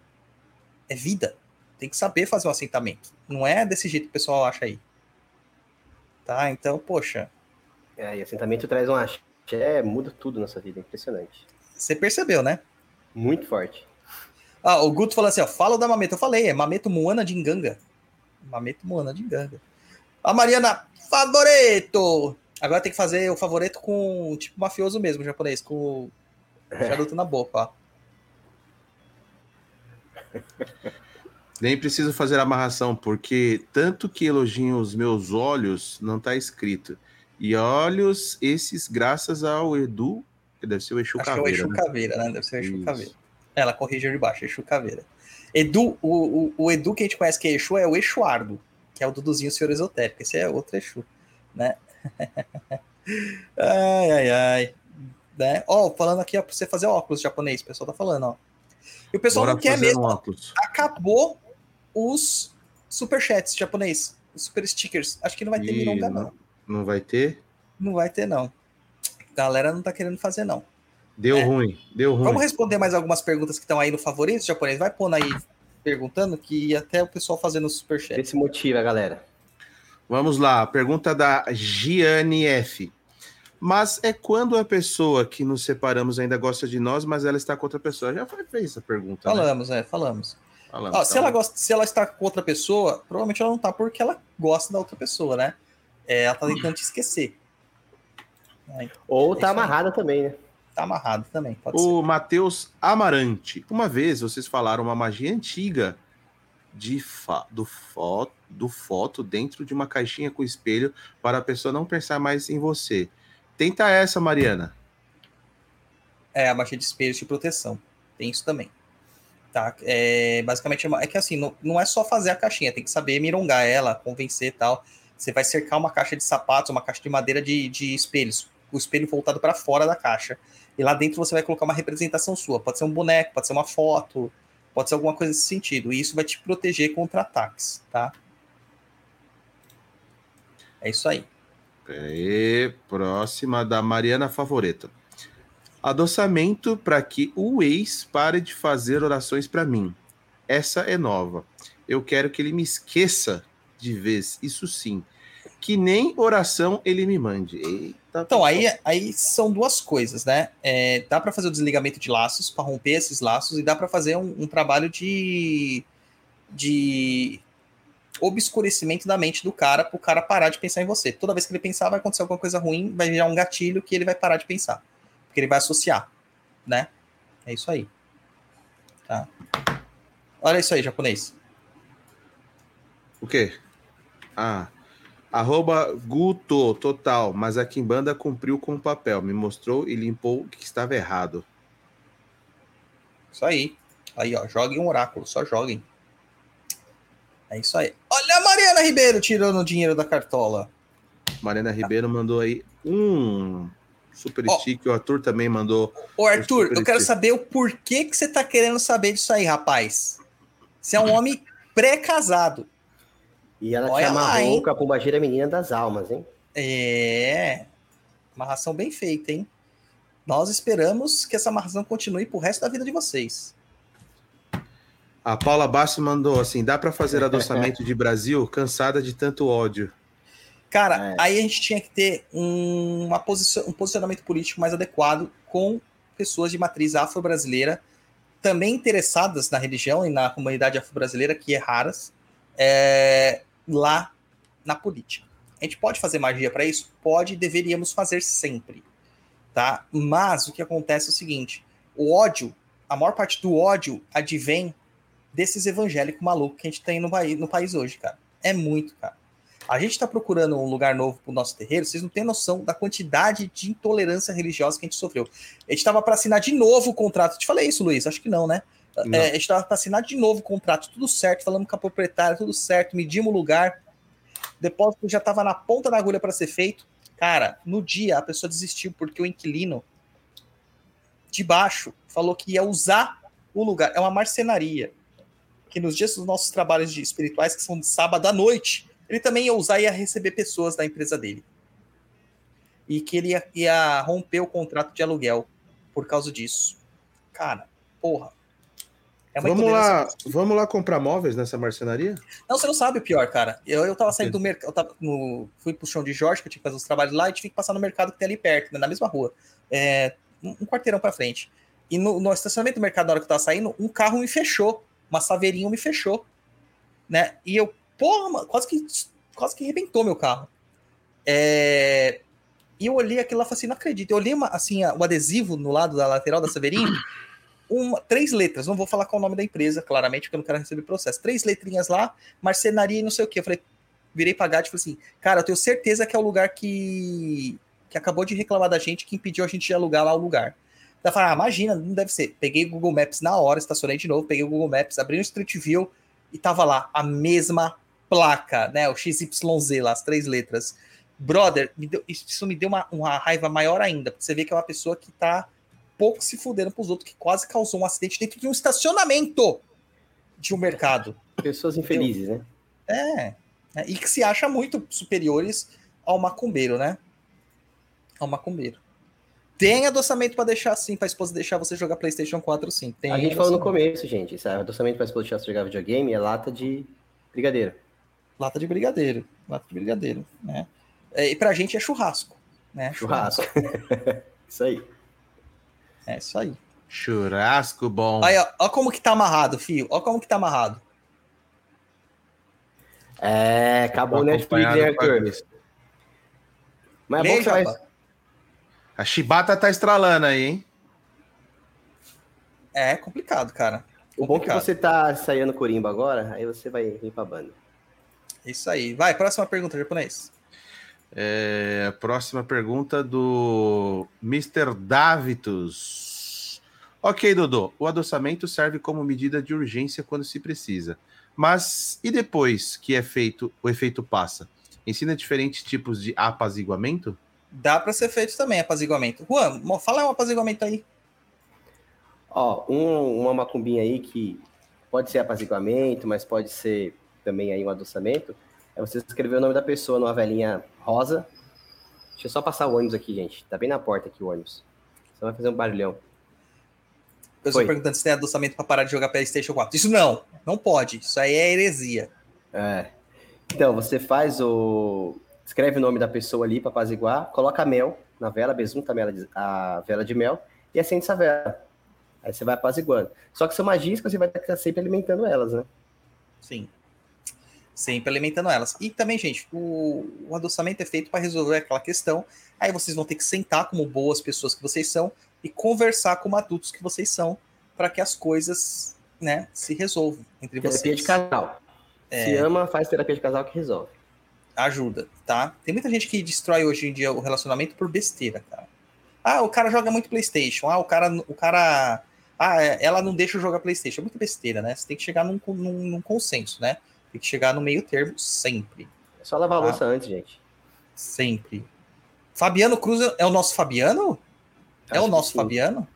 É vida. Tem que saber fazer um assentamento. Não é desse jeito que o pessoal acha aí. Tá? Então, poxa, É, e assentamento traz um axé, muda tudo na sua vida, é impressionante. você percebeu, né? Muito forte. Ah, o Guto falou assim, ó, fala da Mameta. Eu falei, é Mameto Moana de Enganga. Mameto Moana de Enganga. A Mariana, favorito! Agora tem que fazer o favorito com, tipo, mafioso mesmo, japonês, com o charuto na boca, ó. Nem preciso fazer amarração, porque tanto que elogiam os meus olhos, não tá escrito. E olhos esses graças ao Edu, que deve ser o Exu Acho que é o Caveira, Exu né? Caveira, né? Deve ser o Exu Isso. Caveira. Ela com a região de baixo, Exu Caveira. Edu, o, o, o Edu que a gente conhece que é Exu é o Exuardo, que é o Duduzinho Senhor Esotérico. Esse é outro Exu, né? ai, ai, ai. Né? Ó, falando aqui ó, pra você fazer óculos japonês, o pessoal tá falando, ó. E o pessoal Bora não quer mesmo. um. Acabou os superchats japonês, os super stickers. Acho que não vai ter Ih, milonga, não. Não. Vai ter? Não vai ter, não. Galera não tá querendo fazer, não. Deu É. ruim, deu ruim. Vamos responder mais algumas perguntas que estão aí no favorito japonês. Vai pondo aí perguntando que até o pessoal fazendo superchat. Esse motiva, galera. Vamos lá, pergunta da Giane F. Mas é quando a pessoa que nos separamos ainda gosta de nós, mas ela está com outra pessoa. Já foi fez essa pergunta. né? Falamos, é, falamos. Falamos, Ó, se, tá ela gosta, se ela está com outra pessoa, provavelmente ela não tá porque ela gosta da outra pessoa, né? É, ela tá tentando te esquecer. Aí, Ou É tá isso aí. amarrada também, né? tá amarrado também. O Matheus Amarante. Uma vez vocês falaram uma magia antiga de fa- do, fo do foto dentro de uma caixinha com espelho para a pessoa não pensar mais em você. Tenta essa, Mariana. É, a magia de espelho de proteção. Tem isso também. Tá? É, basicamente, é é que assim, não, não é só fazer a caixinha, tem que saber mirongar ela, convencer e tal. Você vai cercar uma caixa de sapatos, uma caixa de madeira de, de espelhos, o espelho voltado para fora da caixa. E lá dentro você vai colocar uma representação sua. Pode ser um boneco, pode ser uma foto, pode ser alguma coisa nesse sentido. E isso vai te proteger contra ataques, tá? É isso aí. Peraí, próxima da Mariana Favoreta. Adoçamento para que o ex pare de fazer orações para mim. Essa é nova. Eu quero que ele me esqueça de vez, isso sim. Que nem oração ele me mande. Eita, Então, aí, aí são duas coisas, né? É, dá para fazer o desligamento de laços, para romper esses laços, e dá para fazer um, um trabalho de, de obscurecimento da mente do cara, para o cara parar de pensar em você. Toda vez que ele pensar, vai acontecer alguma coisa ruim, vai virar um gatilho que ele vai parar de pensar. Porque ele vai associar, né? É isso aí. Tá? Olha isso aí, japonês. O quê? Ah. Arroba Guto, total. Mas a Kimbanda cumpriu com o papel. Me mostrou e limpou o que estava errado. Isso aí. Aí, ó, joguem um oráculo, só joguem. É isso aí. Olha a Mariana Ribeiro tirando o dinheiro da cartola. Mariana Ribeiro mandou aí um super stick. O Arthur também mandou. Ô, Arthur, eu quero stick. saber o porquê que você tá querendo saber disso aí, rapaz. Você é um homem pré-casado. E ela Olha te lá, amarrou hein? com a pombagira menina das almas, hein? É. Amarração bem feita, hein? Nós esperamos que essa amarração continue pro resto da vida de vocês. A Paula Bassi mandou assim: dá para fazer adoçamento de Brasil? Cansada de tanto ódio. Cara, É. aí a gente tinha que ter um, uma posicio- um posicionamento político mais adequado com pessoas de matriz afro-brasileira, também interessadas na religião e na comunidade afro-brasileira, que é raras, é, lá na política. A gente pode fazer magia para isso? Pode, deveríamos fazer sempre. Tá? Mas o que acontece é o seguinte: o ódio, a maior parte do ódio advém desses evangélicos malucos que a gente tem no país, no país hoje, cara. É muito, cara. A gente está procurando um lugar novo para o nosso terreiro, vocês não têm noção da quantidade de intolerância religiosa que a gente sofreu. A gente estava para assinar de novo o contrato. Te falei isso, Luiz? Acho que não, né? É, a gente estava para assinar de novo o contrato, tudo certo, falamos com a proprietária, tudo certo, medimos o lugar, depósito já estava na ponta da agulha para ser feito. Cara, no dia a pessoa desistiu porque o inquilino de baixo falou que ia usar o lugar. É uma marcenaria. Que nos dias dos nossos trabalhos de espirituais, que são de sábado à noite, ele também ia usar e ia receber pessoas da empresa dele. E que ele ia, ia romper o contrato de aluguel por causa disso. Cara, porra. É Vamos lá, vamos lá comprar móveis nessa marcenaria? não, você não sabe o pior, cara. Eu, eu tava saindo do mercado, no, fui pro chão de Jorge, que eu tinha que fazer os trabalhos lá, e tive que passar no mercado que tem ali perto, né, na mesma rua. É, um, quarteirão pra frente. E no, no estacionamento do mercado, na hora que eu tava saindo, um carro me fechou. Uma saveirinha me fechou. Né? E eu, porra, quase que, quase que arrebentou meu carro. É, e eu olhei aquilo lá e falei assim, não acredito. Eu olhei uma, assim, o adesivo no lado da lateral da saveirinha, uma, três letras, não vou falar qual é o nome da empresa, claramente, porque eu não quero receber processo. Três letrinhas lá, marcenaria e não sei o que. Eu falei, virei pra Gatti e falei assim, cara, eu tenho certeza que é o lugar que, que acabou de reclamar da gente, que impediu a gente de alugar lá o lugar. Eu falei, ah, imagina, não deve ser. Peguei o Google Maps na hora, estacionei de novo, peguei o Google Maps, abri o Street View e tava lá a mesma placa, né? O XYZ lá, as três letras. Brother, me deu- isso me deu uma, uma raiva maior ainda, porque você vê que é uma pessoa que tá pouco se fudendo pros outros, que quase causou um acidente dentro de um estacionamento de um mercado. Pessoas infelizes, né? É, né? e que se acha muito superiores ao macumbeiro, né? Ao macumbeiro. Tem adoçamento pra deixar assim, pra esposa deixar você jogar PlayStation 4, sim. Tem a gente falou no começo, gente. Esse adoçamento para esposa de jogar videogame é lata de brigadeiro. Lata de brigadeiro. Lata de brigadeiro, né? É, e pra gente é churrasco, né? Churrasco. Isso aí. É isso aí. Churrasco bom. Aí, ó, ó como que tá amarrado, fio. Ó como que tá amarrado. É, acabou o Netflix, né, a Arthur? Mas é Lê, bom que. Japa. A chibata tá estralando aí, hein? É complicado, cara. O bom é que você tá saindo corimba agora, aí você vai vir pra banda. Isso aí. Vai, próxima pergunta, japonês. É, próxima pergunta do Mr. Davitus. Ok, Dodô. O adoçamento serve como medida de urgência quando se precisa. Mas e depois que é feito, o efeito passa? Ensina diferentes tipos de apaziguamento? Dá pra ser feito também apaziguamento. Juan, fala um apaziguamento aí. Ó, um- uma macumbinha aí que pode ser apaziguamento, mas pode ser também aí um adoçamento, é você escrever o nome da pessoa numa velhinha rosa. Deixa eu só passar o ônibus aqui, gente. Tá bem na porta aqui o ônibus. Só vai fazer um barulhão. Eu estou perguntando se tem adoçamento pra parar de jogar PlayStation 4. Isso não, não pode. Isso aí é heresia. É. Então, você faz o. Escreve o nome da pessoa ali para apaziguar, coloca mel na vela, besunta a vela de, a vela de mel e acende essa vela. Aí você vai apaziguando. Só que são magias que você vai estar sempre alimentando elas, né? Sim. Sempre alimentando elas. E também, gente, o, o adoçamento é feito para resolver aquela questão. Aí vocês vão ter que sentar como boas pessoas que vocês são e conversar como adultos que vocês são para que as coisas, né, se resolvam entre Terapia vocês. de casal. É. Se ama, faz terapia de casal que resolve. ajuda, tá? Tem muita gente que destrói hoje em dia o relacionamento por besteira, cara. Ah, o cara joga muito PlayStation. Ah, o cara, o cara, ah, é, ela não deixa eu jogar PlayStation. É muita besteira, né? Você tem que chegar num, num, num consenso, né? Tem que chegar no meio termo sempre, É só lavar a Ah. louça antes, gente. sempre. Fabiano Cruz é o nosso Fabiano? É Acho o que nosso. Fabiano?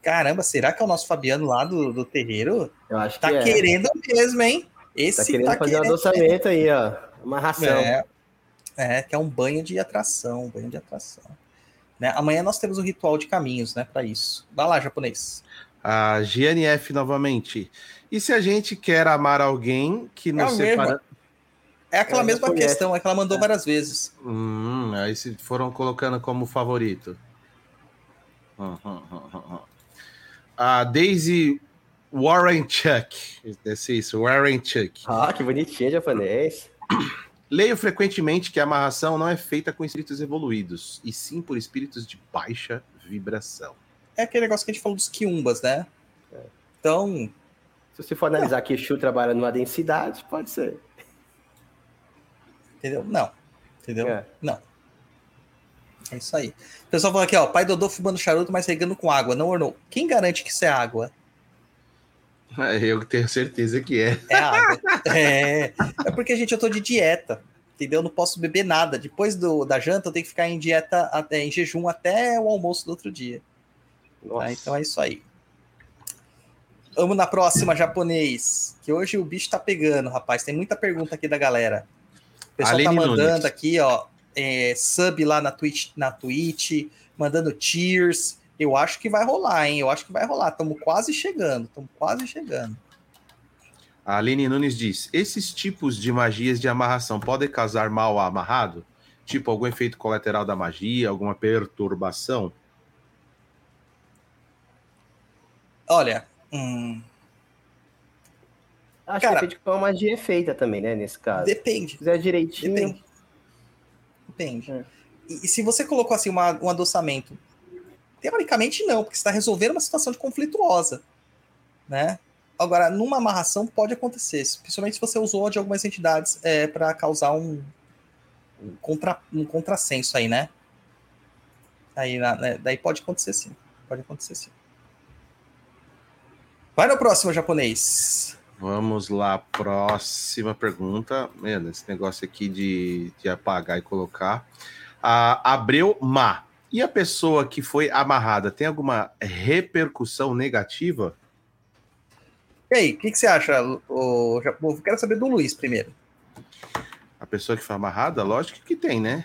Caramba, será que é o nosso Fabiano lá do, do terreiro? Eu acho Tá que é. querendo mesmo, hein? Esse Tá querendo fazer um adoçamento aí, ó. Uma ração. É, é, que é um banho de atração, um banho de atração. Né? Amanhã nós temos o ritual de caminhos, né, para isso. Vai lá, japonês. A GNF novamente. E se a gente quer amar alguém que É nos o separa. É aquela É, já mesma questão, é que ela mandou várias vezes. Hum, aí se foram colocando como favorito. Hum, hum, hum, hum, hum. A Daisy Warren Chuck. Deve ser isso, Warren Chuck. Ah, que bonitinho japonês. Leio frequentemente que a amarração não é feita com espíritos evoluídos, e sim por espíritos de baixa vibração. É aquele negócio que a gente falou dos quiumbas, né? Então, Se você for analisar que Exu trabalha numa densidade, pode ser. entendeu? Não. Entendeu? É. Não. É isso aí. O pessoal falou aqui, ó, pai Dodô fumando charuto, mas regando com água, não ornou. Quem garante que isso é água? Eu tenho certeza que é. É água. é. É porque, gente, eu tô de dieta. Entendeu? Eu não posso beber nada. Depois do, da janta, eu tenho que ficar em dieta, até, em jejum até o almoço do outro dia. Nossa. tá? Então é isso aí. Vamos na próxima, japonês. Que hoje o bicho tá pegando, rapaz. Tem muita pergunta aqui da galera. O pessoal Aline tá mandando Nunes. aqui, ó, é, sub lá na Twitch, na Twitch, mandando cheers. Eu acho que vai rolar, hein? Eu acho que vai rolar. Estamos quase chegando. Estamos quase chegando. A Aline Nunes diz: esses tipos de magias de amarração podem causar mal amarrado? Tipo, algum efeito colateral da magia, alguma perturbação? Olha, hum, Acho Cara- que depende de como a magia é feita também, né? Nesse caso. depende. Se fizer direitinho. Depende. Depende. É. E, e se você colocou assim uma- um adoçamento, teoricamente não, porque você está resolvendo uma situação de conflituosa, né? Agora, numa amarração pode acontecer, principalmente se você usou de algumas entidades é, para causar um, um, contra, um contrassenso aí, né? Aí, né, daí pode acontecer sim. Pode acontecer sim. Vai no próximo, japonês. Vamos lá, próxima pergunta. Mano, esse negócio aqui de, de apagar e colocar. Abreu Ma. E a pessoa que foi amarrada tem alguma repercussão negativa? E aí, o que, que você acha? O, eu quero saber do Luiz primeiro. A pessoa que foi amarrada, lógico que tem, né?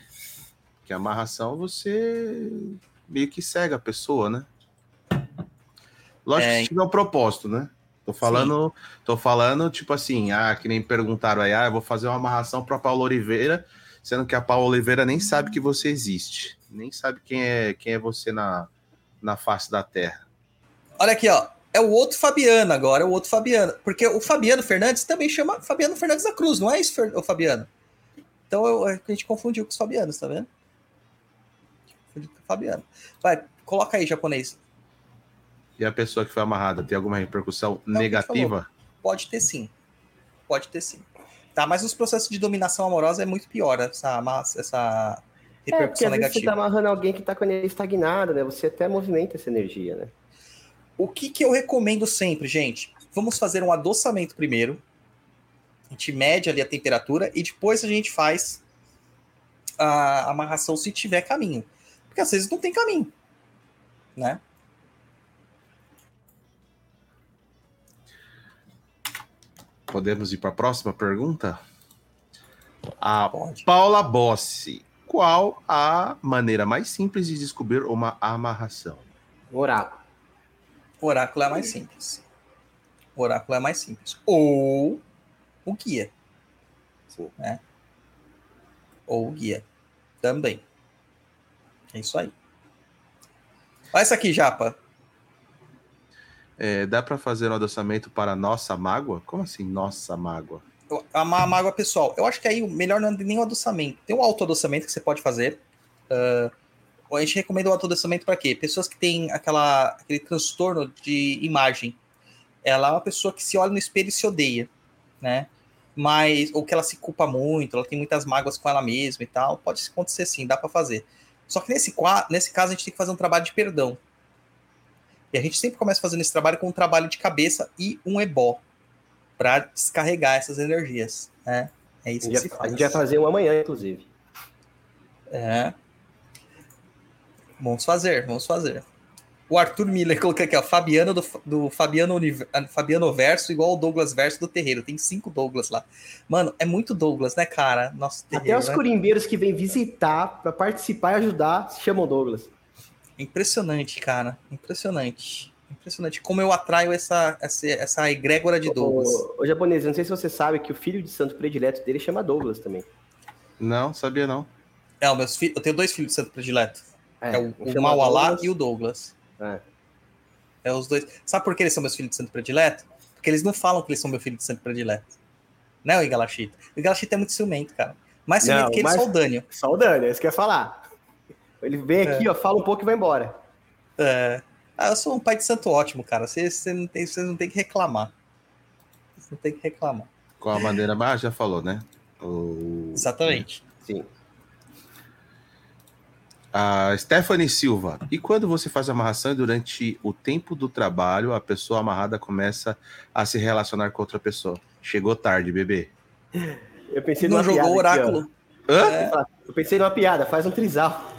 Que amarração você meio que cega a pessoa, né? Lógico É, que se tiver um propósito, né? Tô falando, tô falando, tipo assim, ah, que nem perguntaram aí, ah, eu vou fazer uma amarração para Paula Oliveira, sendo que a Paula Oliveira nem sabe que você existe, nem sabe quem é quem é você na, na face da Terra. Olha aqui, ó. É o outro Fabiano agora, é o outro Fabiano. Porque o Fabiano Fernandes também chama Fabiano Fernandes da Cruz, não é isso, o Fabiano? Então eu- a gente confundiu com os Fabianos, tá vendo? Fabiano. Vai, coloca aí, japonês. E a pessoa que foi amarrada tem alguma repercussão Não, negativa? Pode ter sim. Pode ter sim. Tá, mas os processos de dominação amorosa é muito pior, essa, massa- essa É, porque repercussão às vezes você negativa. tá amarrando alguém que tá com a energia estagnada, né? Você até movimenta essa energia, né? O que, que eu recomendo sempre, gente? Vamos fazer um adoçamento primeiro. A gente mede ali a temperatura e depois a gente faz a amarração se tiver caminho. Porque às vezes não tem caminho, né? Podemos ir para a próxima pergunta? A Pode. Paula Bossi. Qual a maneira mais simples de descobrir uma amarração? Oráculo. Oráculo é mais simples. Oráculo é mais simples. Ou o guia. Sim. Né? Ou o guia. Também. É isso aí. Olha essa aqui, Japa. É, dá para fazer um adoçamento para nossa mágoa? Como assim, nossa mágoa? A má- mágoa pessoal. Eu acho que aí o melhor não é nem o adoçamento. Tem um autoadoçamento que você pode fazer. Ah, a gente recomenda o autoadoçamento para quê? Pessoas que têm aquela, aquele transtorno de imagem. Ela é uma pessoa que se olha no espelho e se odeia, né? Mas, ou que ela se culpa muito, ela tem muitas mágoas com ela mesma e tal. Pode acontecer sim, dá para fazer. Só que nesse, nesse caso a gente tem que fazer um trabalho de perdão. E a gente sempre começa fazendo esse trabalho com um trabalho de cabeça e um ebó para descarregar essas energias, né? É isso que gente, se vai, a faz. gente vai fazer um amanhã, inclusive. É. Vamos fazer, vamos fazer. O Arthur Miller colocou aqui, ó, Fabiano do, do Fabiano, Univer- Fabiano Verso igual o Douglas Verso do Terreiro. Tem cinco Douglas lá. Mano, é muito Douglas, né, cara? Nosso Até terreiro, os né? curimbeiros que vêm visitar pra participar e ajudar se chamam Douglas. Impressionante, cara. Impressionante. Impressionante como eu atraio essa, essa, essa egrégora de Douglas. O, o japonês, não sei se você sabe que o filho de santo predileto dele chama Douglas também. Não, sabia não. É, os meus filhos, eu tenho dois filhos de santo predileto. É, o, um o chama Maualá e o Douglas. É. É os dois. Sabe por que eles são meus filhos de santo predileto? Porque eles não falam que eles são meu filho de santo predileto. Né, o Igalachita? O Igalachita é muito ciumento, cara. Mais ciumento Não, que ele, mas- só o Daniel. Só o Dani, é isso que eu ia falar. Ele vem aqui, ó, fala um pouco e vai embora. É. Ah, eu sou um pai de santo ótimo, cara. Vocês vocês não tem, vocês não tem que reclamar. Vocês não tem que reclamar. Qual a maneira mais? Já falou, né? O... Exatamente. Sim. A Stephanie Silva. E quando você faz a amarração e durante o tempo do trabalho, a pessoa amarrada começa a se relacionar com outra pessoa. Chegou tarde, bebê. Eu pensei Não numa jogou o piada aqui, oráculo. Hã? É, Eu pensei numa piada, faz um trisal.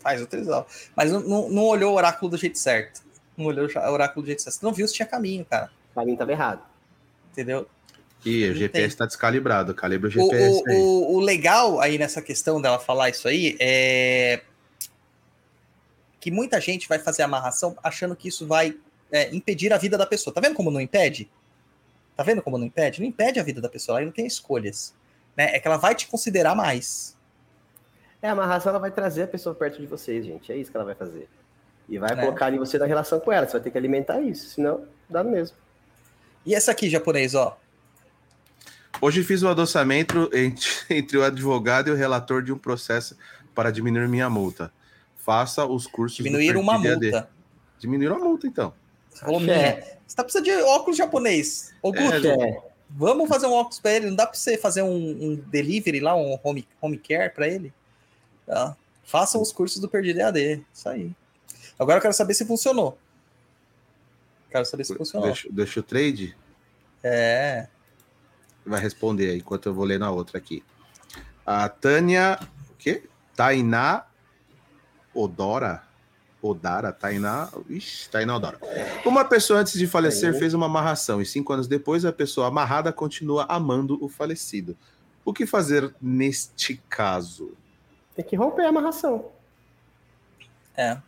Faz o trisal. Mas não, não, não olhou o oráculo do jeito certo. Não olhou o oráculo do jeito certo. Você não viu se tinha caminho, cara. Pra mim tava errado. Entendeu? Ih, o GPS está descalibrado. Calibra o O, GPS o, aí. o, o legal aí nessa questão dela falar isso aí é que muita gente vai fazer amarração achando que isso vai é, impedir a vida da pessoa. Tá vendo como não impede? Tá vendo como não impede? Não impede a vida da pessoa, ela não tem escolhas. Né? É que ela vai te considerar mais. É, a amarração ela vai trazer a pessoa perto de vocês, gente. É isso que ela vai fazer. E vai Né? colocar ali você na relação com ela. Você vai ter que alimentar isso, senão dá no mesmo. E essa aqui, japonês, ó. Hoje fiz o adoçamento entre, entre o advogado e o relator de um processo para diminuir minha multa. Faça os cursos. Diminuir uma multa. Diminuíram a multa, então. Você falou minha. Você tá precisando de óculos japonês. Ô, Guto, É, vamos fazer um óculos pra ele. Não dá pra você fazer um, um delivery lá, um home, home care pra ele? Tá? Façam os cursos do Perdido EAD. Isso aí. Agora eu quero saber se funcionou. Quero saber se funcionou. Deixa, deixa o trade. É. Vai responder aí, enquanto eu vou ler na outra aqui. A Tânia. O quê? Tainá Odora. Odara, Tainá. Ixi, Tainá Odora. Uma pessoa antes de falecer fez uma amarração e cinco anos depois a pessoa amarrada continua amando o falecido. O que fazer neste caso? Tem que romper a amarração. É.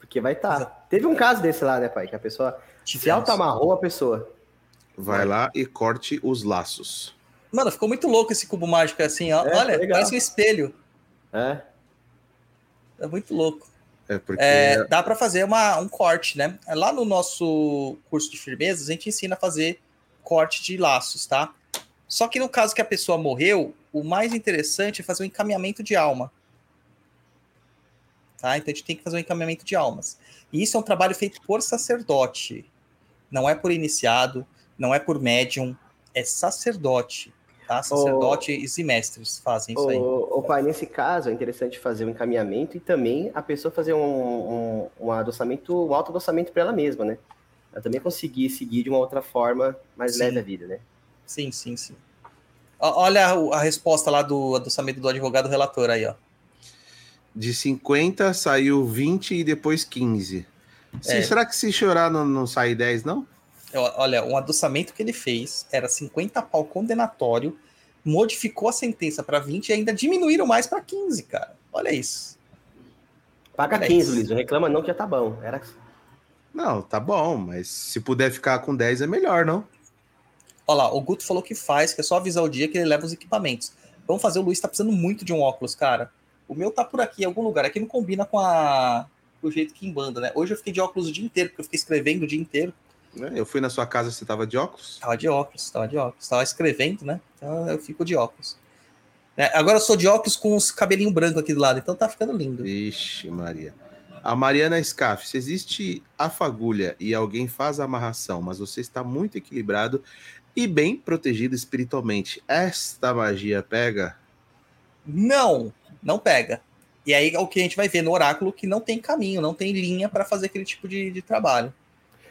Porque vai estar. Teve um caso desse lá, né, pai? Que a pessoa se Tivemos. auto-amarrou a pessoa. Vai lá e corte os laços. Mano, ficou muito louco esse cubo mágico assim, ó. É, Olha, legal. parece um espelho. É. É muito louco. É porque. É, dá para fazer uma, um corte, né? Lá no nosso curso de firmezas, a gente ensina a fazer corte de laços, tá? Só que no caso que a pessoa morreu, o mais interessante é fazer um encaminhamento de alma. Tá? Então a gente tem que fazer um encaminhamento de almas. E isso é um trabalho feito por sacerdote. Não é por iniciado, não é por médium, é sacerdote. Tá? Sacerdotes e mestres fazem isso aí. O, o pai, nesse caso, é interessante fazer um encaminhamento e também a pessoa fazer um, um, um adoçamento, um auto-adoçamento para ela mesma, né? Ela também conseguir seguir de uma outra forma mais Sim. leve a vida, né? Sim, sim, sim. Olha a, a resposta lá do adoçamento do advogado relator aí, ó. De 50 saiu 20 e depois 15. Se- É. Será que se chorar não, não sai 10, não? Olha, um adoçamento que ele fez era 50 pau condenatório, modificou a sentença para 20 e ainda diminuíram mais para 15, cara. Olha isso. Paga Olha 15, isso. Luiz. Não reclama não que já tá bom. Era... Não, tá bom, mas se puder ficar com 10 é melhor, não? Olha lá, o Guto falou que faz, que é só avisar o dia que ele leva os equipamentos. Vamos fazer, o Luiz tá precisando muito de um óculos, cara. O meu tá por aqui, em algum lugar. Aqui não combina com a com o jeito que embanda, né? Hoje eu fiquei de óculos o dia inteiro, porque eu fiquei escrevendo o dia inteiro. Né? Eu fui na sua casa, você tava de óculos? Tava de óculos, tava de óculos. Tava escrevendo, né? Então eu fico de óculos. É, agora eu sou de óculos com os cabelinhos brancos aqui do lado, então tá ficando lindo. Ixi, Maria. A Mariana Scaff, se existe a fagulha e alguém faz a amarração, mas você está muito equilibrado e bem protegido espiritualmente, esta magia pega? Não, não pega. E aí é o que a gente vai ver no oráculo que não tem caminho, não tem linha para fazer aquele tipo de, de trabalho.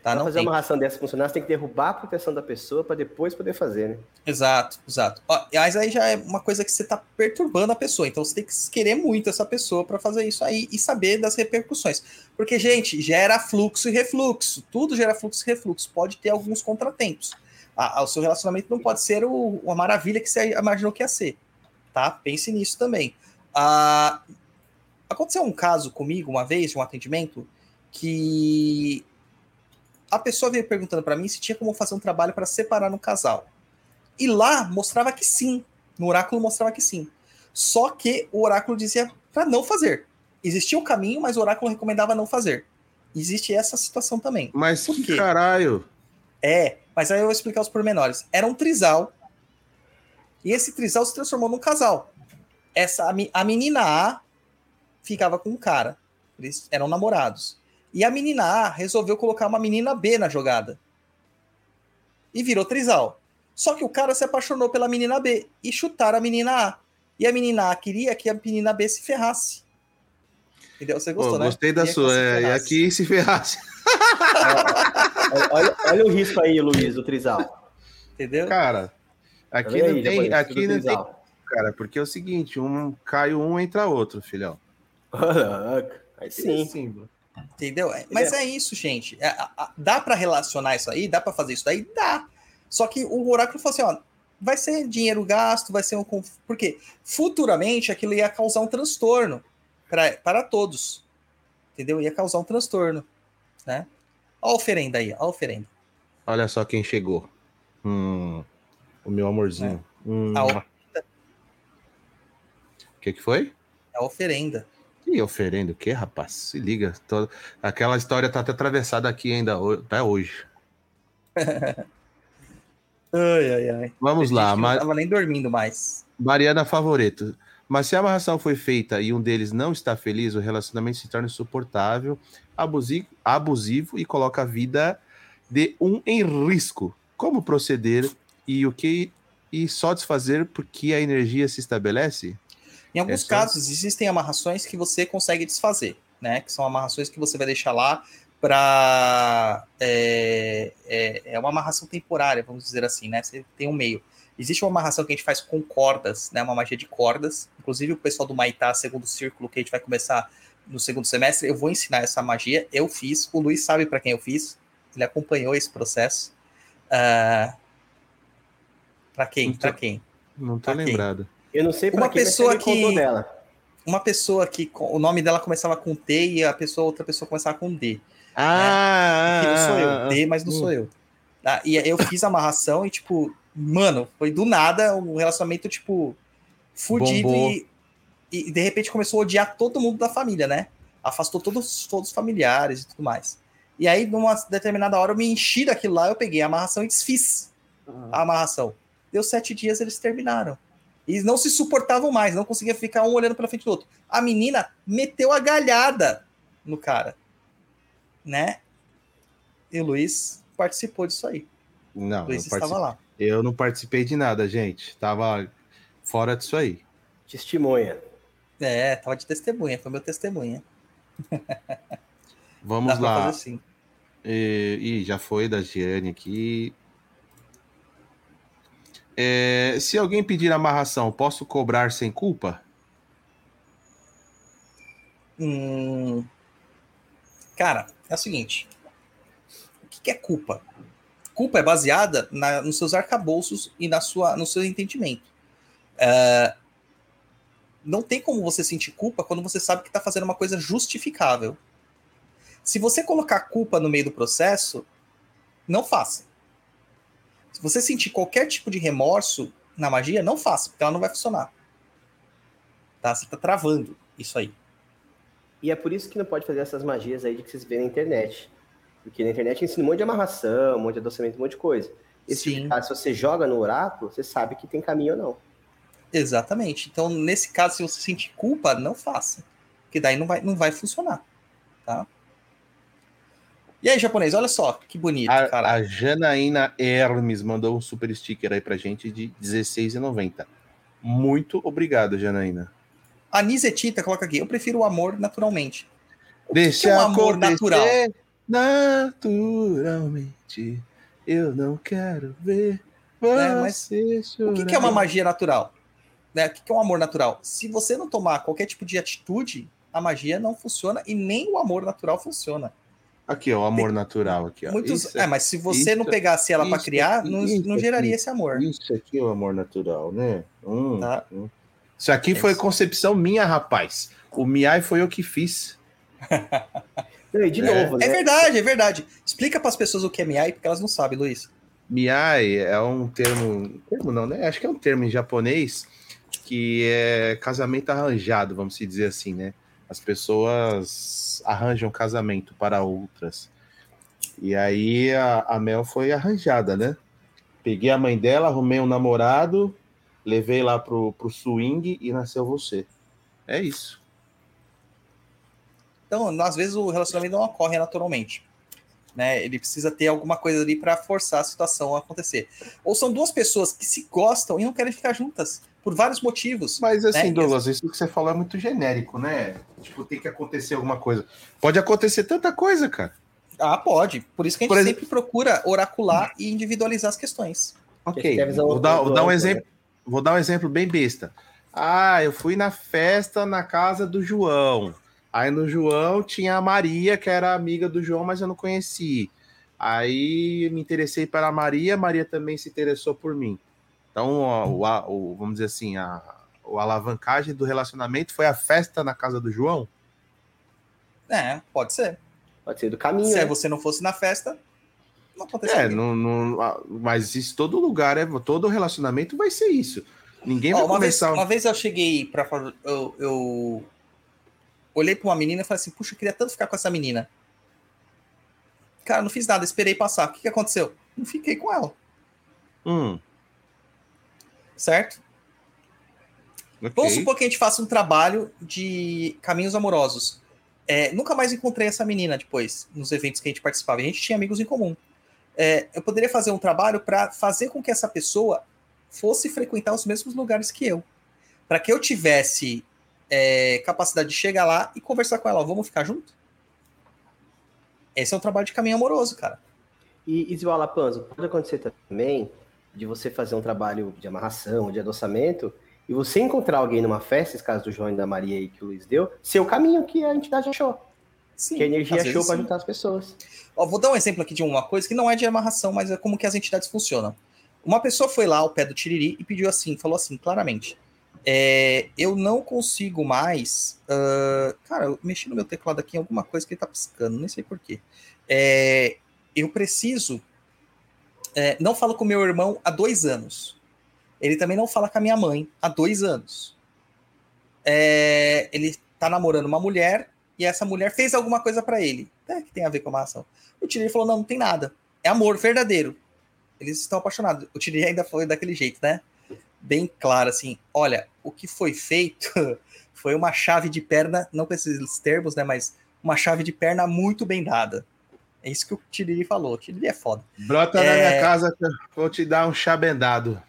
Tá? Pra Não fazer tem. uma amarração dessa funcionar, você tem que derrubar a proteção da pessoa para depois poder fazer, né? Exato, exato. Ó, Mas aí já é uma coisa que você tá perturbando a pessoa, então você tem que querer muito essa pessoa para fazer isso aí e saber das repercussões. Porque, gente, gera fluxo e refluxo. Tudo gera fluxo e refluxo. Pode ter alguns contratempos. A- a- o seu relacionamento não pode ser o, uma maravilha que você imaginou que ia ser. Tá? Pense nisso também. Ah, aconteceu um caso comigo uma vez, de um atendimento, que a pessoa veio perguntando para mim se tinha como fazer um trabalho para separar um casal. E lá mostrava que sim. No oráculo mostrava que sim. Só que o oráculo dizia para não fazer. Existia o caminho, mas o oráculo recomendava não fazer. Existe essa situação também. Mas Por que quê? caralho? É, mas aí eu vou explicar os pormenores. Era um trisal. E esse trisal se transformou num casal. Essa, a, me- a menina A ficava com um cara. Eles eram namorados. E a menina A resolveu colocar uma menina B na jogada. E virou trisal. Só que o cara se apaixonou pela menina B e chutaram a menina A. E a menina A queria que a menina B se ferrasse. Entendeu? Você Pô, gostou, né? gostei da sua. se É, e aqui se ferrasse. Olha, olha- olha o risco aí, Luiz, do Trisal. Entendeu? Cara, aqui não aí, tem. Aqui não tem. Cara, porque é o seguinte: um cai um, entra outro, filhão. Caraca, Aí sim. Sim. Entendeu? É, Mas é isso, gente. É, a- a- dá para relacionar isso aí? Dá para fazer isso daí? Dá. Só que o oráculo falou assim, ó, vai ser dinheiro gasto, vai ser um conf- porque futuramente aquilo ia causar um transtorno pra, para todos. Entendeu? Ia causar um transtorno, né? Ó a oferenda aí, ó a oferenda. Olha só quem chegou. Hum, o meu amorzinho. Hum, A O que, que foi? É a oferenda. Que oferenda o quê, rapaz? Se liga. tô- Aquela história tá até atravessada aqui ainda até hoje. Ai, ai, ai. Vamos lá, gente que Ma- Não tava nem dormindo mais. Mariana Favoreto. Mas se a amarração foi feita e um deles não está feliz, o relacionamento se torna insuportável, abusivo, abusivo e coloca a vida de um em risco. Como proceder e o que e só desfazer porque a energia se estabelece? Em alguns casos, existem amarrações que você consegue desfazer, né? Que são amarrações que você vai deixar lá para. É, é, é uma amarração temporária, vamos dizer assim, né? Você tem um meio. Existe uma amarração que a gente faz com cordas, né? Uma magia de cordas. Inclusive, o pessoal do Maitá, segundo círculo, que a gente vai começar no segundo semestre, eu vou ensinar essa magia. Eu fiz, o Luiz sabe para quem eu fiz, ele acompanhou esse processo. Ah, para quem? Para quem? Não tô Ok. lembrado. Eu não sei Uma pessoa que- dela. Uma pessoa que o nome dela começava com T e a pessoa, outra pessoa começava com D. Ah, Que não sou ah, eu, ah, D, mas não sou eu. Tá? E eu fiz a amarração e, tipo, mano, foi do nada um relacionamento, tipo, fudido e, e de repente começou a odiar todo mundo da família, né? Afastou todos, todos os familiares e tudo mais. E aí, numa determinada hora, eu me enchi daquilo lá, eu peguei a amarração e desfiz a amarração. Deu sete dias, eles terminaram. E não se suportavam mais, não conseguia ficar um olhando pela frente do outro. A menina meteu a galhada no cara, né? E o Luiz participou disso aí. Não, O Luiz não estava lá. eu não participei de nada, gente. Tava fora disso aí. Testemunha. É, tava de testemunha, foi meu testemunha. Vamos Dá pra lá. fazer assim. E, ih, já foi da Giane aqui. É, se alguém pedir amarração, posso cobrar sem culpa? Hum, cara, é o seguinte: o que, é culpa? Culpa é baseada na- nos seus arcabouços e na sua, no seu entendimento. É, não tem como você sentir culpa quando você sabe que está fazendo uma coisa justificável. Se você colocar culpa no meio do processo, não faça. Se você sentir qualquer tipo de remorso na magia, não faça, porque ela não vai funcionar. Tá? Você está travando isso aí. E é por isso que não pode fazer essas magias aí de que vocês vêem na internet. Porque na internet ensina um monte de amarração, um monte de adoçamento, um monte de coisa. Esse Sim. caso, se você joga no oráculo, você sabe que tem caminho ou não. Exatamente. Então, nesse caso, se você sentir culpa, não faça. Porque daí não vai, não vai funcionar. Tá? E aí, japonês, olha só que bonito, A, a Janaína Hermes mandou um super sticker aí pra gente de R$16,90. Muito obrigado, Janaína. A Nizetita coloca aqui: eu prefiro o amor naturalmente. Deixa que é um amor acontecer naturalmente. Eu não quero ver É, mas você O que, que é uma magia natural? Né? O que, que é um amor natural? Se você não tomar qualquer tipo de atitude, a magia não funciona e nem o amor natural funciona. Aqui, ó, o amor natural aqui, ó. Muitos, Isso, é, mas se você não isso- pegasse ela para criar, não, não geraria esse amor. isso aqui é o amor natural, né? Hum, Tá. hum. Isso aqui foi Isso. concepção minha, rapaz. O Miai foi eu que fiz. Não, e de É. novo, né? É verdade, é verdade. Explica para as pessoas o que é Miai, porque elas não sabem, Luiz. Miai é um termo, termo não, né? Acho que é um termo em japonês que é casamento arranjado, vamos dizer assim, né? As pessoas arranjam casamento para outras. E aí a, a Mel foi arranjada, né? Peguei a mãe dela, arrumei um namorado, levei lá pro, pro swing e nasceu você. É isso. Então, às vezes o relacionamento não ocorre naturalmente. Né? Ele precisa ter alguma coisa ali para forçar a situação a acontecer. Ou são duas pessoas que se gostam e não querem ficar juntas por vários motivos. Mas assim, Né? Douglas, isso que você falou é muito genérico, né? Tipo, tem que acontecer alguma coisa. Pode acontecer tanta coisa, cara. Ah, pode. Por isso que a gente exemplo- sempre procura oracular e individualizar as questões. Ok, visão vou dar, vou dar um amplo, exemplo. Vou dar um exemplo bem besta. Ah, eu fui na festa na casa do João. Aí no João tinha a Maria, que era amiga do João, mas eu não conheci. Aí me interessei pela Maria, a Maria também se interessou por mim. Então, ó, o, o- vamos dizer assim, a, a alavancagem do relacionamento foi a festa na casa do João? É, pode ser. Pode ser do caminho, Se né? você não fosse na festa, não É, aconteceria. não, não- ah, mas isso todo lugar, é, todo relacionamento vai ser isso. Ninguém Ó, vai uma, vez, começar. uma vez eu cheguei para eu, eu olhei para uma menina e falei assim: puxa, eu queria tanto ficar com essa menina. Cara, não fiz nada, esperei passar. O que, que aconteceu? Não fiquei com ela, Hum, certo? ok. Vamos supor que a gente faça um trabalho de caminhos amorosos. É, nunca mais encontrei essa menina depois, nos eventos que a gente participava. A gente tinha amigos em comum. É, eu poderia fazer um trabalho para fazer com que essa pessoa fosse frequentar os mesmos lugares que eu. para que eu tivesse é, capacidade de chegar lá e conversar com ela, ó, vamos ficar junto? Esse é um trabalho de caminho amoroso, cara. E, e Panzo, pode acontecer também de você fazer um trabalho de amarração, de adoçamento, e você encontrar alguém numa festa, esse caso do João e da Maria aí que o Luiz deu, ser o caminho que a entidade achou. Sim, que a energia achou para juntar as pessoas. Ó, vou dar um exemplo aqui de uma coisa que não é de amarração, mas é como que as entidades funcionam. Uma pessoa foi lá ao pé do Tiriri e pediu assim, falou assim, claramente, é, eu não consigo mais... ah, cara, eu mexi no meu teclado aqui em alguma coisa que ele tá piscando, nem sei porquê. É, eu preciso... é, não falo com meu irmão há dois anos. Ele também não fala com a minha mãe há dois anos. É, ele tá namorando uma mulher e essa mulher fez alguma coisa pra ele. É, que tem a ver com a amarração. O Tiriri falou: não, não tem nada. É amor verdadeiro. Eles estão apaixonados. O Tiriri ainda foi daquele jeito, né? Bem claro, assim. Olha, o que foi feito foi uma chave de perna, não com esses termos, né? Mas uma chave de perna muito bem dada. É isso que o Tiriri falou. O Tiriri é foda. Brota na É. minha casa, que eu vou te dar um chá bendado.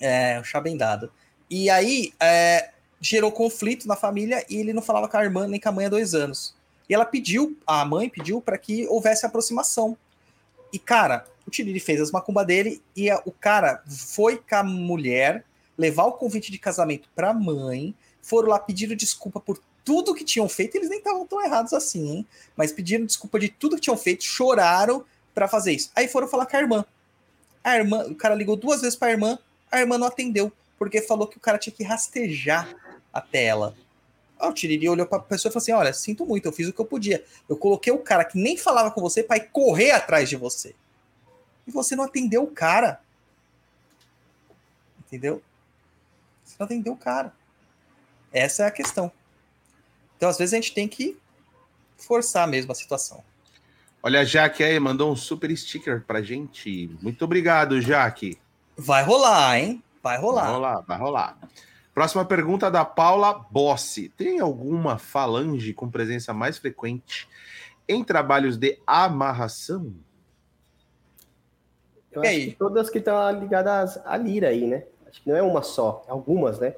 É, um chá bem dado. E aí, é, gerou conflito na família e ele não falava com a irmã nem com a mãe há dois anos. E ela pediu, a mãe pediu para que houvesse aproximação. E, cara, o Tiriri fez as macumba dele e a- o cara foi com a mulher levar o convite de casamento pra mãe, foram lá pedindo desculpa por tudo que tinham feito, eles nem estavam tão errados assim, hein? Mas pediram desculpa de tudo que tinham feito, choraram pra fazer isso. Aí foram falar com a irmã. A irmã, o cara ligou duas vezes pra irmã, a irmã não atendeu, porque falou que o cara tinha que rastejar até ela. Aí o Tiriri olhou pra pessoa e falou assim: Olha, sinto muito, eu fiz o que eu podia. Eu coloquei o cara que nem falava com você ir correr atrás de você. E você não atendeu o cara. Entendeu? Você não atendeu o cara. Essa é a questão. Então, às vezes, a gente tem que forçar mesmo a situação. Olha, a Jaque aí mandou um super sticker pra gente. Muito obrigado, Jaque. Vai rolar, hein? Vai Vai rolar. rolar, vai rolar. Próxima pergunta da Paula Bossi. Tem alguma falange com presença mais frequente em trabalhos de amarração? Eu E acho aí? que todas que estão ligadas à lira aí, né? Acho que não é uma só, é algumas, né?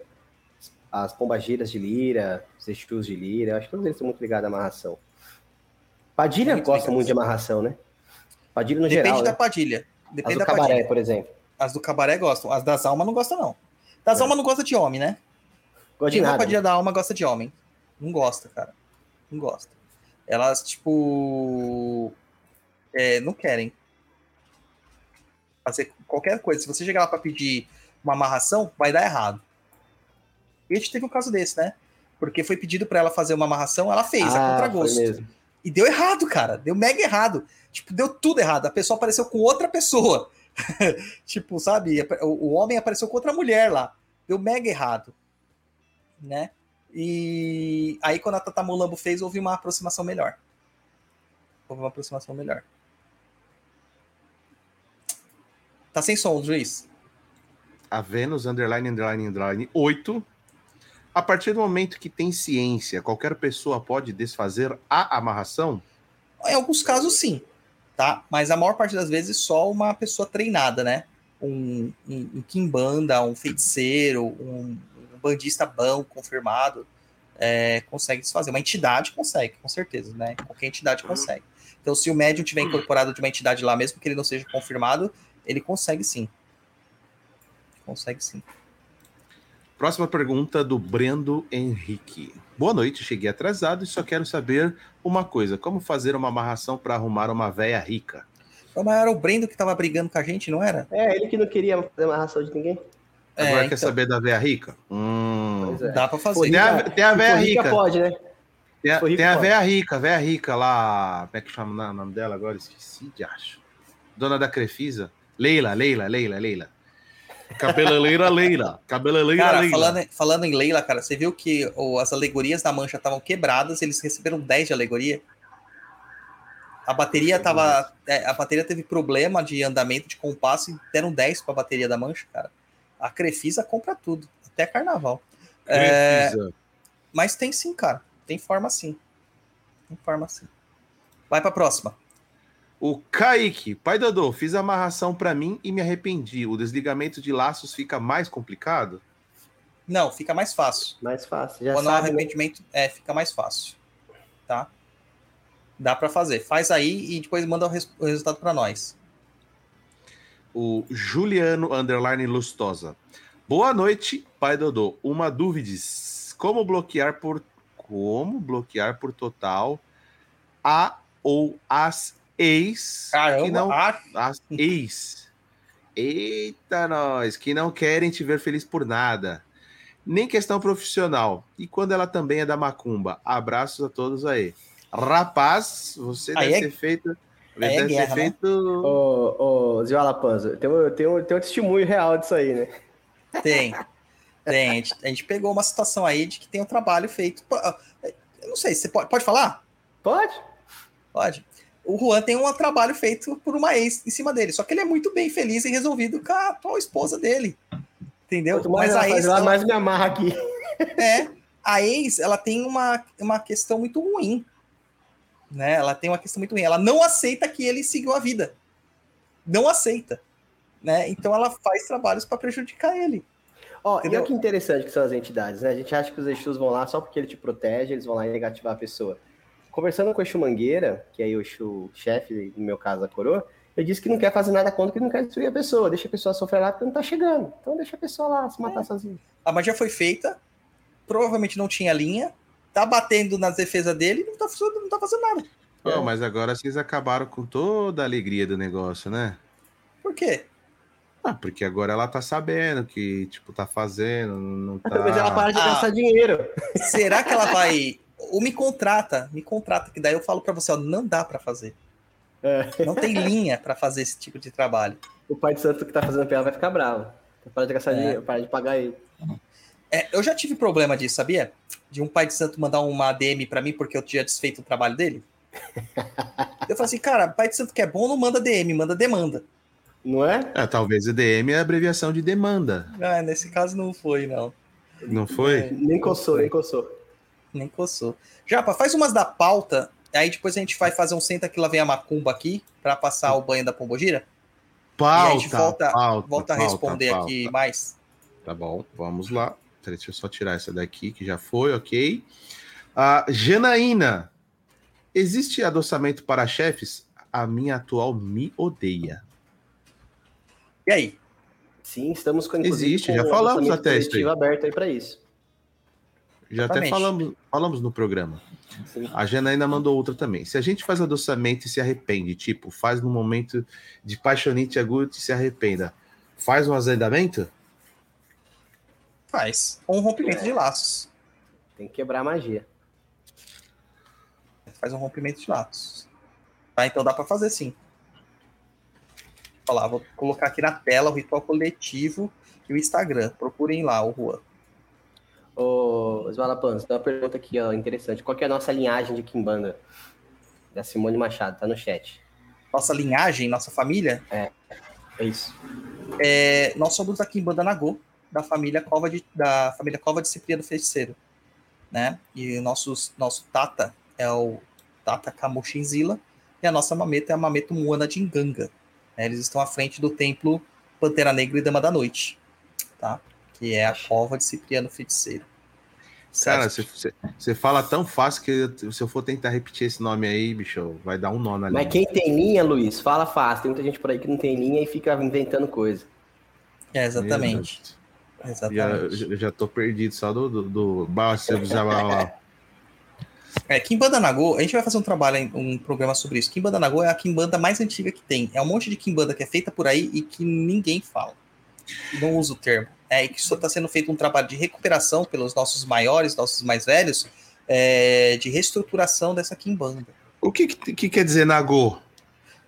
As pombageiras de lira, os extrus de lira, acho que todos eles estão muito ligados à amarração. Padilha Muito gosta muito de amarração, né? Padilha no Depende geral, da né? padilha. As Depende do da cabaré, padilha. por exemplo. As do cabaré gostam. As das almas não gostam, não. Das É. almas não gosta de homem, né? Gosta de nada. padilha da alma gosta de homem. Não gosta, cara. Não gosta. Elas, tipo. é, não querem fazer qualquer coisa. Se você chegar lá pra pedir uma amarração, vai dar errado. E a gente teve um caso desse, né? Porque foi pedido pra ela fazer uma amarração, ela fez, a Ah, contragosto. foi mesmo. E deu errado, cara. Deu mega errado. Tipo, deu tudo errado. A pessoa apareceu com outra pessoa. tipo, sabe? O, o homem apareceu com outra mulher lá. Deu mega errado. Né? E aí, quando a Tata Mulambo fez, houve uma aproximação melhor. Houve uma aproximação melhor. Tá sem som, Luiz. A Vênus, underline, underline, underline, 8. A partir do momento que tem ciência, qualquer pessoa pode desfazer a amarração? Em alguns casos, sim. Tá? Mas a maior parte das vezes, só uma pessoa treinada, né? Um, um, um quimbanda, um feiticeiro, um, um bandista bom, confirmado, é, consegue desfazer. Uma entidade consegue, com certeza, né? Qualquer entidade consegue. Então, se o médium tiver incorporado de uma entidade lá, mesmo que ele não seja confirmado, ele consegue sim. Consegue sim. Próxima pergunta do Brendo Henrique. Boa noite, cheguei atrasado e só quero saber uma coisa: como fazer uma amarração para arrumar uma véia rica? Mas era o Brendo que tava brigando com a gente, não era? É, ele que não queria fazer amarração de ninguém. Agora É, quer então, saber da véia rica? Hum. É. Dá pra fazer. Pô, Tem a, tem a véia rica, rica. pode, né? Tem a, tem a véia rica, véia rica lá. Como é que chama o nome dela agora? Esqueci de acho. Dona da Crefisa. Leila, Leila, Leila, Leila. Cabeleleira Leila. Cabeleleira Cara, Leila. falando, falando em Leila, cara, você viu que as alegorias da mancha estavam quebradas, eles receberam 10 de alegoria. A bateria tava. é, a bateria teve problema de andamento de compasso e deram 10 pra bateria da mancha, cara. A Crefisa compra tudo, até carnaval. É, mas tem sim, cara. Tem forma sim. Tem forma sim. Vai pra próxima. O Kaique, pai Dodô, fiz amarração pra mim e me arrependi. O desligamento de laços fica mais complicado? Não, fica mais fácil. Mais fácil. Já Quando há sabe, né? arrependimento, é, fica mais fácil. Tá? Dá pra fazer. Faz aí e depois manda o, res- o resultado pra nós. O Juliano Underline Lustosa. Boa noite, pai Dodô. Uma dúvida. Como bloquear por como bloquear por total a ou as ex que Caramba, não ah, as ex. Eita, nós, que não querem te ver feliz por nada. Nem questão profissional. E quando ela também é da macumba. Abraços a todos aí. Rapaz, você Aí deve é- ter feito. aí é deve guerra, ter né? feito. Ô, ô, Zio Alapanzo, tem um, tem, um, tem um testemunho real disso aí, né? tem. Tem. A gente, a gente pegou uma situação aí de que tem um trabalho feito. Eu não sei, você pode, pode falar? Pode? Pode. O Juan tem um trabalho feito por uma ex em cima dele. Só que ele é muito bem feliz e resolvido com a atual esposa dele. Entendeu? Quanto mais Mas a ex, ela mais me amarra aqui. É, a ex, ela tem uma, uma questão muito ruim. Né? Ela tem uma questão muito ruim. Ela não aceita que ele seguiu a vida. Não aceita. Né? Então ela faz trabalhos para prejudicar ele. Ó, e olha que interessante que são as entidades, né? A gente acha que os Exus vão lá só porque ele te protege, eles vão lá e negativar a pessoa. Conversando com o Exu Mangueira, que é aí o Exu chefe, no meu caso, a coroa, ele disse que não quer fazer nada contra, que não quer destruir a pessoa. Deixa a pessoa sofrer lá porque não tá chegando. Então deixa a pessoa lá se matar sozinha. A magia foi feita, provavelmente não tinha linha, tá batendo nas defesas dele e não tá, fazendo- não tá fazendo nada. Não, mas agora vocês acabaram com toda a alegria do negócio, né? Por quê? Ah, porque agora ela tá sabendo que, tipo, tá fazendo, não tá... Mas ela para de Ah. gastar dinheiro. Será que ela vai. Ou me contrata, me contrata, que daí eu falo para você, ó, não dá para fazer. É. Não tem linha para fazer esse tipo de trabalho. O pai de santo que tá fazendo PA vai ficar bravo. Para de gastar É. dinheiro, para de pagar ele. É, eu já tive problema disso, sabia? De um pai de santo mandar uma ADM para mim porque eu tinha desfeito o trabalho dele. Eu falei assim, cara, pai de santo que é bom não manda DM, manda demanda. Não é? É, talvez EDM é a abreviação de demanda, Ah, nesse caso não foi, não. não foi? Nem coçou, nem coçou. Nem coçou. Japa, faz umas da pauta, aí depois a gente vai fazer um senta que lá vem a macumba aqui, para passar o banho da pombogira. Pauta, e a gente volta, pauta, volta a pauta, responder pauta. aqui mais. Tá bom, vamos lá. Deixa eu só tirar essa daqui, que já foi, ok. Ah, Janaína, existe adoçamento para chefes? A minha atual me odeia. E aí? Sim, estamos com Existe, com já falamos até isso aberto aí para isso. Já até Exatamente. falamos, falamos no programa. Sim. A Janaína mandou outra também. Se a gente faz adoçamento e se arrepende, tipo, faz no momento de paixonite agudo e se arrependa, faz um azedamento? Faz. Ou um rompimento de laços. Tem que quebrar a magia. Faz um rompimento de laços. Tá? Então dá para fazer sim. Olha lá, vou colocar aqui na tela o ritual coletivo e o Instagram. Procurem lá, o Juan. Ô, Oswaldo Pans, tem uma pergunta aqui, ó, interessante. Qual é a nossa linhagem de Kimbanda? Da Simone Machado, tá no chat. Nossa linhagem, nossa família, É isso. é, nós somos da Kimbanda Nagô, da família Cova de, da família Cova de Cipriano Feiticeiro. Né? E o nosso, nosso Tata é o Tata Kamushinzila e a nossa mameta é a mameta Moana de Nganga. né? Eles estão à frente do templo Pantera Negra e Dama da Noite, tá? Que é a Cova de Cipriano Feiticeiro. Cara, você- fala tão fácil que eu- se eu for tentar repetir esse nome aí, bicho, vai dar um nó na Mas língua. quem tem linha, Luiz, fala fácil. Tem muita gente por aí que não tem linha e fica inventando coisa. É, exatamente. Exatamente. já, já tô perdido só do. do, do... Lá. É, Kimbanda Nagô, a gente vai fazer um trabalho, em- um programa sobre isso. Kimbanda Nagô é a Kimbanda mais antiga que tem. É um monte de Kimbanda que é feita por aí e que ninguém fala. Não usa o termo. É, e que só está sendo feito um trabalho de recuperação pelos nossos maiores, nossos mais velhos, é, de reestruturação dessa Kimbanda. O que, que, que quer dizer Nagô?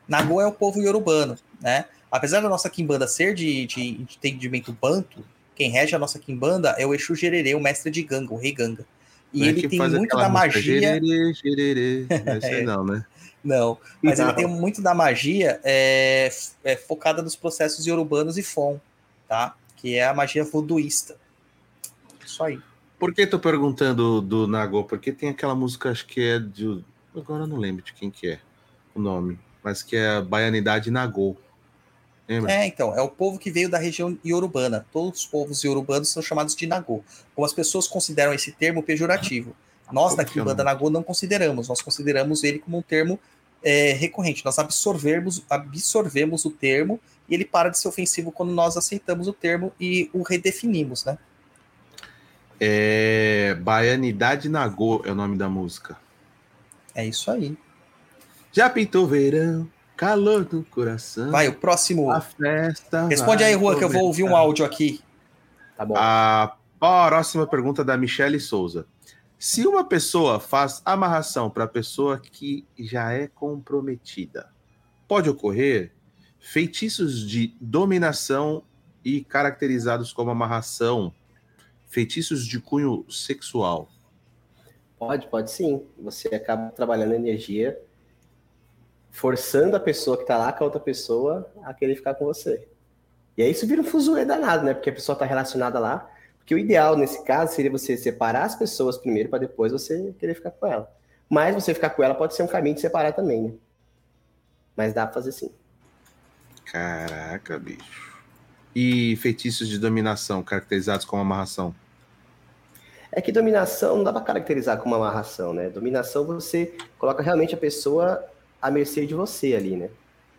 Nagô é o povo iorubano, né? Apesar da nossa Kimbanda ser de, de, de entendimento banto, quem rege a nossa Kimbanda é o Exu Gererê, o mestre de Ganga, o rei Ganga. E é ele tem muito da magia... Gererê, gererê. Não é isso aí não, né? Não, mas ele Não. tem muito da magia é, é, focada nos processos urbanos e FON, tá? Que é a magia voodooísta. Isso aí. Por que tô perguntando do Nagô? Porque tem aquela música, acho que é de. Agora eu não lembro de quem que é o nome, mas que é a Baianidade Nagô. Lembra? É, então, é o povo que veio da região iorubana. Todos os povos iorubanos são chamados de Nagô. Como as pessoas consideram esse termo pejorativo. Nós, Como da que é Kimbanda nome? Nagô, não consideramos. Nós consideramos ele como um termo é, recorrente. Nós absorvemos, absorvemos o termo e ele para de ser ofensivo quando nós aceitamos o termo e o redefinimos, né? É... Baianidade Nagô é o nome da música. É isso aí. Já pintou verão, calor do coração. Vai, o próximo. A festa. Responde aí, Juan, que eu vou ouvir um áudio aqui. Tá bom. A próxima pergunta da Michele Souza. Se uma pessoa faz amarração para pessoa que já é comprometida, pode ocorrer feitiços de dominação e caracterizados como amarração, feitiços de cunho sexual. Pode, pode sim. Você acaba trabalhando energia, forçando a pessoa que tá lá com a outra pessoa a querer ficar com você. E aí isso vira um fuzuê danado, né? Porque a pessoa tá relacionada lá. Porque o ideal nesse caso seria você separar as pessoas primeiro para depois você querer ficar com ela. Mas você ficar com ela pode ser um caminho de separar também, né? Mas dá pra fazer sim. Caraca, bicho. E feitiços de dominação caracterizados como amarração. É que dominação não dá pra caracterizar como uma amarração, né? Dominação você coloca realmente a pessoa à mercê de você ali, né?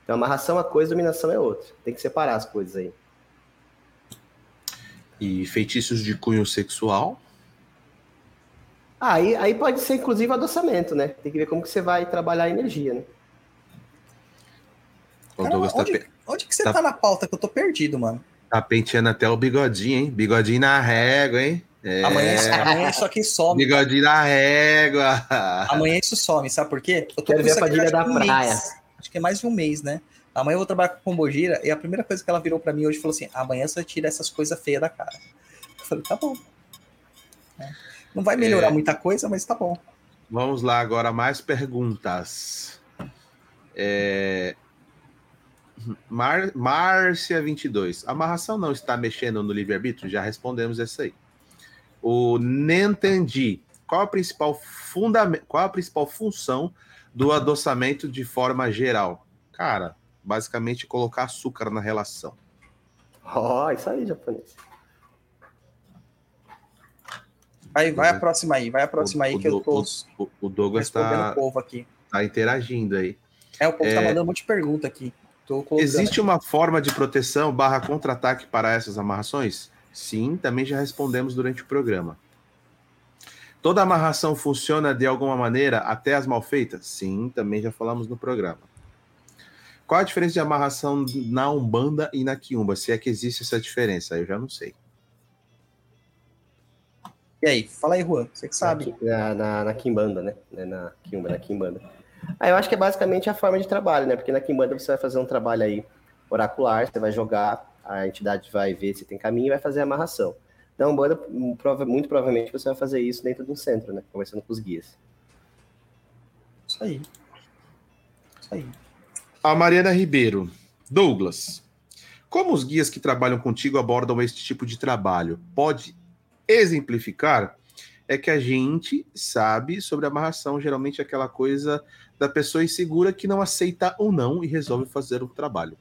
Então amarração é uma coisa, dominação é outra. Tem que separar as coisas aí. E feitiços de cunho sexual. Ah, aí, aí pode ser inclusive adoçamento, né? Tem que ver como que você vai trabalhar a energia, né? O Cara, Douglas tá, onde, pe- onde que você tá- tá... na pauta que eu tô perdido, mano? tá penteando até o bigodinho, hein? Bigodinho na régua, hein? É, Amanhã, amanhã isso aqui some. Bigodinho na régua. Amanhã isso some, sabe por quê? Eu Quero ver isso a padilha da um praia. mês. Acho que é mais de um mês, né? Amanhã eu vou trabalhar com Pombogira e a primeira coisa que ela virou pra mim hoje falou assim: amanhã você tira essas coisas feias da cara. Eu falei, tá bom. É. Não vai melhorar É. muita coisa, mas tá bom. Vamos lá agora, mais perguntas. É... Mar... Márcia 22. Amarração não está mexendo no livre-arbítrio? Já respondemos essa aí. O Nentendi. Qual a principal qual a principal função do adoçamento de forma geral? Cara, basicamente colocar açúcar na relação. Ó, isso aí, japonês. Vai, vai a próxima aí, vai a próxima aí O- que eu o- tô O, o Douglas está povo aqui. tá interagindo aí. É, o povo tá É. mandando um monte de pergunta aqui. Existe uma forma de proteção barra contra-ataque para essas amarrações? Sim, também já respondemos durante o programa. Toda amarração funciona de alguma maneira, até as mal feitas? Sim, também já falamos no programa. Qual a diferença de amarração na Umbanda e na Quiumba? Se é que existe essa diferença, eu já não sei. E aí, fala aí, Juan, você que sabe. Na, na, na Kimbanda, né? Na Kimba, na Kimbanda. Ah, eu acho que é basicamente a forma de trabalho, né? Porque na Kimbanda você vai fazer um trabalho aí oracular, você vai jogar, a entidade vai ver se tem caminho e vai fazer a amarração. Na Umbanda, prova- muito provavelmente você vai fazer isso dentro de um centro, né? Conversando com os guias. Isso aí. Isso aí. A Mariana Ribeiro. Douglas, como os guias que trabalham contigo abordam esse tipo de trabalho? Pode exemplificar? É que a gente sabe sobre amarração, geralmente é aquela coisa da pessoa insegura que não aceita ou não e resolve fazer o trabalho.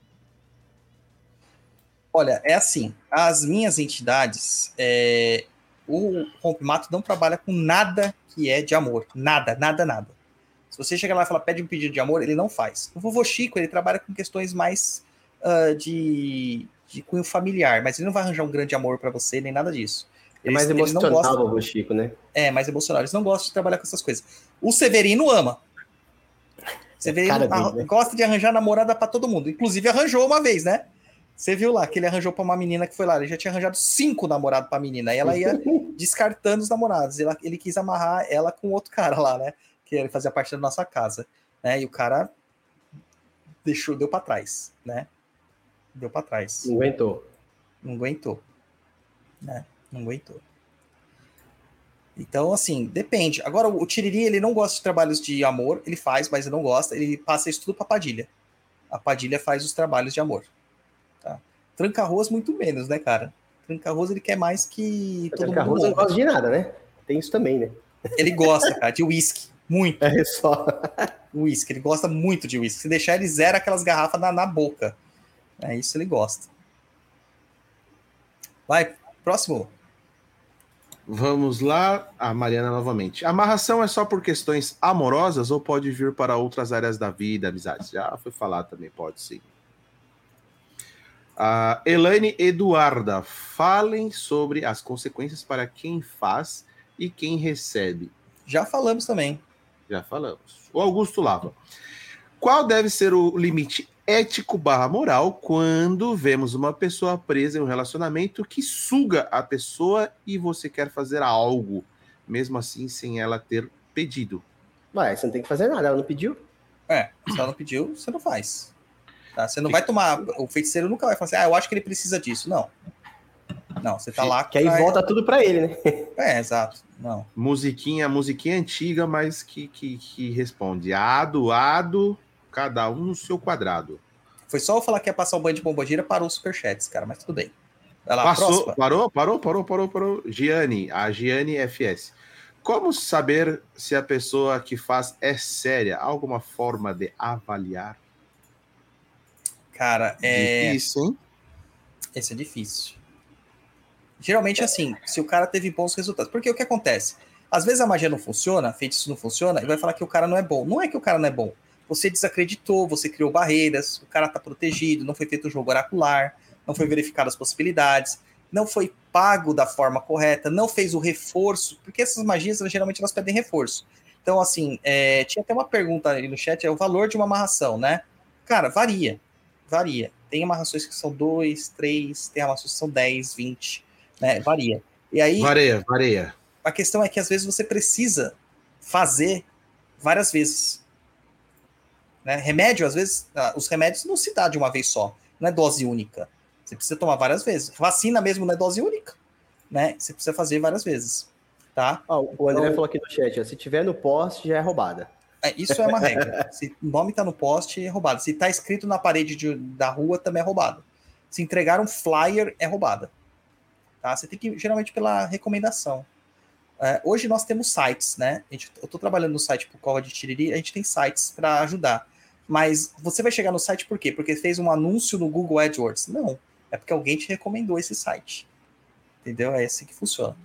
Olha, é assim, as minhas entidades, é, o Rompimato não trabalha com nada que é de amor. Nada, nada, nada. Se você chega lá e fala, pede um pedido de amor, ele não faz. O vovô Chico, ele trabalha com questões mais ah, de, de cunho familiar, mas ele não vai arranjar um grande amor para você, nem nada disso. É Eles- mais eles não emocional, gostam- vovô Chico, né? É, mais emocional. Eles não gostam de trabalhar com essas coisas. O Severino ama. Severino cara dele, arran- né? gosta de arranjar namorada pra todo mundo. Inclusive arranjou uma vez, né? Você viu lá que ele arranjou pra uma menina que foi lá. Ele já tinha arranjado cinco namorados pra menina. E ela ia descartando os namorados. Ele, ele quis amarrar ela com outro cara lá, né? Que ele fazia parte da nossa casa. Né? E o cara deixou, deu pra trás, né? Deu pra trás. Não aguentou. Não aguentou. Né? Não aguentou. Então, assim, depende. Agora, o Tiriri, ele não gosta de trabalhos de amor, ele faz, mas ele não gosta, ele passa isso tudo pra Padilha. A Padilha faz os trabalhos de amor. Tá? Tranca-arroz, muito menos, né, cara? Tranca-arroz, ele quer mais que todo mundo Carroça não gosta de nada, né? Tem isso também, né? Ele gosta, cara, de uísque. Muito É só. uísque. Ele gosta muito de uísque. Se deixar, ele zera aquelas garrafas na, na boca. É isso ele gosta. Vai, próximo. Vamos lá, a Mariana novamente. Amarração é só por questões amorosas ou pode vir para outras áreas da vida, amizades? Já foi falado também, pode sim. A Elaine Eduarda, falem sobre as consequências para quem faz e quem recebe. Já falamos também. Já falamos. O Augusto Lava. Qual deve ser o limite ético barra moral quando vemos uma pessoa presa em um relacionamento que suga a pessoa e você quer fazer algo, mesmo assim sem ela ter pedido? Vai, você não tem que fazer nada, ela não pediu. É, se ela não pediu, você não faz. Tá? Você não vai tomar. O feiticeiro nunca vai falar assim, ah, eu acho que ele precisa disso. Não. Não, você tá lá. Que aí volta tudo pra ele, né? É, exato. Não. Musiquinha, musiquinha antiga, mas que, que, que responde. Ado, ado, cada um no seu quadrado. Foi só eu falar que ia passar o banho de bombogira, parou os superchats, cara, mas tudo bem. Vai lá, Passou, próxima. parou, parou, parou, parou, parou. Giane, a Giane FS. Como saber se a pessoa que faz é séria? Alguma forma de avaliar? Cara, é. Difícil, hein? Esse é difícil. Geralmente, assim, se o cara teve bons resultados. Porque o que acontece? Às vezes a magia não funciona, feitiço não funciona, e vai falar que o cara não é bom. Não é que o cara não é bom. Você desacreditou, você criou barreiras, o cara tá protegido, não foi feito o jogo oracular, não foi verificado as possibilidades, não foi pago da forma correta, não fez o reforço, porque essas magias, geralmente, elas pedem reforço. Então, assim, é, tinha até uma pergunta aí no chat, é o valor de uma amarração, né? Cara, varia, varia. Tem amarrações que são 2, 3, tem amarrações que são 10, 20, né? Varia. E aí, Vareia, vareia. a questão é que às vezes você precisa fazer várias vezes. Né? Remédio, às vezes, ah, os remédios não se dá de uma vez só, não é dose única. Você precisa tomar várias vezes. Vacina mesmo não é dose única, né? Você precisa fazer várias vezes, tá? O André Então- falou aqui no chat, ó, se tiver no poste, já é roubada. É, isso é uma regra. Se o nome tá no poste, é roubado. Se tá escrito na parede de- da rua, também é roubado. Se entregar um flyer, é roubada. Tá? Você tem que geralmente, pela recomendação. É, hoje nós temos sites, né? Gente, eu tô trabalhando no site por Cova de Tiriri, a gente tem sites para ajudar. Mas você vai chegar no site por quê? Porque fez um anúncio no Google AdWords? Não. É porque alguém te recomendou esse site. Entendeu? É assim que funciona.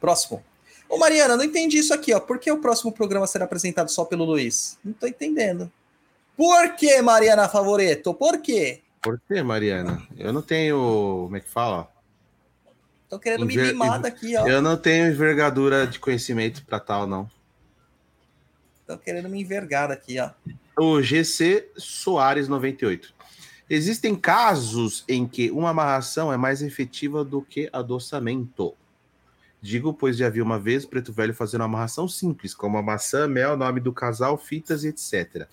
Próximo. Ô, Mariana, não entendi isso aqui, ó. Por que o próximo programa será apresentado só pelo Luiz? Não tô entendendo. Por que, Mariana Favoreto? Por quê? Por que, Mariana? Eu não tenho. Como é que fala? Tô querendo me limar daqui, ó. Eu não tenho envergadura de conhecimento para tal, não. Tô querendo me envergar daqui, ó. O GC Soares 98. Existem casos em que uma amarração é mais efetiva do que adoçamento. Digo, pois já vi uma vez Preto Velho fazendo uma amarração simples, como a maçã, mel, nome do casal, fitas e etc.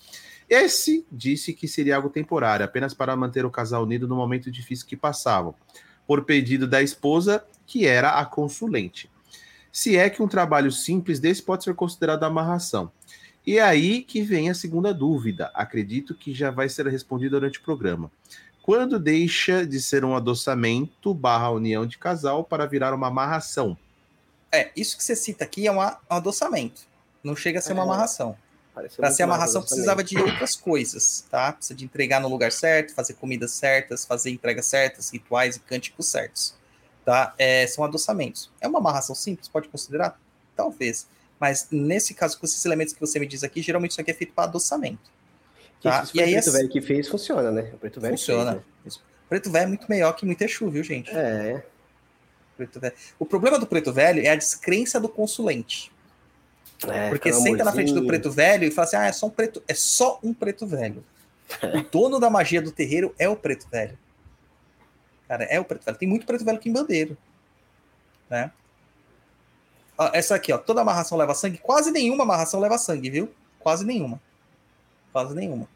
Esse disse que seria algo temporário, apenas para manter o casal unido no momento difícil que passavam, por pedido da esposa, que era a consulente. Se é que um trabalho simples desse pode ser considerado amarração. E é aí que vem a segunda dúvida. Acredito que já vai ser respondida durante o programa. Quando deixa de ser um adoçamento barra união de casal para virar uma amarração? É, isso que você cita aqui é uma- um adoçamento. Não chega a ser uma É. amarração. Para ser amarração, precisava de outras coisas, tá? Precisa de entregar no lugar certo, fazer comidas certas, fazer entregas certas, rituais e cânticos certos, tá? É, são adoçamentos. É uma amarração simples? Pode considerar? Talvez. Mas nesse caso, com esses elementos que você me diz aqui, geralmente isso aqui é feito para adoçamento. Que Tá? E aí o Preto Velho que fez, funciona, né? O Preto Velho Funciona. fez, Isso. Preto velho é muito melhor que muito Exu, viu, gente? né? É, Preto velho. O problema do preto velho é a descrença do consulente. é. Porque senta na frente do preto velho e fala assim: ah, é só um preto, é só um preto velho. O dono da magia do terreiro é o preto velho. Cara, é o preto velho. Tem muito preto velho aqui em bandeiro. Né? Essa aqui, ó. Toda amarração leva sangue. Quase nenhuma amarração leva sangue, viu? Quase nenhuma. Quase nenhuma.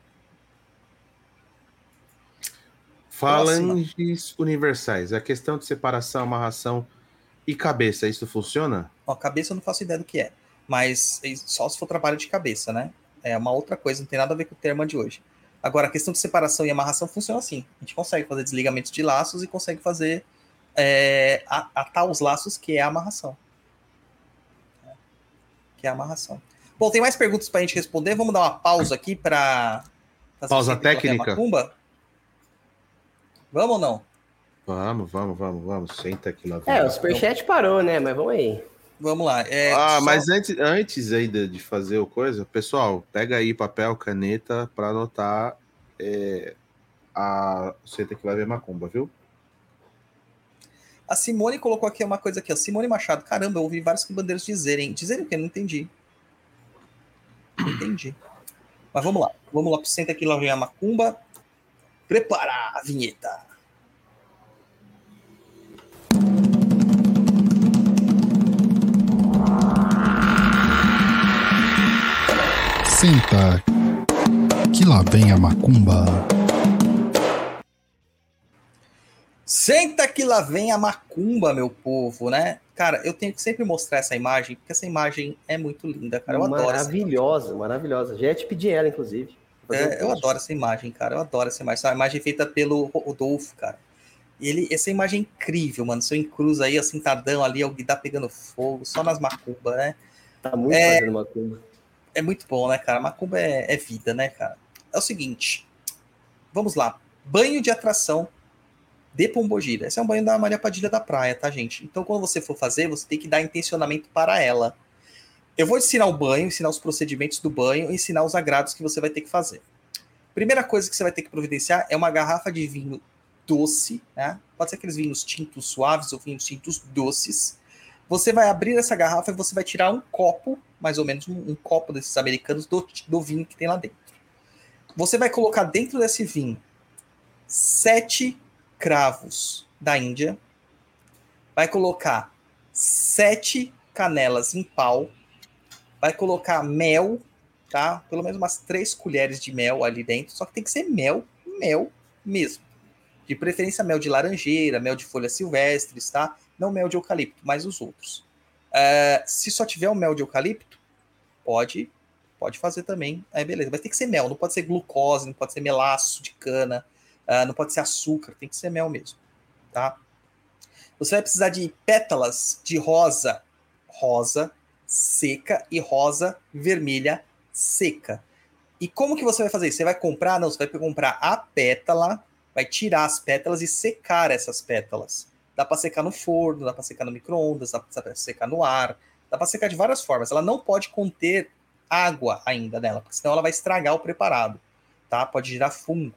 Falanges universais. A questão de separação, amarração e cabeça, isso funciona? Ó, cabeça eu não faço ideia do que é. Mas só se for trabalho de cabeça, né? É uma outra coisa, não tem nada a ver com o termo de hoje. Agora, a questão de separação e amarração funciona assim. A gente consegue fazer desligamentos de laços e consegue fazer é, atar os laços, que é a amarração. Que é a amarração. Bom, tem mais perguntas para a gente responder. Vamos dar uma pausa aqui para Fazer Pausa técnica. Macumba? Vamos ou não? Vamos, vamos, vamos, vamos. Senta aqui lá. É, o superchat parou, né? Mas vamos aí. Vamos lá. É, ah, só- mas antes, antes aí de, de fazer o coisa, pessoal, pega aí papel, caneta para anotar é, a senta que vai ver macumba, viu? A Simone colocou aqui uma coisa aqui, ó. Simone Machado. Caramba, eu ouvi vários bandeiros dizerem. Dizerem o quê? Não entendi. Não entendi. Mas vamos lá. Vamos lá Senta aqui lá vem a Macumba. Preparar a vinheta. Senta, que lá vem a macumba. Senta que lá vem a macumba, meu povo, né? Cara, eu tenho que sempre mostrar essa imagem, porque essa imagem é muito linda, cara. Eu adoro maravilhosa, maravilhosa. Já ia te pedir ela, inclusive. É, eu adoro essa imagem, cara. Eu adoro essa imagem. Essa imagem feita pelo Rodolfo, cara. Ele, essa imagem é incrível, mano. Seu encruza aí, assim, tadão ali, o Guidá pegando fogo, só nas macumbas, né? Tá muito É. fazendo macumba. É muito bom, né, cara? Macumba é, é vida, né, cara? É o seguinte. Vamos lá. Banho de atração de Pombogira. Esse é um banho da Maria Padilha da praia, tá, gente? Então, quando você for fazer, você tem que dar intencionamento para ela. Eu vou ensinar o banho, ensinar os procedimentos do banho, ensinar os agrados que você vai ter que fazer. Primeira coisa que você vai ter que providenciar é uma garrafa de vinho doce, né? Pode ser aqueles vinhos tintos suaves ou vinhos tintos doces. Você vai abrir essa garrafa e você vai tirar um copo, mais ou menos um, um copo desses americanos, do, do vinho que tem lá dentro. Você vai colocar dentro desse vinho sete cravos da Índia, vai colocar sete canelas em pau, vai colocar mel, tá? Pelo menos umas três colheres de mel ali dentro, só que tem que ser mel, mel mesmo. De preferência mel de laranjeira, mel de folhas silvestres, tá? Não mel de eucalipto, mas os outros. É, se só tiver o mel de eucalipto, pode, pode fazer também. Aí beleza, mas tem que ser mel, não pode ser glucose, não pode ser melaço de cana, ah, não pode ser açúcar, tem que ser mel mesmo, tá? Você vai precisar de pétalas de rosa, rosa seca e rosa vermelha seca. E como que você vai fazer isso? Você vai comprar? Não, você vai comprar a pétala, vai tirar as pétalas e secar essas pétalas. Dá para secar no forno, dá para secar no micro-ondas, dá para secar no ar, dá para secar de várias formas. Ela não pode conter água ainda nela, porque senão ela vai estragar o preparado, tá? Pode gerar fungo.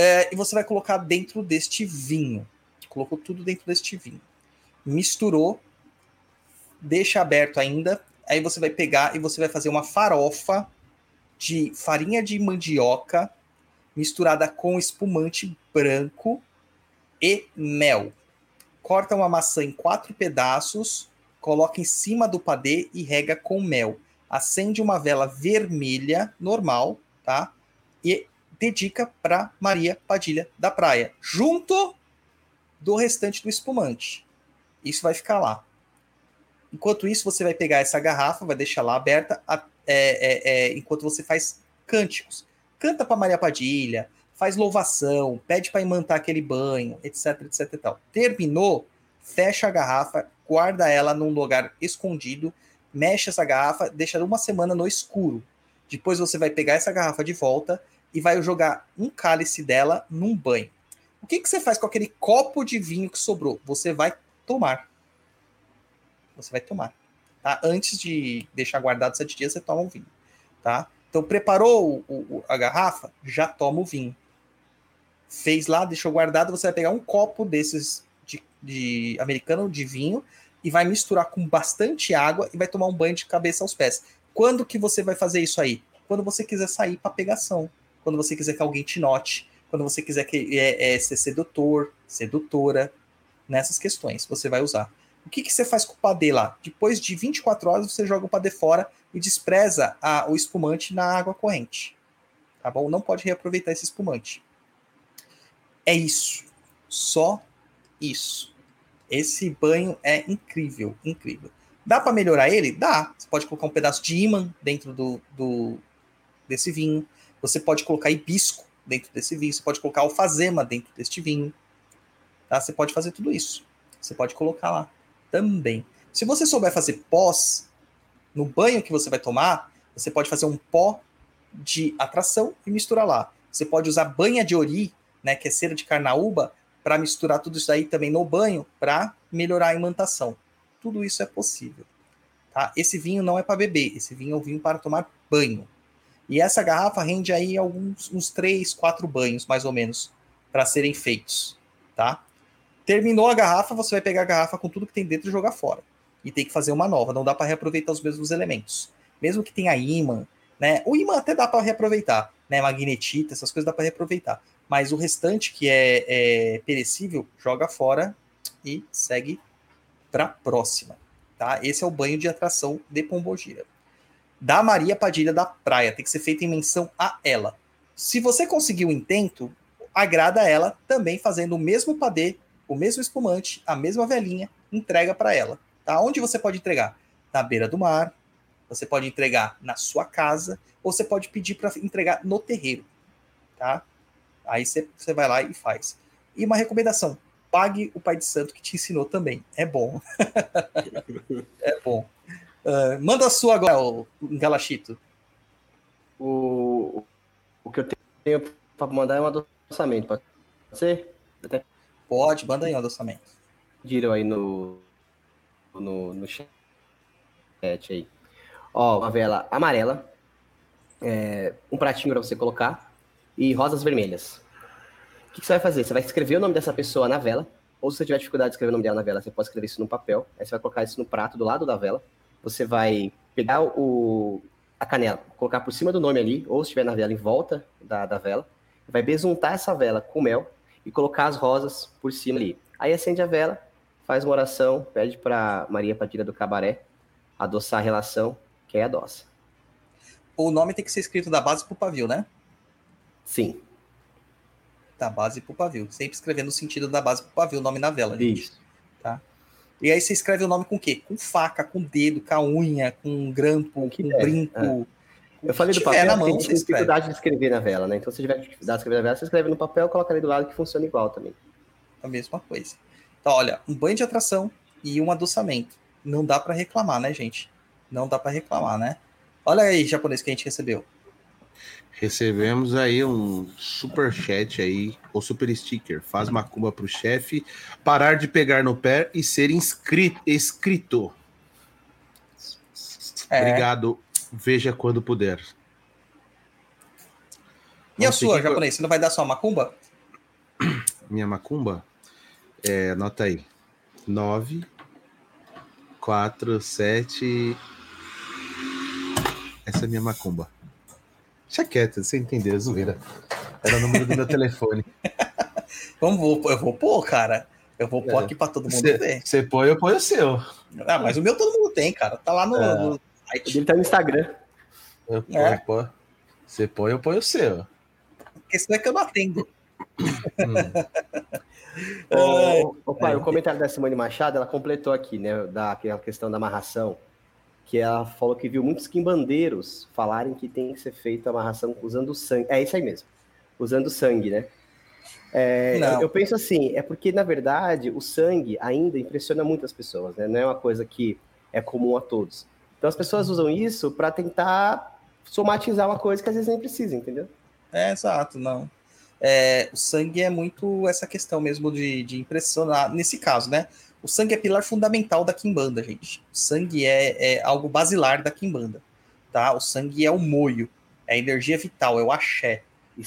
É, e você vai colocar dentro deste vinho. Colocou tudo dentro deste vinho. Misturou, deixa aberto ainda. Aí você vai pegar e você vai fazer uma farofa de farinha de mandioca misturada com espumante branco e mel. Corta uma maçã em quatro pedaços, coloca em cima do padê e rega com mel. Acende uma vela vermelha normal, tá? E dedica para Maria Padilha da Praia, junto do restante do espumante. Isso vai ficar lá. Enquanto isso, você vai pegar essa garrafa, vai deixar lá aberta, é, é, é, enquanto você faz cânticos. Canta para Maria Padilha, faz louvação, pede para imantar aquele banho, etc, etc e tal. Terminou, fecha a garrafa, guarda ela num lugar escondido, mexe essa garrafa, deixa uma semana no escuro. Depois você vai pegar essa garrafa de volta e vai jogar um cálice dela num banho. O que, que você faz com aquele copo de vinho que sobrou? Você vai tomar. Você vai tomar. Tá? Antes de deixar guardado sete dias, você toma o vinho. Tá? Então, preparou o- o- a garrafa? Já toma o vinho. Fez lá, deixou guardado, você vai pegar um copo desses de, de americano de vinho e vai misturar com bastante água e vai tomar um banho de cabeça aos pés. Quando que você vai fazer isso aí? Quando você quiser sair para pegação. Quando você quiser que alguém te note. Quando você quiser que, é, é, ser sedutor, sedutora. Nessas questões você vai usar. O que, que você faz com o padê lá? Depois de 24 horas, você joga o padê fora e despreza a- o espumante na água corrente. Tá bom? Não pode reaproveitar esse espumante. É isso. Só isso. Esse banho é incrível, incrível. Dá para melhorar ele? Dá. Você pode colocar um pedaço de ímã dentro do, do- desse vinho. Você pode colocar hibisco dentro desse vinho. Você pode colocar alfazema dentro deste vinho. Tá? Você pode fazer tudo isso. Você pode colocar lá também. Se você souber fazer pós no banho que você vai tomar, você pode fazer um pó de atração e misturar lá. Você pode usar banha de ori, né, que é cera de carnaúba, para misturar tudo isso aí também no banho para melhorar a imantação. Tudo isso é possível. Tá? Esse vinho não é para beber, esse vinho é um vinho para tomar banho. E essa garrafa rende aí alguns uns 3, 4 banhos, mais ou menos, para serem feitos. Tá? Terminou a garrafa, você vai pegar a garrafa com tudo que tem dentro e jogar fora. E tem que fazer uma nova, não dá para reaproveitar os mesmos elementos. Mesmo que tenha imã, né? O imã até dá para reaproveitar, né? Magnetita, essas coisas dá para reaproveitar. Mas o restante que é, é perecível, joga fora e segue para próxima, tá? Esse é o banho de atração de Pombogira. Da Maria Padilha da Praia, tem que ser feito em menção a ela. Se você conseguir o intento, agrada ela também fazendo o mesmo padê, o mesmo espumante, a mesma velhinha, entrega para ela. Tá? Onde você pode entregar? Na beira do mar, você pode entregar na sua casa, ou você pode pedir para entregar no terreiro. Tá? Aí você vai lá e faz. E uma recomendação: pague o pai de santo que te ensinou também. É bom. é bom. Uh, manda a sua agora, o Galachito. O, o que eu tenho para mandar é um adoçamento. Pode ser? Até Pode, manda aí um adoçamento. pediram aí no, no, no chat aí. Ó, uma vela amarela, é, um pratinho para você colocar e rosas vermelhas. O que, que você vai fazer? Você vai escrever o nome dessa pessoa na vela, ou se você tiver dificuldade de escrever o nome dela na vela, você pode escrever isso no papel. Aí você vai colocar isso no prato do lado da vela. Você vai pegar o, a canela, colocar por cima do nome ali, ou se estiver na vela, em volta da, da vela. Vai besuntar essa vela com mel e colocar as rosas por cima ali. Aí acende a vela, faz uma oração, pede para Maria Padilha do Cabaré adoçar a relação, que é adoça. O nome tem que ser escrito da base pro pavio, né? Sim, Da base pro pavio. Sempre escrevendo no sentido da base pro pavio, o nome na vela. gente. isso. E aí você escreve o nome com o quê? Com faca, com dedo, com a unha, com grampo, com que der, brinco. é. Eu falei do papel, na porque mão, tem dificuldade de escrever na vela, né? Então, se tiver dificuldade de escrever na vela, você escreve no papel, coloca ali do lado que funciona igual também. a mesma coisa. Então, olha, um banho de atração e um adoçamento. Não dá para reclamar, né, gente? Não dá para reclamar, né? Olha aí, japonês, que a gente recebeu. Recebemos aí um super chat aí, ou super sticker. Faz macumba pro chefe parar de pegar no pé e ser inscrito, escrito. É. Obrigado. Veja quando puder. E a Vamos sua, seguir com- japonês? Você não vai dar sua macumba? Minha macumba? É, anota aí. 9, 4, 7. Essa é a minha macumba. Deixa quieto, você entendeu, é zoeira. Era o número do meu telefone. Vamos, vou, eu vou pôr, cara. Eu vou pôr É. aqui para todo mundo ver. Você põe, eu ponho o seu. Ah, mas o meu todo mundo tem, cara. Tá lá no, É. no O site. dele tá no Instagram. Eu É. pô. Você põe, eu ponho o seu. Porque senão é que eu não atendo. Hum. Ô, pai, é. o comentário da Simone Machado, ela completou aqui, né, da aquela questão da amarração, que ela falou que viu muitos quimbandeiros falarem que tem que ser feita a amarração usando sangue. É isso aí mesmo, usando sangue, né? É, eu penso assim, é porque, na verdade, o sangue ainda impressiona muitas pessoas, né? Não é uma coisa que é comum a todos. Então as pessoas usam isso para tentar somatizar uma coisa que às vezes nem precisa, entendeu? É, exato, não. É, o sangue é muito essa questão mesmo de, de impressionar. Nesse caso, né? O sangue é pilar fundamental da Kimbanda, gente. O sangue é, é algo basilar da Kimbanda, tá? O sangue é o moio, é a energia vital, é o axé.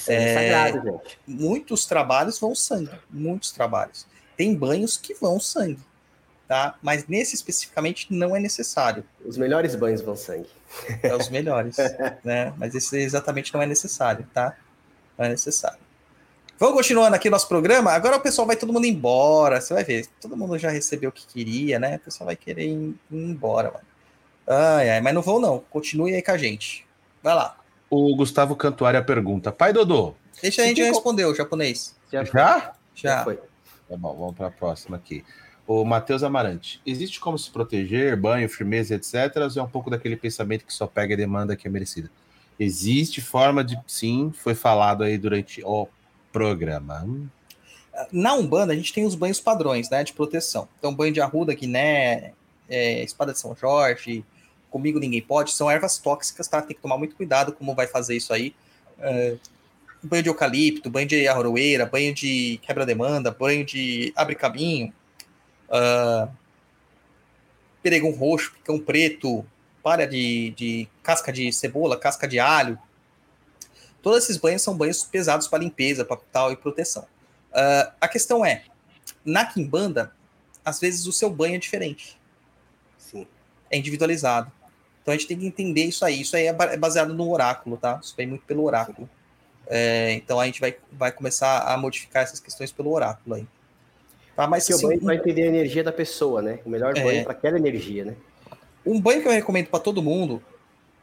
É. é sagrado, gente. Muitos trabalhos vão sangue, muitos trabalhos. Tem banhos que vão sangue, tá? Mas nesse especificamente não é necessário. Os melhores banhos vão sangue. É os melhores, né? Mas esse exatamente não é necessário, tá? Não é necessário. Vamos continuando aqui nosso programa. Agora o pessoal vai todo mundo embora. Você vai ver, todo mundo já recebeu o que queria, né? O pessoal vai querer ir, ir embora, mano. Ai, ai, mas não vão não. Continue aí com a gente. Vai lá. O Gustavo Cantuária pergunta: Pai Dodô, Deixa a gente responder, o japonês. Já, já? Já. foi. Tá bom, vamos para a próxima aqui. O Matheus Amarante. Existe como se proteger, banho, firmeza, etc. Ou é um pouco daquele pensamento que só pega a demanda que é merecida? Existe forma de. Sim, foi falado aí durante o programa. Na Umbanda, a gente tem os banhos padrões, né, de proteção. Então, banho de arruda, guiné, é, espada de São Jorge, comigo ninguém pode, são ervas tóxicas, tá? Tem que tomar muito cuidado como vai fazer isso aí. É, banho de eucalipto, banho de arroeira, banho de quebra-demanda, banho de abre-caminho, uh, peregum roxo, picão preto, palha de, de casca de cebola, casca de alho. Todos esses banhos são banhos pesados para limpeza, para tal e proteção. Uh, a questão é, na quimbanda, às vezes o seu banho é diferente. Sim. É individualizado. Então a gente tem que entender isso aí. Isso aí é é baseado no oráculo, tá? Isso vem muito pelo oráculo. É, então a gente vai, vai começar a modificar essas questões pelo oráculo aí. Tá? Mas Porque o assim, banho vai entender a energia da pessoa, né? O melhor É. banho para aquela energia, né? um banho que eu recomendo para todo mundo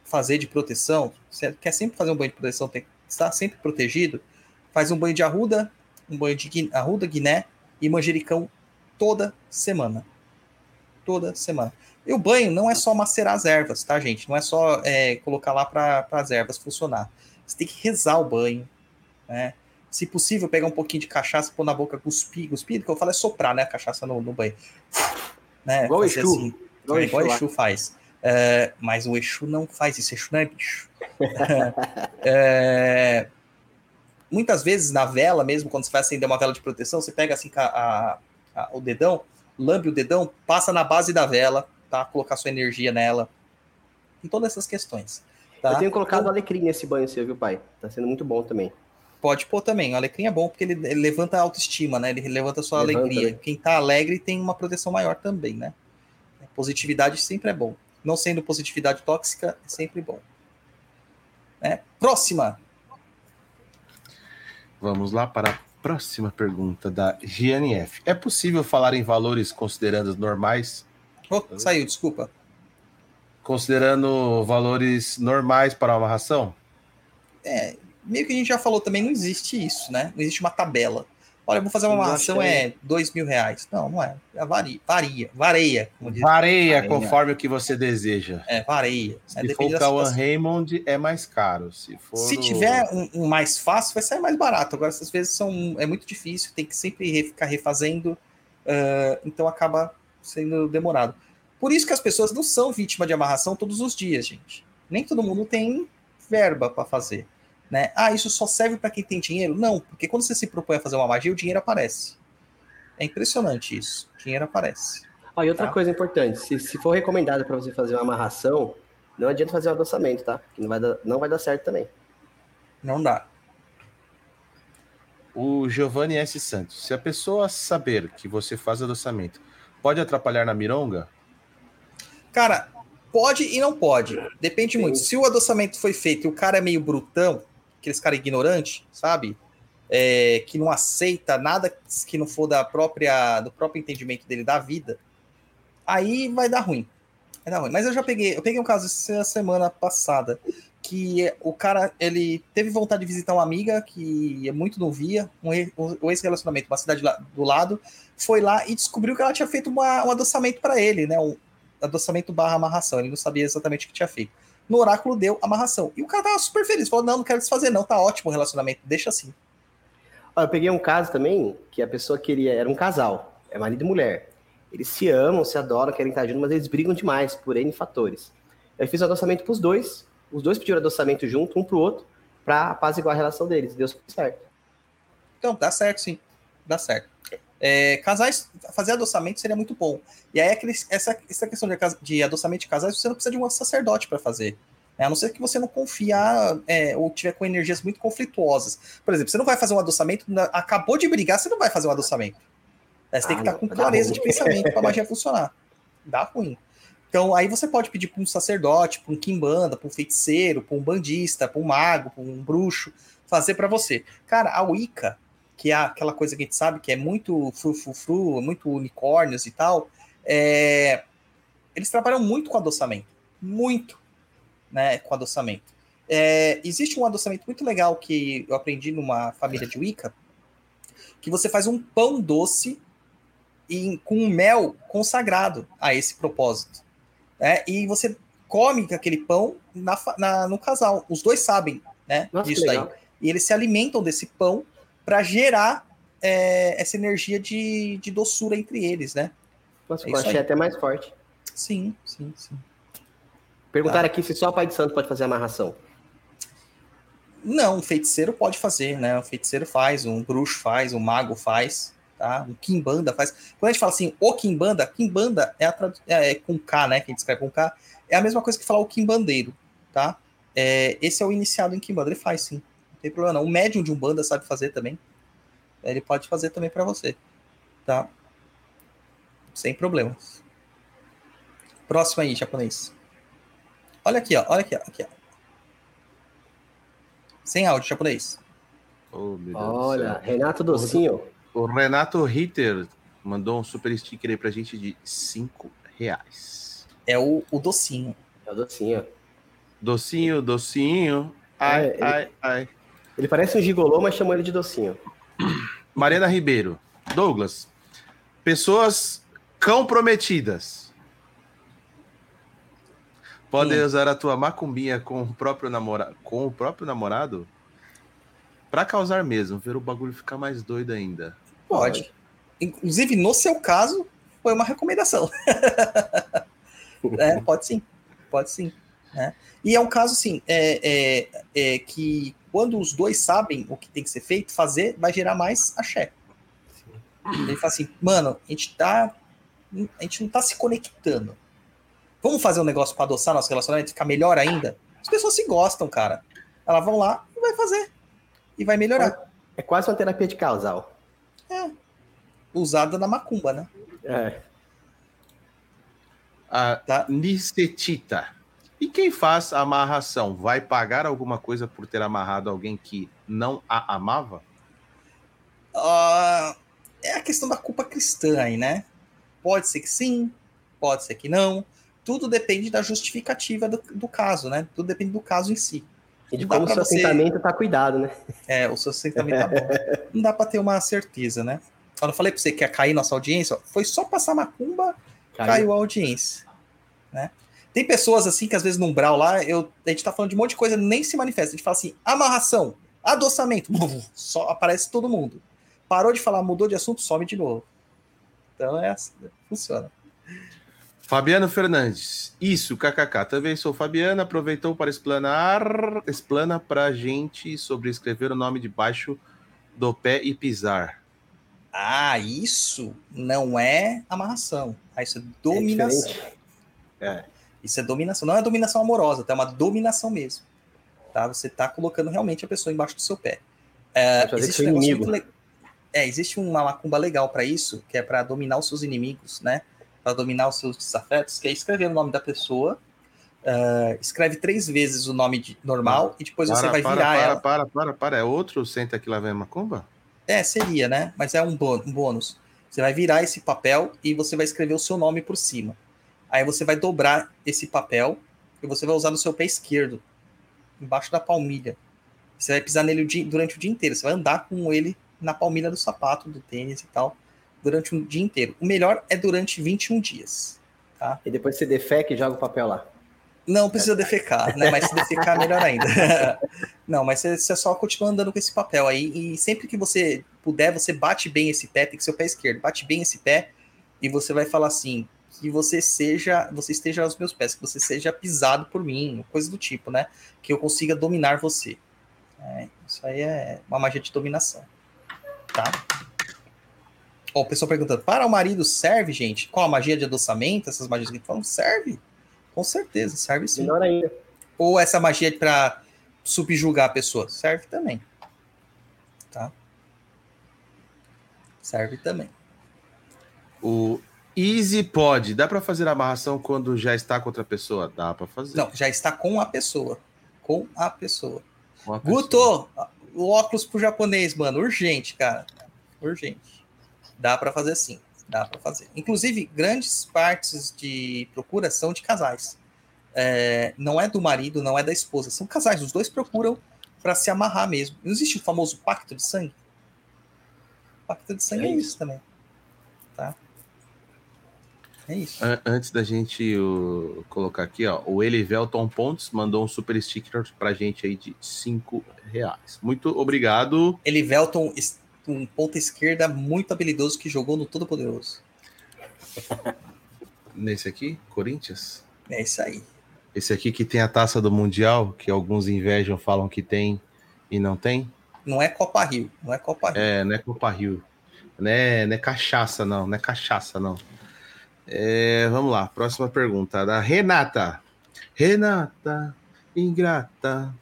fazer de proteção, você quer sempre fazer um banho de proteção, tem que estar sempre protegido, faz um banho de arruda, um banho de arruda, guiné e manjericão toda semana. Toda semana. E o banho não é só macerar as ervas, tá, gente? Não é só é, colocar lá para as ervas funcionar. Você tem que rezar o banho, né? Se possível, pegar um pouquinho de cachaça, pôr na boca, cuspir. Cuspir, que eu falo é soprar, né? A cachaça no, no banho. Né? Igual o Fazer Exu. assim. Igual É. Exu faz. É, mas o Exu não faz isso, Exu não é bicho. É, muitas vezes na vela mesmo, quando você vai acender uma vela de proteção, você pega assim a- a- a- o dedão, lambe o dedão, passa na base da vela, tá? Colocar sua energia nela. Em todas essas questões. Tá? Eu tenho colocado alecrim nesse banho seu, viu, pai? Tá sendo muito bom também. Pode pôr também. O alecrim é bom porque ele, ele levanta a autoestima, né? Ele levanta a sua Levanta, alegria. né? Quem tá alegre tem uma proteção maior também, né? Positividade sempre é bom. Não sendo positividade tóxica, é sempre bom. Né? Próxima. Vamos lá para a próxima pergunta da GNF. É possível falar em valores considerando normais? Oh, saiu, desculpa. Considerando valores normais para uma ração? É, meio que a gente já falou também, não existe isso, né? Não existe uma tabela. Olha, vou fazer uma Eu acho ração, que é dois mil reais. Não, não é. É varia, varia, vareia, como diz. Vareia Vareia. conforme o que você deseja. É, vareia. É, Se depende for o situação. Raymond, é mais caro. Se, for Se o- tiver um, um mais fácil, vai sair mais barato. Agora, essas vezes são, é muito difícil, tem que sempre re- ficar refazendo, ah, então acaba sendo demorado. Por isso que as pessoas não são vítima de amarração todos os dias, gente. Nem todo mundo tem verba para fazer. Né? Ah, isso só serve para quem tem dinheiro? Não, porque quando você se propõe a fazer uma magia, o dinheiro aparece. É impressionante isso. O dinheiro aparece. Ó, e outra Tá. coisa importante, se, se for recomendado para você fazer uma amarração, não adianta fazer um adoçamento, tá? Que não vai dar, não vai dar certo também. Não dá. O Giovanni S. Santos. Se a pessoa saber que você faz adoçamento, pode atrapalhar na mironga? Cara, pode e não pode. Depende muito. Se o adoçamento foi feito e o cara é meio brutão, aqueles cara ignorante, sabe? É, que não aceita nada que não for da própria do próprio entendimento dele da vida, aí vai dar ruim. Vai dar ruim. Mas eu já peguei, eu peguei um caso essa semana passada que o cara ele teve vontade de visitar uma amiga que é muito novia, um, ex- um ex-relacionamento, uma cidade do lado, foi lá e descobriu que ela tinha feito uma- um adoçamento para ele, né? Um, adoçamento barra amarração. Ele não sabia exatamente o que tinha feito. No oráculo deu amarração. E o cara tava super feliz. Falou: não, não quero desfazer, não. Tá ótimo o relacionamento. Deixa assim. Ó, eu peguei um caso também que a pessoa queria, era um casal, é marido e mulher. Eles se amam, se adoram, querem estar juntos, mas eles brigam demais por N fatores. Eu fiz o adoçamento pros dois, os dois pediram adoçamento junto, um pro outro, pra apaziguar a relação deles. Deu super certo. Então, dá certo, sim. Dá certo. É, casais, fazer adoçamento seria muito bom. E aí, essa, essa questão de, de adoçamento de casais, você não precisa de um sacerdote para fazer. né? A não ser que você não confia é, ou tiver com energias muito conflituosas. Por exemplo, você não vai fazer um adoçamento, acabou de brigar, você não vai fazer um adoçamento. É, você tem Ah, que estar não, com vai dar clareza de pensamento para a magia funcionar. Dá ruim. Então, aí você pode pedir para um sacerdote, para um quimbanda, para um feiticeiro, para um bandista, para um mago, para um bruxo, fazer para você. Cara, a Wicca, que é aquela coisa que a gente sabe que é muito frufru, muito unicórnios e tal, é, eles trabalham muito com adoçamento. Muito, né, com adoçamento. É, existe um adoçamento muito legal que eu aprendi numa família de Wicca, que você faz um pão doce e, com mel consagrado a esse propósito. né? E você come aquele pão na, na- no casal. Os dois sabem né, Nossa, disso daí. E eles se alimentam desse pão para gerar é, essa energia de, de doçura entre eles, né? Nossa, É eu achei aí. até mais forte. Sim, sim, sim. Perguntaram aqui se só pai de santo pode fazer amarração. Não, um feiticeiro pode fazer, né? Um feiticeiro faz, um bruxo faz, um mago faz, tá? Um Kimbanda faz. Quando a gente fala assim, o Kimbanda, Kimbanda é, tradu- é, é com K, né? Que a gente escreve com K, é a mesma coisa que falar o Kimbandeiro, tá? É, esse é o iniciado em Kimbanda, ele faz sim. Não tem problema não. O médium de Umbanda sabe fazer também. Ele pode fazer também para você, tá? Sem problemas. Próximo aí, japonês. Olha aqui, ó. Olha aqui, ó. Aqui, ó. Sem áudio, japonês. Oh, meu Deus do Olha, céu. Renato Docinho. O Renato Ritter mandou um super sticker aí pra gente de 5 reais. É o, o docinho. É o Docinho. Docinho, docinho. Ai, É, ele- ai, ai. Ele parece um gigolô, mas chamou ele de Docinho. Mariana Ribeiro. Douglas. Pessoas comprometidas. Podem Hum. usar a tua macumbinha com o próprio namorado, com o próprio namorado para causar mesmo, ver o bagulho ficar mais doido ainda. Pode. Inclusive, no seu caso, foi uma recomendação. É, pode sim. Pode sim. né? E é um caso, assim, é, é, é que quando os dois sabem o que tem que ser feito, fazer vai gerar mais axé. Ele fala assim, mano, a gente tá. A gente não tá se conectando. Vamos fazer um negócio para adoçar nosso relacionamento, ficar melhor ainda? As pessoas se gostam, cara. Elas vão lá e vai fazer. E vai melhorar. É quase uma terapia de casal. Usada na macumba, né? É. A Tá. Nicetita. E quem faz a amarração vai pagar alguma coisa por ter amarrado alguém que não a amava? Ah, é a questão da culpa cristã aí, né? Pode ser que sim, pode ser que não. Tudo depende da justificativa do, do caso, né? Tudo depende do caso em si. E de como o seu você- assentamento tá cuidado, né? É, o seu assentamento tá bom. Não dá pra ter uma certeza, né? Quando eu falei pra você que ia cair nossa audiência, ó, foi só passar macumba, caiu a audiência, né? Tem pessoas assim que às vezes no umbral lá, eu, a gente tá falando de um monte de coisa, nem se manifesta. A gente fala assim, amarração, adoçamento, só aparece todo mundo. Parou de falar, mudou de assunto, some de novo. Então é assim, funciona. Fabiano Fernandes. Isso, kkk. Também sou Fabiana. Aproveitou para explanar. Explana pra gente sobre escrever o nome debaixo do pé e pisar. Ah, isso não é amarração. Ah, isso é É dominação. diferente. Isso é dominação. Não é dominação amorosa, tá? É uma dominação mesmo. Tá? Você tá colocando realmente a pessoa embaixo do seu pé. É, existe um le- É, existe uma macumba legal para isso, que é para dominar os seus inimigos, né? Para dominar os seus desafetos, que é escrever o nome da pessoa. ah, escreve três vezes o nome de- normal e depois você para, vai para, virar para, ela. para, para, para. É outro senta que lá vem a macumba? É, seria, né? Mas é um bônus. Você vai virar esse papel e você vai escrever o seu nome por cima. Aí você vai dobrar esse papel e você vai usar no seu pé esquerdo, embaixo da palmilha. Você vai pisar nele o dia- durante o dia inteiro. Você vai andar com ele na palmilha do sapato, do tênis e tal, durante o dia inteiro. O melhor é durante 21 dias. E depois você defeca e joga o papel lá. Não precisa defecar, né? Mas se defecar, melhor ainda. Não, mas você, você só continua andando com esse papel aí. E sempre que você puder, você bate bem esse pé, tem que ser o pé esquerdo. Bate bem esse pé e você vai falar assim: que você seja, você esteja aos meus pés, que você seja pisado por mim, coisa do tipo, né? Que eu consiga dominar você. É, isso aí é uma magia de dominação. Tá? Ó, o pessoal perguntando: para o marido serve, gente? Qual a magia de adoçamento? Essas magias que a gente fala, serve? Com certeza, serve sim. Melhor ainda. Ou essa magia para subjugar a pessoa? Serve também. Tá? Serve também. O Easy Pod. Dá pra fazer a amarração quando já está com outra pessoa? Dá pra fazer. Não, já está com a pessoa. Com a pessoa. Com a pessoa. Guto, o óculos pro japonês, mano. Urgente, cara. Urgente. Dá para fazer sim. Dá para fazer. Inclusive, grandes partes de procura são de casais. É, não é do marido, não é da esposa. São casais. Os dois procuram para se amarrar mesmo. Não existe o famoso pacto de sangue? Pacto de sangue é, É isso também. Tá? É isso. An- Antes da gente o, colocar aqui, ó, o Elivelton Pontes mandou um super sticker pra gente aí de 5 reais. Muito obrigado. Elivelton, um ponta esquerda muito habilidoso que jogou no Todo Poderoso. Nesse aqui, Corinthians. É isso aí. Esse aqui que tem a taça do Mundial, que alguns invejam, falam que tem, E não tem? Não é Copa Rio, não é Copa Rio. É, não é Copa Rio. Não é, não é cachaça, não. Não é cachaça, não. É, vamos lá, próxima pergunta da Renata. Renata, ingrata.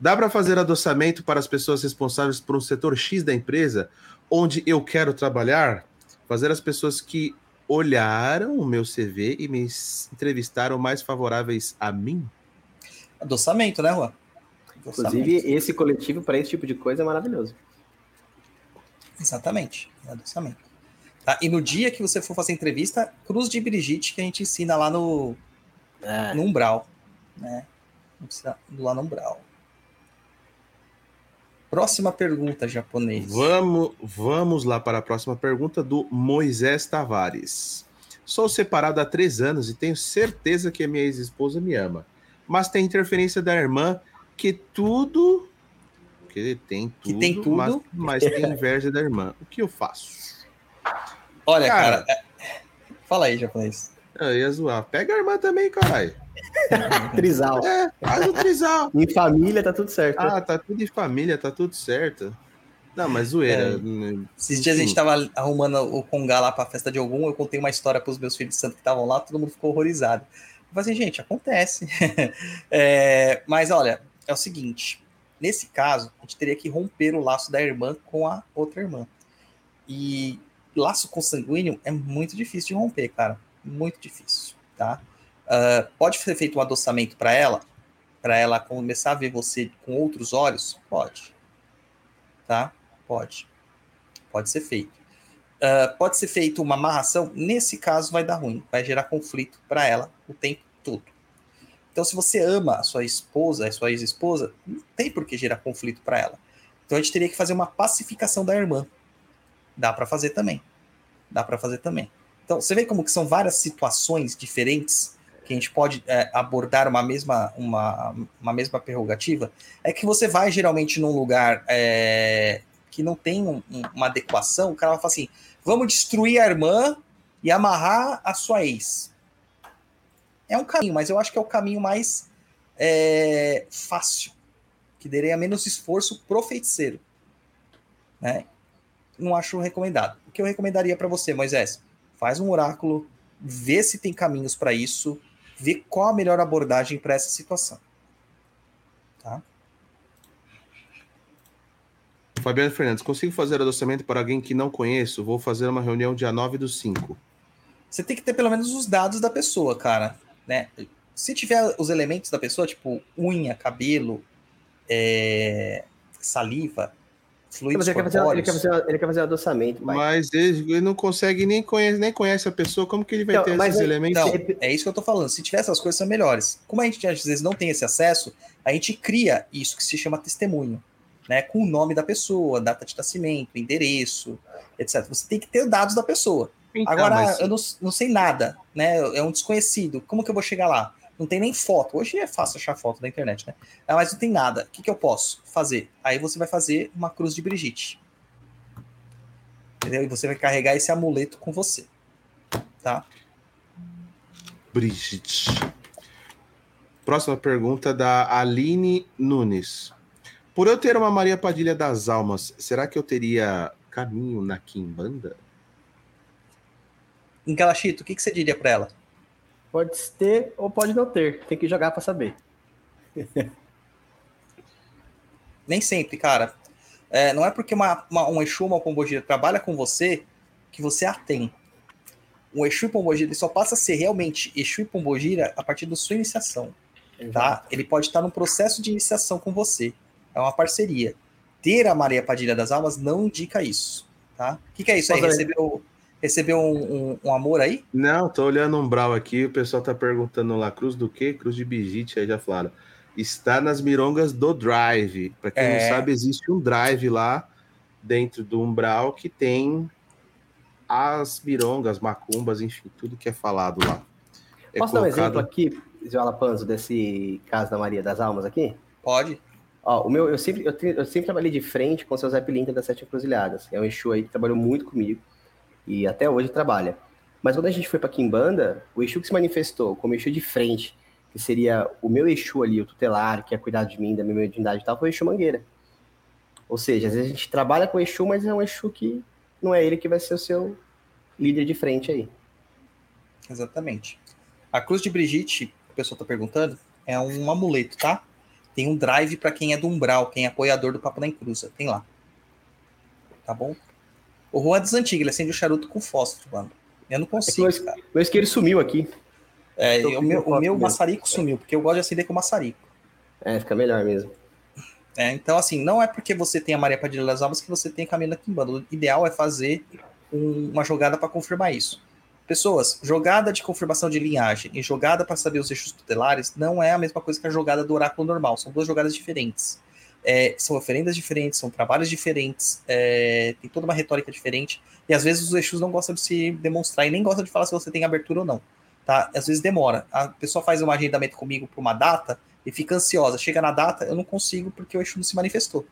Dá para fazer adoçamento para as pessoas responsáveis por um setor X da empresa onde eu quero trabalhar? Fazer as pessoas que olharam o meu CV e me entrevistaram mais favoráveis a mim? Adoçamento, né, Juan? Adoçamento. Inclusive, esse coletivo para esse tipo de coisa é maravilhoso. Exatamente, é adoçamento. Tá? E no dia que você for fazer entrevista, cruz de Brigitte, que a gente ensina lá no, É, no Umbral. Né? Lá no Umbral. Próxima pergunta, japonês. Vamos, vamos lá para a próxima pergunta do Moisés Tavares. Sou separado há três anos e tenho certeza que a minha ex-esposa me ama. Mas tem interferência da irmã que tudo. Que tem tudo, Que tem tudo. Mas, mas tem inveja da irmã. O que eu faço? Olha, Cara. cara. é- Fala aí, japonês. Eu ia zoar. Pega a irmã também, caralho. trisal. É, faz o trisal. Em família tá tudo certo. Ah, tá tudo em família, tá tudo certo. Não, mas zoeira. né? Esses dias a gente tava arrumando o Congá lá pra festa de algum, eu contei uma história pros meus filhos de santo que estavam lá, todo mundo ficou horrorizado. Eu falei assim, gente, acontece. É, mas olha, é o seguinte: nesse caso, a gente teria que romper o laço da irmã com a outra irmã. E laço consanguíneo é muito difícil de romper, cara. Muito difícil, tá? Ah, pode ser feito um adoçamento para ela, para ela começar a ver você com outros olhos? Pode. Tá? Pode. Pode ser feito. Ah, pode ser feito uma amarração? Nesse caso, vai dar ruim. Vai gerar conflito para ela o tempo todo. Então, se você ama a sua esposa, a sua ex-esposa, não tem por que gerar conflito para ela. Então, a gente teria que fazer uma pacificação da irmã. Dá para fazer também. Dá para fazer também. Então, você vê como que são várias situações diferentes que a gente pode é, abordar uma mesma, uma, uma mesma prerrogativa? É que você vai geralmente num lugar é, que não tem um- um- uma adequação, o cara vai falar assim: vamos destruir a irmã e amarrar a sua ex. É um caminho, mas eu acho que é o caminho mais é, fácil, que daria menos esforço pro feiticeiro. Né? Não acho recomendado. O que eu recomendaria para você, Moisés? Faz um oráculo, vê se tem caminhos para isso, vê qual a melhor abordagem para essa situação. Tá? Fabiano Fernandes, consigo fazer adoçamento para alguém que não conheço? Vou fazer uma reunião dia 9 do 5. Você tem que ter pelo menos os dados da pessoa, cara. Né? Se tiver os elementos da pessoa, tipo unha, cabelo, é, saliva, fluidos Mas ele, quer fazer, ele, quer fazer, ele quer fazer adoçamento, mas... Mas ele, ele não consegue nem conhece, nem conhece a pessoa, como que ele vai Então, ter mas esses aí- elementos? É isso que eu tô falando. Se tiver essas coisas, são melhores. Como a gente às vezes não tem esse acesso, a gente cria isso que se chama testemunho, né? Com o nome da pessoa, data de nascimento, endereço, etc. Você tem que ter dados da pessoa. Então, Agora, mas- eu não, não sei nada, né? É um desconhecido. Como que eu vou chegar lá? Não tem nem foto. Hoje é fácil achar foto na internet, né? Ah, mas não tem nada. O que, que eu posso fazer? Aí você vai fazer uma cruz de Brigitte. Entendeu? E você vai carregar esse amuleto com você. Tá? Brigitte. Próxima pergunta da Aline Nunes. Por eu ter uma Maria Padilha das Almas, será que eu teria caminho na Kimbanda? Em Calachito, o que, que você diria para ela? Pode ter ou pode não ter. Tem que jogar pra saber. Nem sempre, cara. É, não é porque uma, uma- um Exu ou uma Pombogira trabalha com você que você a tem. Um Exu e Pombogira ele só passa a ser realmente Exu e Pombogira a partir da sua iniciação. Tá? Ele pode estar num processo de iniciação com você. É uma parceria. Ter a Maria Padilha das Almas não indica isso. Tá? O que, que é isso aí? Recebeu, recebeu um, um- um amor aí? Não, tô olhando um brau aqui, o pessoal tá perguntando lá, cruz do quê? Cruz de Brigitte, aí já falaram. Está nas mirongas do Drive. Para quem É. não sabe, existe um Drive lá dentro do Umbral que tem as mirongas, macumbas, enfim, tudo que é falado lá. É Posso dar um exemplo colocado- aqui, Zé Alapanzo, desse caso da Maria das Almas aqui? Pode. Ó, o meu, eu sempre, eu, eu sempre trabalhei de frente com o seu Zé Pilintra das Sete Encruzilhadas. É um Exu aí que trabalhou muito comigo e até hoje trabalha. Mas quando a gente foi para Kimbanda, o Exu que se manifestou como Exu de frente, que seria o meu Exu ali, o tutelar, que ia cuidar de mim, da minha mediunidade e tal, foi o Exu Mangueira. Ou seja, às vezes a gente trabalha com o Exu, mas é um Exu que não é ele que vai ser o seu líder de frente aí. Exatamente. A cruz de Brigitte, o pessoal tá perguntando, é um amuleto, tá? Tem um drive para quem é do umbral, quem é apoiador do Papo da Encruza. Tem lá. Tá bom? O Juan é das antigas, ele acende o charuto com fósforo, mano. Eu não É que consigo, cara. meu isqueiro sumiu aqui. É, o meu, o meu maçarico sumiu, porque eu gosto de acender com maçarico. É, fica melhor mesmo. É, então, assim, não é porque você tem a Maria Padilha das Almas que você tem caminho da Kimbanda. O ideal é fazer um- uma jogada para confirmar isso. Pessoas, jogada de confirmação de linhagem e jogada para saber os eixos tutelares não é a mesma coisa que a jogada do oráculo normal. São duas jogadas diferentes. É, são oferendas diferentes, são trabalhos diferentes, é, tem toda uma retórica diferente. E às vezes os eixos não gostam de se demonstrar e nem gostam de falar se você tem abertura ou não. Tá? Às vezes demora. A pessoa faz um agendamento comigo para uma data e fica ansiosa. Chega na data, eu não consigo porque o eixo não se manifestou.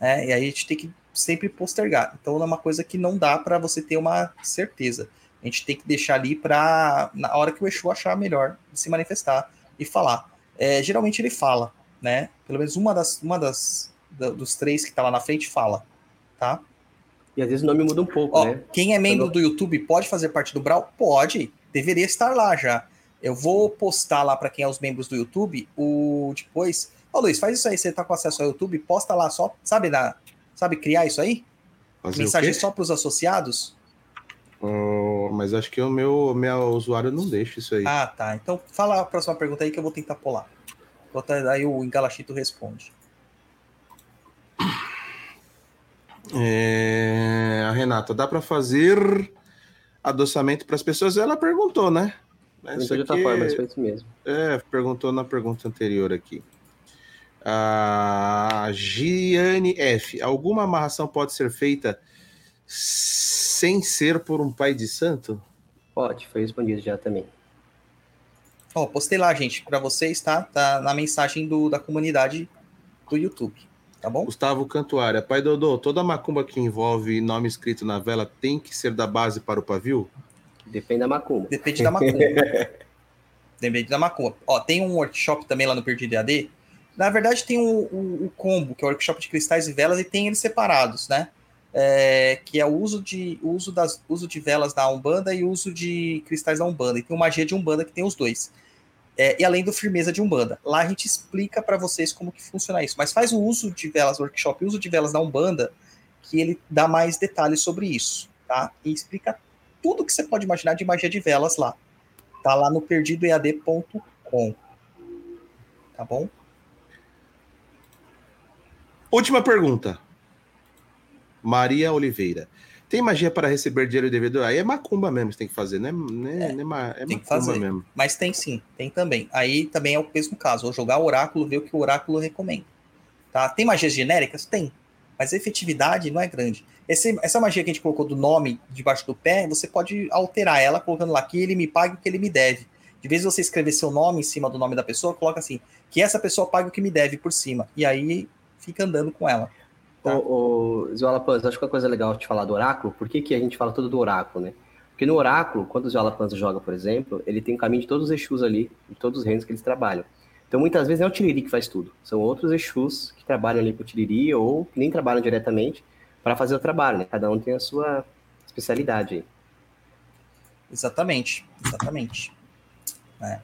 né? E aí a gente tem que sempre postergar. Então é uma coisa que não dá para você ter uma certeza. A gente tem que deixar ali para na hora que o Exu achar melhor se manifestar e falar. É, geralmente ele fala, né? Pelo menos uma das, uma das da- dos três que tá lá na frente fala, tá? E às vezes o nome muda um pouco, Ó, né? quem é membro do YouTube pode fazer parte do Brawl? Pode. Deveria estar lá já. Eu vou postar lá para quem é os membros do YouTube o depois. Ô Luiz, faz isso aí, você tá com acesso ao YouTube, posta lá só, sabe, na, sabe criar isso aí? Fazer Mensagem só para os associados? Oh, mas acho que o meu, meu usuário não deixa isso aí. Ah, tá. Então fala a próxima pergunta aí que eu vou tentar pular. Bota- Aí o Engalachito responde. É, a Renata, dá para fazer adoçamento para as pessoas? Ela perguntou, né? Não Isso de outra aqui forma, é- mas foi isso mesmo. É, perguntou na pergunta anterior aqui. A Giane F. Alguma amarração pode ser feita sem ser por um pai de santo? Pode, foi respondido já também. Ó, postei lá, gente, para vocês, tá? Tá na mensagem do, da comunidade do YouTube, tá bom? Gustavo Cantuária. Pai Dodô, toda macumba que envolve nome escrito na vela tem que ser da base para o pavio? Depende da macumba. Depende da macumba. Depende da macumba. Ó, tem um workshop também lá no Perdido EAD. Na verdade, tem o, o, o combo, que é o workshop de cristais e velas, e tem eles separados, né? É, que é o uso de, uso, das, uso de velas da Umbanda e uso de cristais da Umbanda. E tem o magia de Umbanda que tem os dois. É, e além do firmeza de Umbanda. Lá a gente explica para vocês como que funciona isso. Mas faz o uso de velas, workshop, o uso de velas da Umbanda, que ele dá mais detalhes sobre isso, tá? E explica tudo que você pode imaginar de magia de velas lá. Tá lá no perdidoead.com. Tá bom? Última pergunta. Maria Oliveira. Tem magia para receber dinheiro e devedor? Aí é macumba mesmo que tem que fazer, né? né, né ma- é tem que fazer. mesmo. Mas tem sim, tem também. Aí também é o mesmo caso. Jogar o oráculo, ver o que o oráculo recomenda. Tá? Tem magias genéricas? Tem. Mas a efetividade não é grande. Esse- essa magia que a gente colocou do nome debaixo do pé, você pode alterar ela colocando lá que ele me pague o que ele me deve. De vez em você escrever seu nome em cima do nome da pessoa, coloca assim, que essa pessoa pague o que me deve por cima. E aí fica andando com ela. Tá. Ô, ô, Zola acho que uma coisa legal de falar do oráculo, por que, que a gente fala tudo do oráculo, né? Porque no oráculo, quando o Zola Panza joga, por exemplo, ele tem o caminho de todos os Exus ali, de todos os reinos que eles trabalham. Então, muitas vezes não é o Tiriri que faz tudo, são outros Exus que trabalham ali com o Tiriri ou que nem trabalham diretamente para fazer o trabalho, né? Cada um tem a sua especialidade aí. Exatamente, exatamente. É.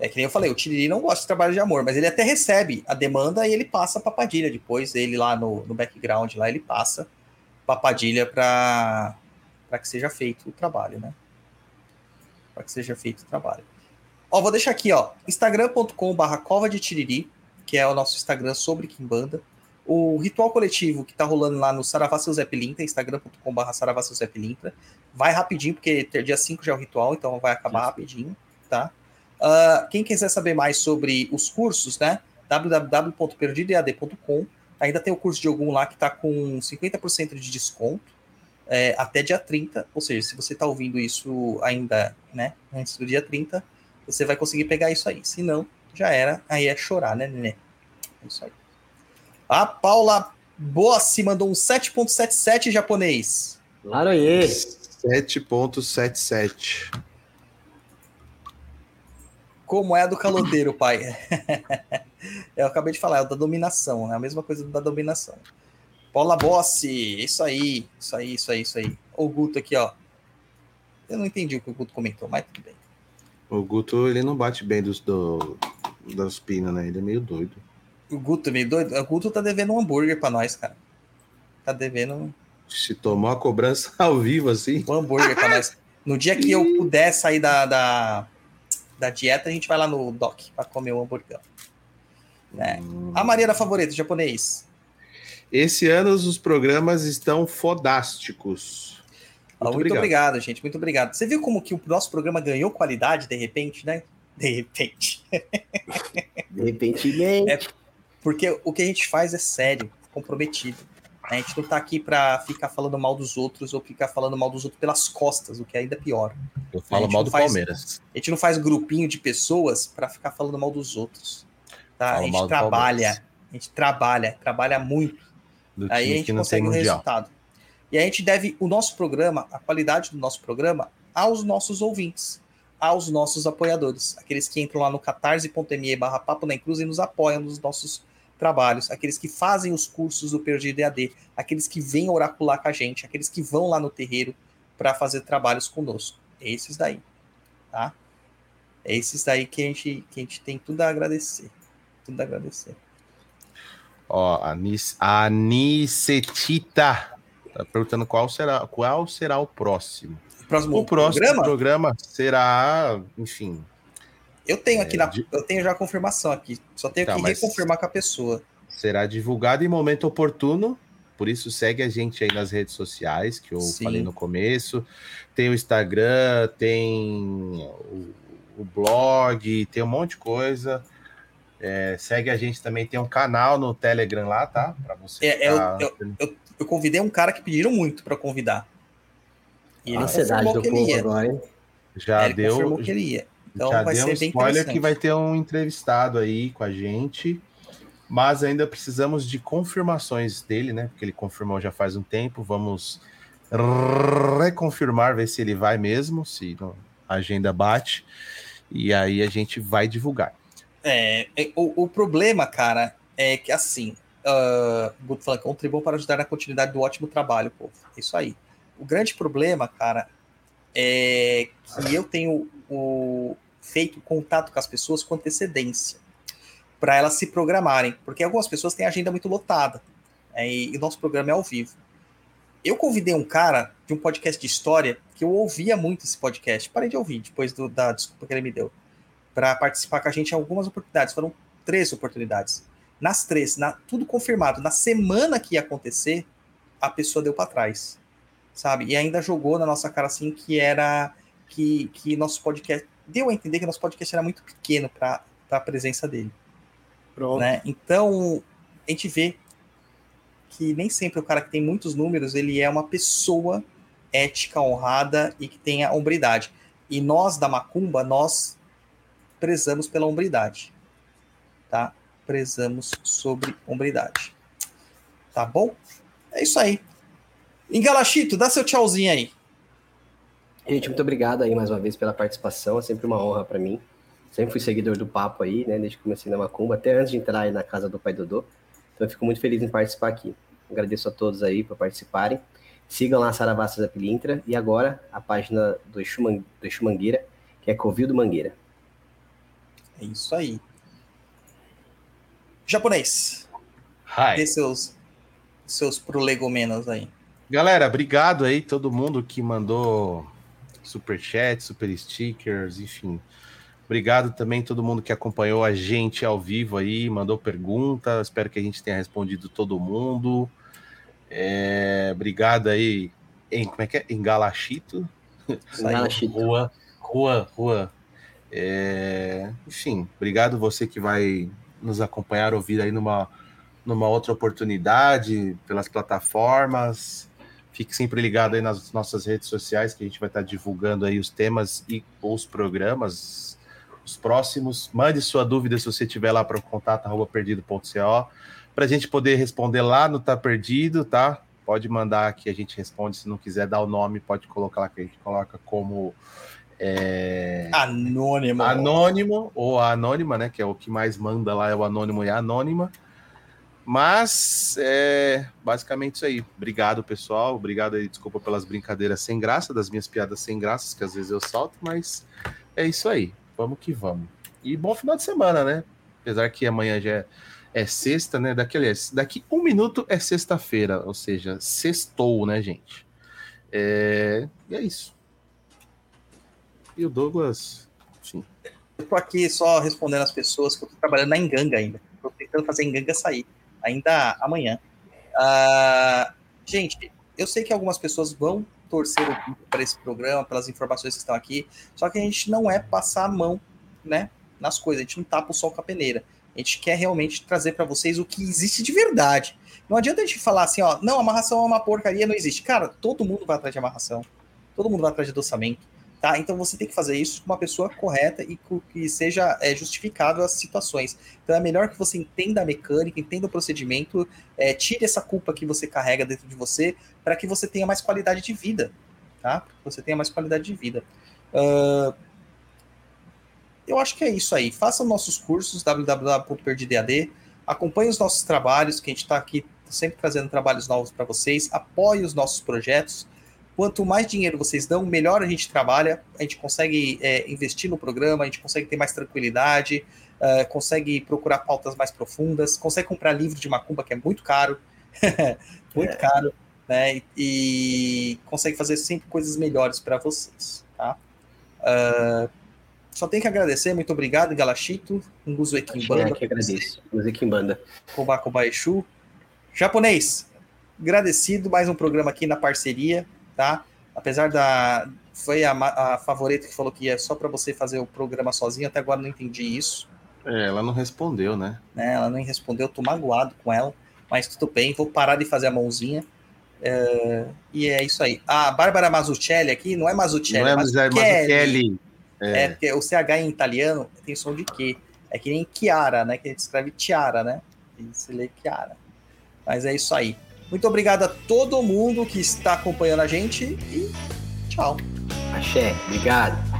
É que nem eu falei, o Tiriri não gosta de trabalho de amor, mas ele até recebe a demanda e ele passa pra Padilha depois, ele lá no, no background, lá ele passa Padilha pra, pra que seja feito o trabalho, né? Pra que seja feito o trabalho. Ó, vou deixar aqui, ó, instagram.com barra cova de Tiriri, que é o nosso Instagram sobre Kimbanda. O ritual coletivo que tá rolando lá no Saravá Seu Zé Pilintra, instagram.com barra Saravá Seu Zé Pilintra. Vai rapidinho, porque ter- dia 5 já é o ritual, então vai acabar rapidinho, tá? Ah, quem quiser saber mais sobre os cursos, né? www.perdidoead.com Ainda tem o curso de algum lá que tá com 50% de desconto é, até dia 30. Ou seja, se você tá ouvindo isso ainda, né? Antes do dia 30, você vai conseguir pegar isso aí. Se não, já era. Aí é chorar, né, Nenê? É isso aí. A Paula Bossi mandou um 7.77 japonês. Laroye! 7.77. Como é a do caloteiro, pai? Eu acabei de falar, é o da dominação, é a mesma coisa da dominação. Paula Bossi, isso aí, isso aí, isso aí, isso aí. O Guto aqui, ó. Eu não entendi o que o Guto comentou, mas tudo bem. O Guto, ele não bate bem dos, do, das pinas, né? Ele é meio doido. O Guto é meio doido. O Guto tá devendo um hambúrguer pra nós, cara. Tá devendo Se tomou a cobrança ao vivo, assim. um hambúrguer pra nós. No dia que eu puder sair da, da, da dieta, a gente vai lá no Doc pra comer um hambúrguer. Né? A Maria da favorita, japonês. Esse ano os programas estão fodásticos. Ah, Muito, obrigado. gente. Muito obrigado. Você viu como que o nosso programa ganhou qualidade de repente, né? De repente. De repente, É porque o que a gente faz é sério, comprometido. A gente não tá aqui pra ficar falando mal dos outros ou ficar falando mal dos outros pelas costas, o que é ainda pior. Eu falo mal do faz- Palmeiras. A gente não faz grupinho de pessoas pra ficar falando mal dos outros. Tá? A Falo gente trabalha, a gente trabalha, trabalha muito. Do Aí a gente consegue o mundial. resultado. E a gente deve o nosso programa, a qualidade do nosso programa, aos nossos ouvintes, aos nossos apoiadores, aqueles que entram lá no catarse.me barra papo na cruz e nos apoiam nos nossos trabalhos, aqueles que fazem os cursos do Perdido EAD, aqueles que vêm oracular com a gente, aqueles que vão lá no terreiro para fazer trabalhos conosco. Esses daí, tá? É esses daí que a gente, que a gente tem tudo a agradecer. Tudo a agradecer. Ó, a Nis- a tá perguntando qual será, qual será o próximo. Próximo, O próximo programa? programa, será, enfim, Eu tenho aqui É, na, de- eu tenho já a confirmação aqui. Só tenho Tá, que reconfirmar com a pessoa. será divulgado em momento oportuno. Por isso, segue a gente aí nas redes sociais, que eu Sim. falei no começo. Tem o Instagram, tem o, o blog, tem um monte de coisa. É, segue a gente também, tem um canal no Telegram lá, tá? Pra você. É, é, ficar- eu, eu convidei um cara que pediram muito para convidar. E ele Ansiedade confirmou do povo agora, hein? já ele deu, confirmou que ele ia. Então já vai deu ser um bem spoiler que vai ter um entrevistado aí com a gente, mas ainda precisamos de confirmações dele, né? Porque ele confirmou já faz um tempo. Vamos reconfirmar, ver se ele vai mesmo, se a agenda bate, e aí a gente vai divulgar. É, é, o, o problema, cara, é que assim, uh, o Guto falando contribuam para ajudar na continuidade do ótimo trabalho, povo. Isso aí. O grande problema, cara, é que eu tenho o, feito contato com as pessoas com antecedência para elas se programarem, porque algumas pessoas têm agenda muito lotada é, e, e nosso programa é ao vivo. Eu convidei um cara de um podcast de história que eu ouvia muito esse podcast, parei de ouvir depois do- da desculpa que ele me deu para participar com a gente em algumas oportunidades. Foram três oportunidades. Nas três, na- tudo confirmado. Na semana que ia acontecer, a pessoa deu para trás, sabe? E ainda jogou na nossa cara assim que era que, que nosso podcast deu a entender que nosso podcast era muito pequeno para a presença dele, Pronto. né? Então a gente vê que nem sempre o cara que tem muitos números ele é uma pessoa ética, honrada e que tenha hombridade. E nós da Macumba, nós prezamos pela hombridade. Tá? Prezamos sobre hombridade. Tá bom? É isso aí. Engalachito, dá seu tchauzinho aí. Gente, muito obrigado aí mais uma vez pela participação. É sempre uma honra para mim. Sempre fui seguidor do papo aí, né? Desde que comecei na Macumba, até antes de entrar aí na casa do Pai Dodô. Então eu fico muito feliz em participar aqui. Agradeço a todos aí por participarem. Sigam lá a Saravassa da Pilintra e agora a página do Exu, Man- do Exu Mangueira, que é Covil do Mangueira. É isso aí. Japonês, dê Hi. seus, seus prolegomenos aí. Galera, obrigado aí todo mundo que mandou super chat, super stickers, enfim. Obrigado também todo mundo que acompanhou a gente ao vivo aí, mandou pergunta. Espero que a gente tenha respondido todo mundo. É, obrigado aí, em, como é que é? Aí. Engalachito. Rua, rua, rua. É, enfim, obrigado você que vai nos acompanhar, ouvir aí numa, numa outra oportunidade, pelas plataformas. Fique sempre ligado aí nas nossas redes sociais, que a gente vai estar divulgando aí os temas e os programas, os próximos. Mande sua dúvida se você tiver lá para o contato arroba perdido.co, para a gente poder responder lá no Tá Perdido, tá? Pode mandar que a gente responde. Se não quiser dar o nome, pode colocar lá que a gente coloca como é, Anônimo. anônimo ou a anônima, né? Que é o que mais manda lá, é o anônimo e a anônima. Mas é basicamente isso aí. Obrigado, pessoal. Obrigado aí, desculpa pelas brincadeiras sem graça, das minhas piadas sem graças, que às vezes eu salto, mas é isso aí. Vamos que vamos. E bom final de semana, né? Apesar que amanhã já é, é sexta, né? Daqui, aliás, daqui um minuto é sexta-feira, ou seja, sextou, né, gente? É, e é isso. E o Douglas, enfim. Eu tô aqui só respondendo as pessoas que eu tô trabalhando na Enganga ainda. Tô tentando fazer Enganga sair. Ainda amanhã. Ah, gente, eu sei que algumas pessoas vão torcer para esse programa, pelas informações que estão aqui, só que a gente não é passar a mão, né, nas coisas, a gente não tapa o sol com a peneira. A gente quer realmente trazer para vocês o que existe de verdade. Não adianta a gente falar assim, ó, não, amarração é uma porcaria, não existe. Cara, todo mundo vai atrás de amarração. Todo mundo vai atrás de adoçamento. Tá? Então você tem que fazer isso com uma pessoa correta e que seja é, justificável as situações. Então é melhor que você entenda a mecânica, entenda o procedimento, é, tire essa culpa que você carrega dentro de você para que você tenha mais qualidade de vida. Tá? Você tenha mais qualidade de vida. Uh, eu acho que é isso aí. Faça nossos cursos www.perdidad, acompanhe os nossos trabalhos, que a gente está aqui sempre trazendo trabalhos novos para vocês, apoie os nossos projetos. Quanto mais dinheiro vocês dão, melhor a gente trabalha, a gente consegue é, investir no programa, a gente consegue ter mais tranquilidade, uh, consegue procurar pautas mais profundas, consegue comprar livro de macumba, que é muito caro, muito é. caro, né? E, e, consegue fazer sempre coisas melhores para vocês, tá? Uh, só tem que agradecer, muito obrigado, Galachito, Nguzo Ekimbanda. É que agradeço. Kobako Baishu. Japonês, agradecido, mais um programa aqui na parceria, tá? Apesar da. Foi a, a favorita que falou que é só para você fazer o programa sozinho, até agora não entendi isso. É, ela não respondeu, né? É, ela não respondeu, tô magoado com ela, mas tudo bem, vou parar de fazer a mãozinha. É, e é isso aí. A Bárbara Mazzucchelli aqui, não é Mazzucchelli, não é Mazzucchelli. É. é, porque o CH em italiano tem som de quê? É que nem Chiara, né? Que a gente escreve Tiara, né? E se lê Chiara. Mas é isso aí. Muito obrigado a todo mundo que está acompanhando a gente e tchau. Axé, obrigado.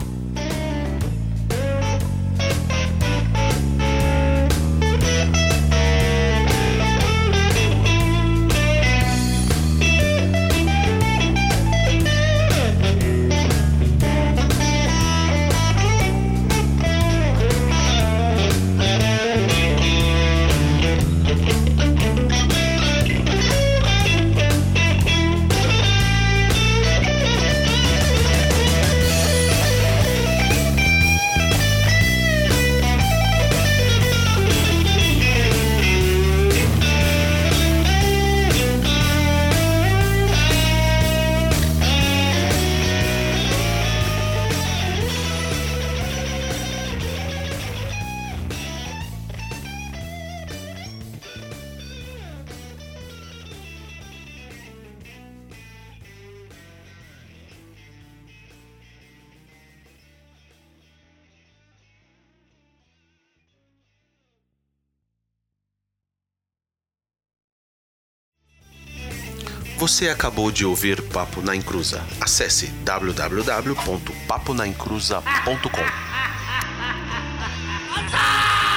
Você acabou de ouvir Papo na Encruza. Acesse www.paponaencruza.com.